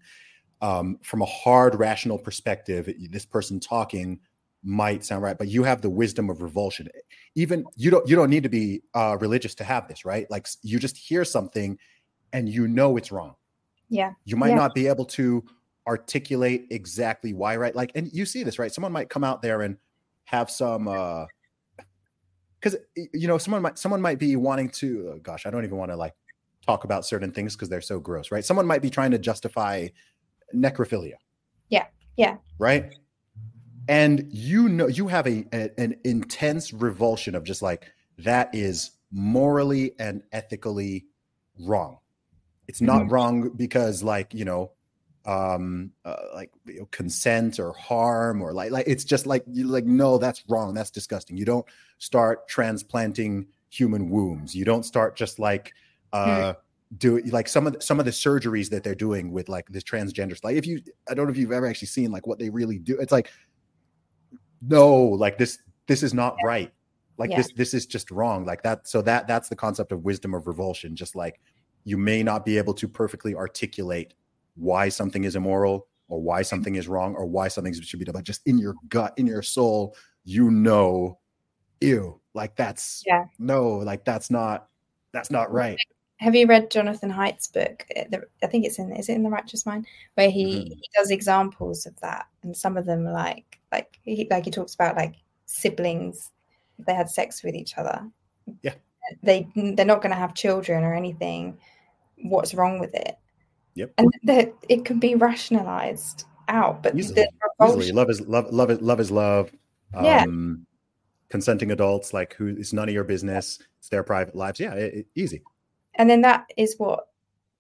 um, from a hard rational perspective this person talking might sound right, but you have the wisdom of revulsion. Even you don't you don't need to be uh, religious to have this, right? Like you just hear something and you know it's wrong. Yeah. You might Yeah. not be able to articulate exactly why, right? Like, and you see this, right? Someone might come out there and have some uh because you know someone might someone might be wanting to oh gosh i don't even want to like talk about certain things because they're so gross right someone might be trying to justify necrophilia Yeah, yeah. right and you know you have a, a- an intense revulsion of just like that is morally and ethically wrong it's not Mhm. wrong because like you know um uh, like you know, consent or harm or like like it's just like you like no that's wrong that's disgusting. You don't start transplanting human wombs you don't start just like uh do like some of the, some of the surgeries that they're doing with like this transgenders like if you i don't know if you've ever actually seen like what they really do. It's like no like this this is not right. Like Yeah. this this is just wrong. Like that so that that's the concept of wisdom of revulsion. Just like you may not be able to perfectly articulate why something is immoral or why something is wrong or why something should be done but just in your gut in your soul you know ew like that's Yeah. no like that's not that's not right Have you read Jonathan Haidt's book? Uh, I think it's in is it in the Righteous Mind where he, Mhm. he does examples of that, and some of them like like he like he talks about like siblings if they had sex with each other. Yeah. they they're not going to have children or anything. What's wrong with it? Yep. and that it can be rationalized out, but Easily, easily. love is love love is love is love. Yeah. um consenting adults like who it's none of your business. It's their private lives. Yeah it, it- easy. And then that is what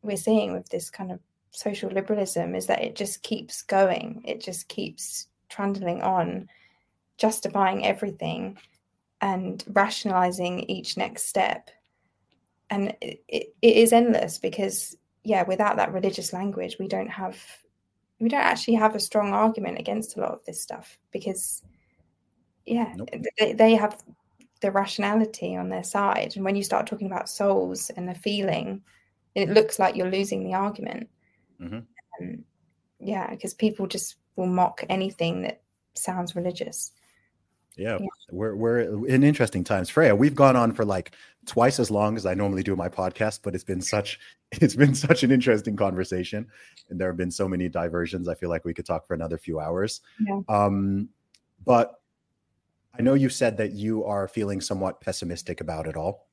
we're seeing with this kind of social liberalism is that it just keeps going. It just keeps trundling on justifying everything and rationalizing each next step. And it, it, it is endless because yeah without that religious language we don't have we don't actually have a strong argument against a lot of this stuff because yeah Nope. they, they have the rationality on their side and when you start talking about souls and the feeling it looks like you're losing the argument Mhm. um, yeah because people just will mock anything that sounds religious yeah, Yeah. we're we're in interesting times freya we've gone on for like twice as long as i normally do my podcast but it's been such [LAUGHS] it's been such an interesting conversation and there have been so many diversions i feel like we could talk for another few hours Yeah. um but i know you said that you are feeling somewhat pessimistic about it all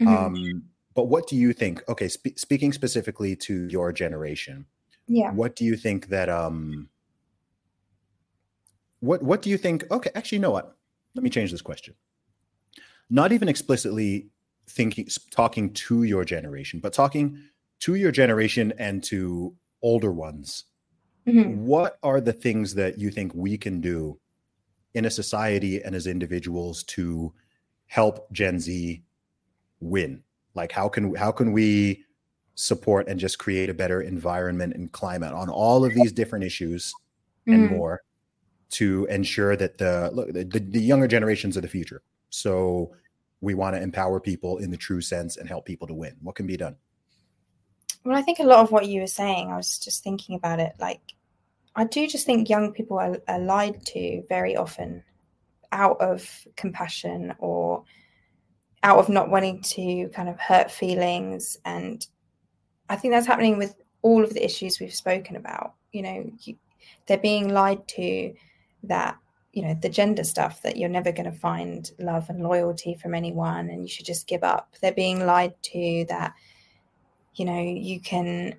Mhm. Um, but what do you think? Okay, spe- speaking specifically to your generation, yeah what do you think that um, what what do you think? Okay, actually, you know what? Let me change this question. Not even explicitly thinking, talking to your generation, but talking to your generation and to older ones. Mhm. What are the things that you think we can do in a society and as individuals to help Gen Z win? Like how can how can we support and just create a better environment and climate on all of these different issues and Mhm. more to ensure that the look the, the, younger generations are the future. So we want to empower people in the true sense and help people to win. What can be done? Well, I think a lot of what you were saying, I was just thinking about it. Like, I do just think young people are, are lied to very often out of compassion or out of not wanting to kind of hurt feelings. And I think that's happening with all of the issues we've spoken about. You know, you, they're being lied to that, you know, the gender stuff that you're never going to find love and loyalty from anyone and you should just give up. They're being lied to that you know you can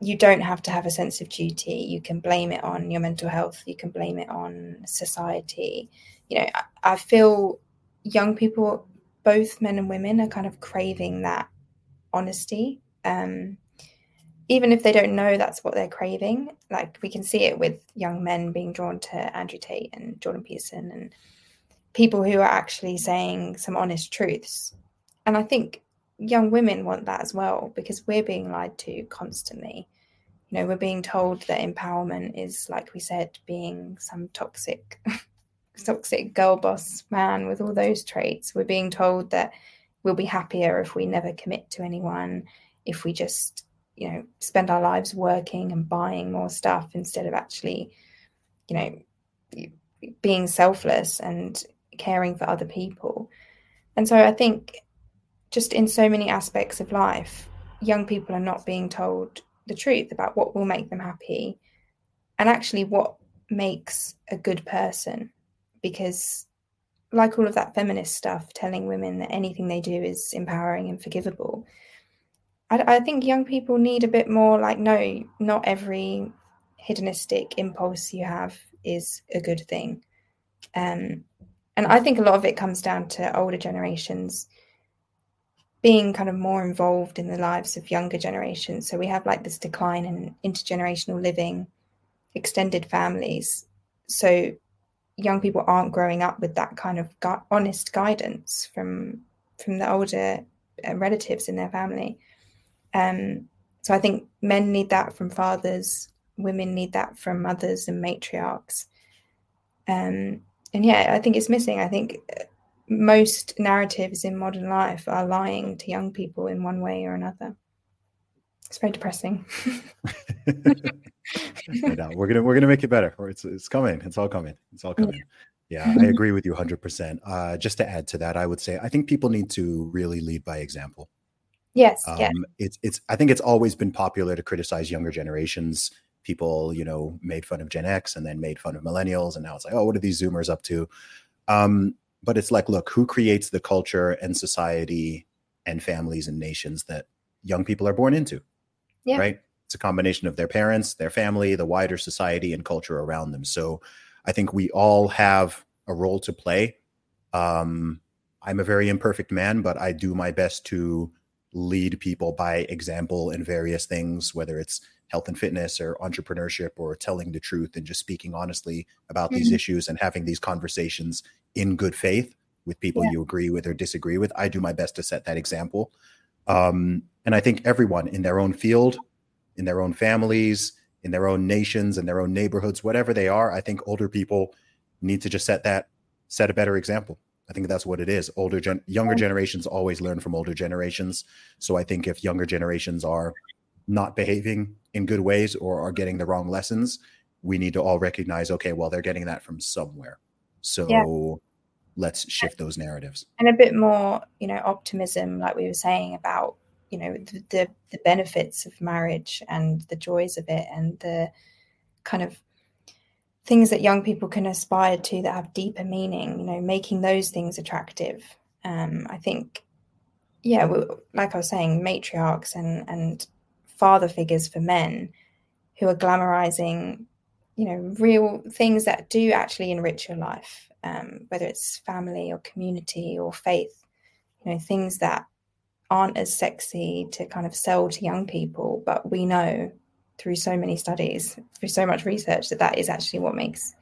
you don't have to have a sense of duty. You can blame it on your mental health. You can blame it on society. You know i, I feel young people both men and women are kind of craving that honesty. Um even if they don't know that's what they're craving like we can see it with young men being drawn to andrew tate and jordan peterson and people who are actually saying some honest truths and i think young women want that as well because we're being lied to constantly. You know, we're being told that empowerment is, like we said, being some toxic, [LAUGHS] toxic girl boss man with all those traits. We're being told that we'll be happier if we never commit to anyone, if we just, you know, spend our lives working and buying more stuff instead of actually, you know, being selfless and caring for other people. And so I think just in so many aspects of life, young people are not being told the truth about what will make them happy and actually what makes a good person. Because, like all of that feminist stuff, telling women that anything they do is empowering and forgivable, I, I think young people need a bit more like, no, not every hedonistic impulse you have is a good thing. Um, and I think a lot of it comes down to older generations being kind of more involved in the lives of younger generations. So we have like this decline in intergenerational living, extended families. So young people aren't growing up with that kind of gu- honest guidance from from the older uh, relatives in their family. Um, so I think men need that from fathers, women need that from mothers and matriarchs. Um, and yeah, I think it's missing. I think uh, most narratives in modern life are lying to young people in one way or another. It's very depressing. [LAUGHS] no, we're gonna we're gonna make it better. It's it's coming. It's all coming. It's all coming. Yeah, I agree with you 100%. Uh, just to add to that, I would say I think people need to really lead by example. Yes. Um, yeah. It's it's. I think it's always been popular to criticize younger generations. People, you know, made fun of Gen X and then made fun of millennials, and now it's like, oh, what are these Zoomers up to? Um, but it's like, look, who creates the culture and society and families and nations that young people are born into? Yeah. Right. It's a combination of their parents, their family, the wider society and culture around them. So I think we all have a role to play. Um, I'm a very imperfect man, but I do my best to lead people by example in various things, whether it's health and fitness or entrepreneurship or telling the truth and just speaking honestly about mm-hmm. these issues and having these conversations in good faith with people yeah. you agree with or disagree with. I do my best to set that example. Um, and I think everyone in their own field, in their own families, in their own nations, in their own neighborhoods, whatever they are, I think older people need to just set that, set a better example. I think that's what it is. Older gen, younger oh. generations always learn from older generations. So I think if younger generations are not behaving in good ways or are getting the wrong lessons, we need to all recognize, okay, well, they're getting that from somewhere. So yeah. let's shift those narratives. And a bit more, you know, optimism, like we were saying about, you know, the, the, the benefits of marriage and the joys of it and the kind of things that young people can aspire to that have deeper meaning, you know, making those things attractive. Um, I think, yeah, like I was saying, matriarchs and and father figures for men who are glamorizing, you know, real things that do actually enrich your life, um, whether it's family or community or faith, you know, things that aren't as sexy to kind of sell to young people, but we know through so many studies, through so much research, that that is actually what makes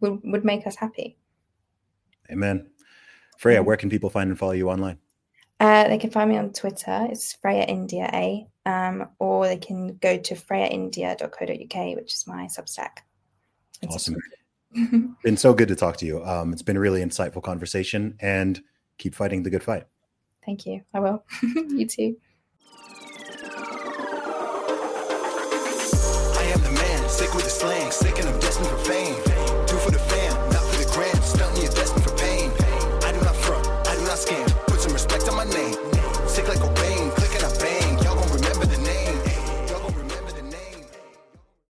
would, would make us happy. Amen. Freya, where can people find and follow you online? Uh, they can find me on Twitter. It's Freya India A, um, or they can go to freyaindia.co.uk, which is my Substack. It's awesome. [LAUGHS] been so good to talk to you. Um, it's been a really insightful conversation, and keep fighting the good fight. Thank you. I will. [LAUGHS] you too. sick with the slang, sick and I'm destined for fame.